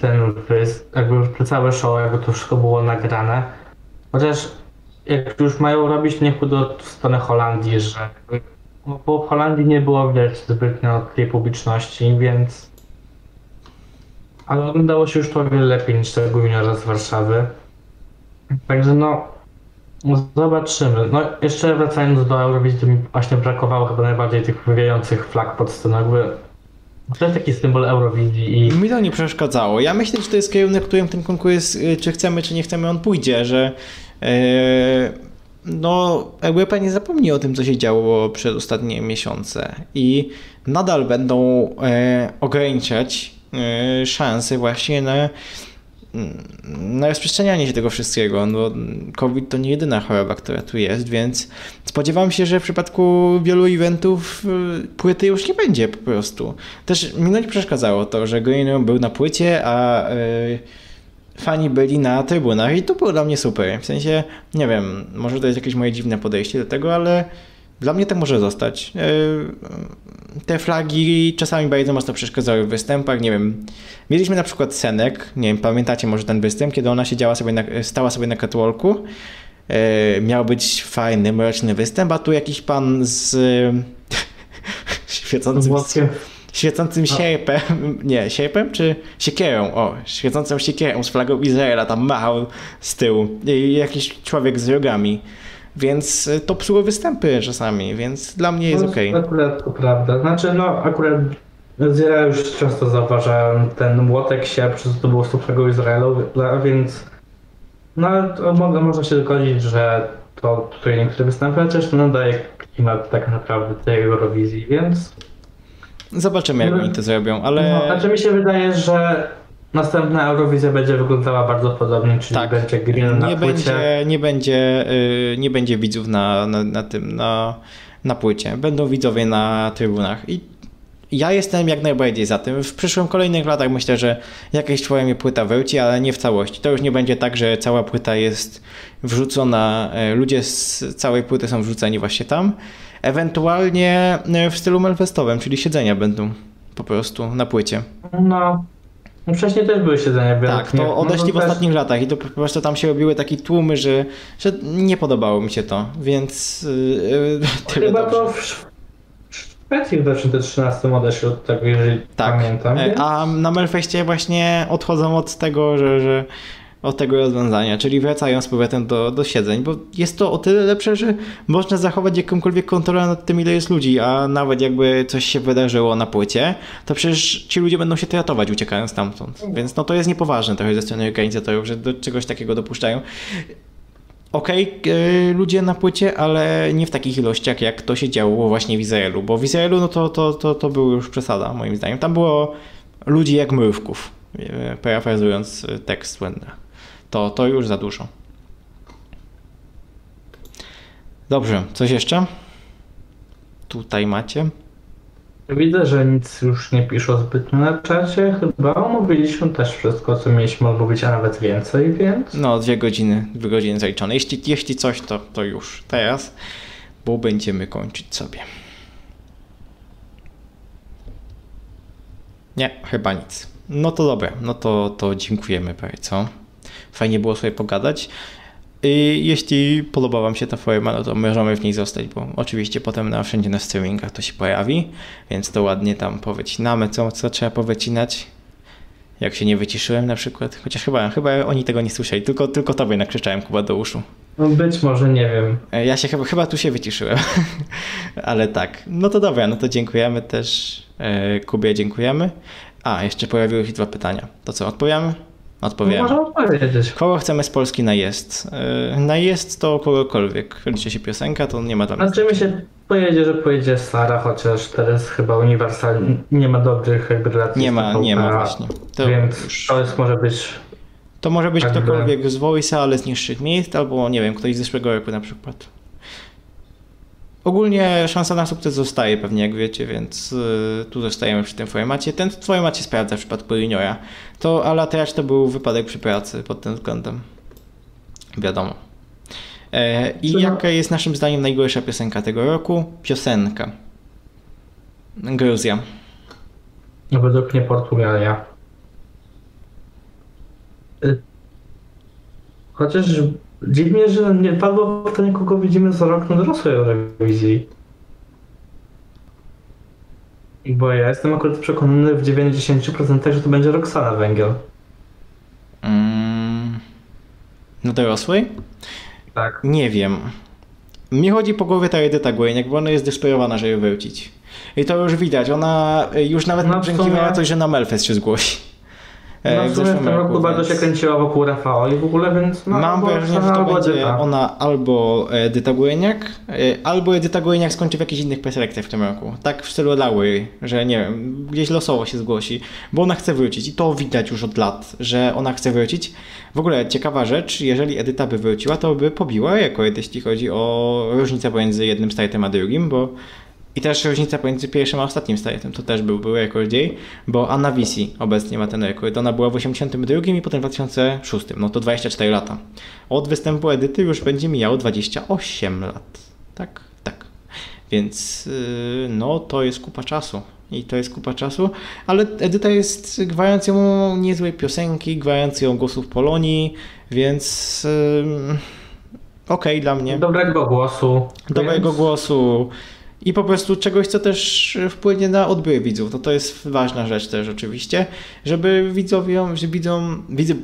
ten wys, jakby całe show, jakby to wszystko było nagrane. Chociaż jak już mają robić, niech pójdą w stronę Holandii, że no, bo w Holandii nie było widać zbytnio tej publiczności, więc ale oglądało się już to o wiele lepiej niż tego juniora z Warszawy. Także no, no zobaczymy. No jeszcze wracając do Eurowizji, to mi właśnie brakowało chyba najbardziej tych wywijających flag pod sceną, jakby to jest taki symbol Eurowizji i Mi to nie przeszkadzało. Ja myślę, że to jest kierunek, w którym ten konkurs, czy chcemy, czy nie chcemy, on pójdzie, że no, Europa nie zapomni o tym, co się działo przez ostatnie miesiące i nadal będą e, ograniczać e, szanse właśnie na na rozprzestrzenianie się tego wszystkiego. No, COVID to nie jedyna choroba, która tu jest, więc spodziewam się, że w przypadku wielu eventów płyty już nie będzie po prostu. Też mi nie przeszkadzało to, że Green był na płycie, a fani byli na trybunach i to było dla mnie super. W sensie, nie wiem, może to jest jakieś moje dziwne podejście do tego, ale dla mnie to może zostać. Y, Te flagi czasami bardzo mocno przeszkadzały w występach, nie wiem. Mieliśmy na przykład Senek, nie wiem, pamiętacie może ten występ, kiedy ona siedziała sobie na, stała sobie na catwalku. E, miał być fajny, mroczny występ, a tu jakiś pan z świecącym, włoskiem. Świecącym sierpem, nie, sierpem czy siekierą, o, świecącą siekierą z flagą Izraela tam machał z tyłu i jakiś człowiek z rogami. Więc e, to psuło występy czasami, więc dla mnie jest No, okej. Akurat to prawda. Znaczy, no akurat z ja już często zauważałem ten młotek się, przez to było super Izraelu, więc no ale to mo- można się zgodzić, że to tutaj niektóre występy chociaż nadaje klimat tak naprawdę tej Eurowizji, więc Zobaczymy, jak No. oni to zrobią, ale... no, znaczy mi się wydaje, że następna Eurowizja będzie wyglądała bardzo podobnie, czyli Tak. będzie green na nie płycie. będzie, nie będzie, y, nie będzie widzów na, na, na tym, na, na płycie. Będą widzowie na trybunach. I ja jestem jak najbardziej za tym. W przyszłym kolejnych latach myślę, że jakaś twoja mi płyta wróci, ale nie w całości. To już nie będzie tak, że cała płyta jest wrzucona, y, ludzie z całej płyty są wrzuceni właśnie tam. Ewentualnie y, w stylu melfestowym, czyli siedzenia będą. po prostu na płycie. No. no wcześniej też były siedzenia w Tak, to odeszli w No też- ostatnich latach i to po prostu tam się robiły takie tłumy, że, że nie podobało mi się to, więc yy, tyle Chyba dobrze. to w W Szwecji w 2013 odeszli od tego, jeżeli Tak, pamiętam. E, więc- a na Melfeście właśnie odchodzą od tego, że, że od tego rozwiązania, czyli wracają z powrotem do, do siedzeń, bo jest to o tyle lepsze, że można zachować jakąkolwiek kontrolę nad tym, ile jest ludzi, a nawet jakby coś się wydarzyło na płycie, to przecież ci ludzie będą się ratować uciekając stamtąd. Więc no to jest niepoważne trochę ze strony organizatorów, że do czegoś takiego dopuszczają. Okej, e, ludzie na płycie, ale nie w takich ilościach, jak to się działo właśnie w Izraelu, bo w Izraelu no to, to, to, to była już przesada, moim zdaniem. Tam było ludzi jak mrówków, e, parafrazując e, tekst Wendera. To, to już za dużo. Dobrze, coś jeszcze? Tutaj macie. Widzę, że nic już nie piszą zbytnio na czacie. Chyba omówiliśmy też wszystko, co mieliśmy omówić, a nawet więcej, więc... No, dwie godziny, dwie godziny zaliczone. Jeśli, jeśli coś, to, to już teraz, bo będziemy kończyć sobie. Nie, chyba nic. No to dobra, no to, to dziękujemy bardzo. Fajnie było sobie pogadać. I jeśli podoba Wam się ta forma, no to możemy w niej zostać, bo oczywiście potem na wszędzie na streamingach to się pojawi, więc to ładnie tam powycinamy, co, co trzeba powycinać. Jak się nie wyciszyłem na przykład, chociaż chyba, chyba oni tego nie słyszeli, tylko, tylko tobie nakrzyczałem Kuba do uszu. No być może, nie wiem. E, Ja się chyba, chyba tu się wyciszyłem, ale tak. No to dobra, no to dziękujemy też e, Kubie, dziękujemy. A, jeszcze pojawiły się dwa pytania. To co, odpowiemy? No, Odpowiemy. można odpowiedzieć. Kogo chcemy z Polski na jest? E, Na jest to kogokolwiek. Liczy się piosenka, to nie ma tam. Znaczy mi się pojedzie, że pojedzie Sara, chociaż teraz chyba Universal nie ma dobrych jakby relacji Nie ma, nie ma właśnie. To, Więc już, to jest może być... to może być jakby- ktokolwiek z Voice'a, ale z niższych miejsc, albo nie wiem, ktoś z zeszłego roku na przykład. Ogólnie szansa na sukces zostaje pewnie, jak wiecie, więc y, tu zostajemy przy tym formacie. Ten format się sprawdza w przypadku juniora. To Ala też to był wypadek przy pracy pod tym względem. Wiadomo. E, I jaka jest naszym zdaniem najgorsza piosenka tego roku? Piosenka. Gruzja. No według mnie Portugalia. Y, Chociaż dziwnie, że nie padło pytanie, kogo widzimy za rok na dorosłej Eurowizji. Bo ja jestem akurat przekonany w 90%, że to będzie Roxana Węgiel. Mm, na dorosłej? Tak. Nie wiem. Mi chodzi po głowie ta Edyta Głejniak, bo ona jest desperowana, żeby wrócić. I to już widać. Ona y, już nawet No, w brzękiwała sumie- coś, że na Melfest się zgłosi. E, No w sumie w tym roku bardzo więc się kręciła wokół Rafała i w ogóle, więc no, Mam wrażenie, że to będzie Edyta. ona albo Edyta Głejniak, e, albo Edyta Głejniak skończy w jakichś innych preselekcjach w tym roku. Tak w stylu Lały, że nie wiem, gdzieś losowo się zgłosi, bo ona chce wrócić i to widać już od lat, że ona chce wrócić. W ogóle ciekawa rzecz, jeżeli Edyta by wróciła, to by pobiła rekord, jeśli chodzi o różnicę pomiędzy jednym startem a drugim, bo i też różnica pomiędzy pierwszym a ostatnim startem, to też był, był rekord jej, bo Anna Wisi obecnie ma ten rekord. Ona była w 82 i potem w 2006, no to 24 lata. Od występu Edyty już będzie mijało 28 lat. Tak, tak. Więc yy, no to jest kupa czasu. I to jest kupa czasu, ale Edyta jest gwarancją niezłej piosenki, gwarancją głosów Polonii, więc yy, okej dla mnie Dobrego głosu. dobrego więc- głosu i po prostu czegoś, co też wpłynie na odbiór widzów. No to jest ważna rzecz też oczywiście, żeby widzowie,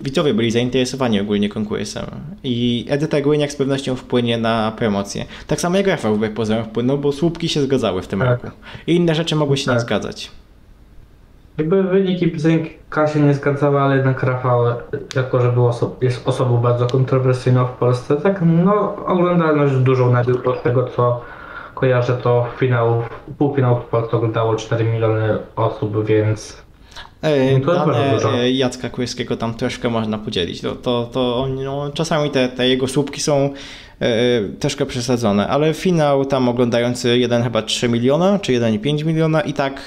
widzowie byli zainteresowani ogólnie konkursem. I Edyta Głyniak z pewnością wpłynie na promocję. Tak samo jak Rafał wbrew pozorom wpłynął, bo słupki się zgadzały w tym Tak. roku. I inne rzeczy mogły się nie Tak. zgadzać. Jakby wyniki piosenka się nie zgadzały, ale jednak Rafał, jako że był oso- jest osobą bardzo kontrowersyjną w Polsce, tak no oglądalność dużą nabył od tego co kojarzę to finał, półfinał Polsce oglądało 4 miliony osób, więc to Dane e, Jacka Kłyskiego tam troszkę można podzielić. To, to, to oni, no, czasami te, te jego słupki są e, troszkę przesadzone, ale finał tam oglądający jeden chyba 3 miliona, czy 1,5 miliona i tak,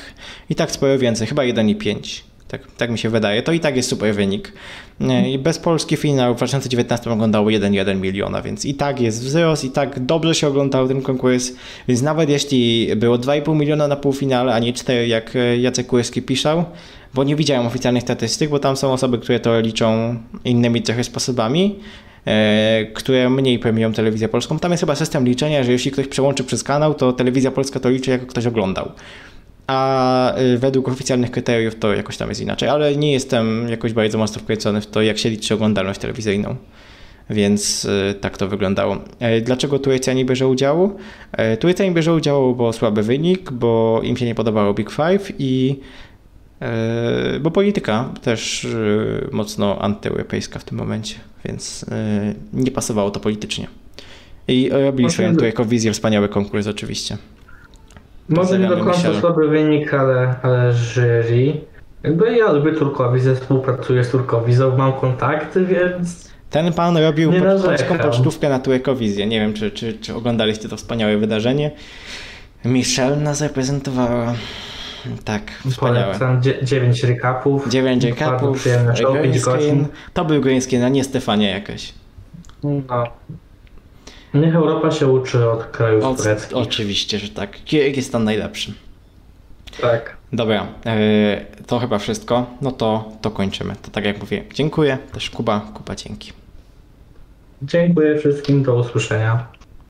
i tak sporo więcej, chyba 1,5. Tak, tak mi się wydaje. To i tak jest super wynik. E, I bez Polski finał w 2019 oglądało 1,1 miliona, więc i tak jest wzrost, i tak dobrze się oglądał ten konkurs. Więc nawet jeśli było 2,5 miliona na półfinale, a nie 4, jak e, Jacek Kurski piszał, bo nie widziałem oficjalnych statystyk, bo tam są osoby, które to liczą innymi trochę sposobami, e, które mniej premiują telewizję polską. Tam jest chyba system liczenia, że jeśli ktoś przełączy przez kanał, to telewizja polska to liczy, jako ktoś oglądał. A y, według oficjalnych kryteriów to jakoś tam jest inaczej, ale nie jestem jakoś bardzo mocno wkręcony w to, jak się liczy oglądalność telewizyjną. Więc y, tak to wyglądało. E, Dlaczego Turcja nie bierze udziału? E, Turcja nie bierze udziału, bo słaby wynik, bo im się nie podobało Big Five i e, bo polityka też y, mocno antyeuropejska w tym momencie, więc nie pasowało to politycznie. I robili swoją tu jako wizję wspaniały konkurs oczywiście. Może nie do końca Michel. słaby wynik, ale, ale jury. Jakby ja lubię Turkowizę, współpracuję z Turkowizą, mam kontakty, więc Ten pan robił polską pocztówkę na Turekowizję. Nie wiem, czy, czy, czy oglądaliście to wspaniałe wydarzenie. Michelle nas reprezentowała. Tak, wspaniałe. polecam dzie- 9 recapów. 9 Bardzo kapów, przyjemne show, green 5 screen. To był green screen, a nie Stefania jakaś. No. Niech Europa się uczy od krajów O, tureckich. oczywiście, że tak. Kirgistan najlepszy. Tak. Dobra, e, to chyba wszystko. No to, to kończymy. To tak jak mówię, dziękuję. Też Kuba, Kuba dzięki. Dziękuję wszystkim, do usłyszenia.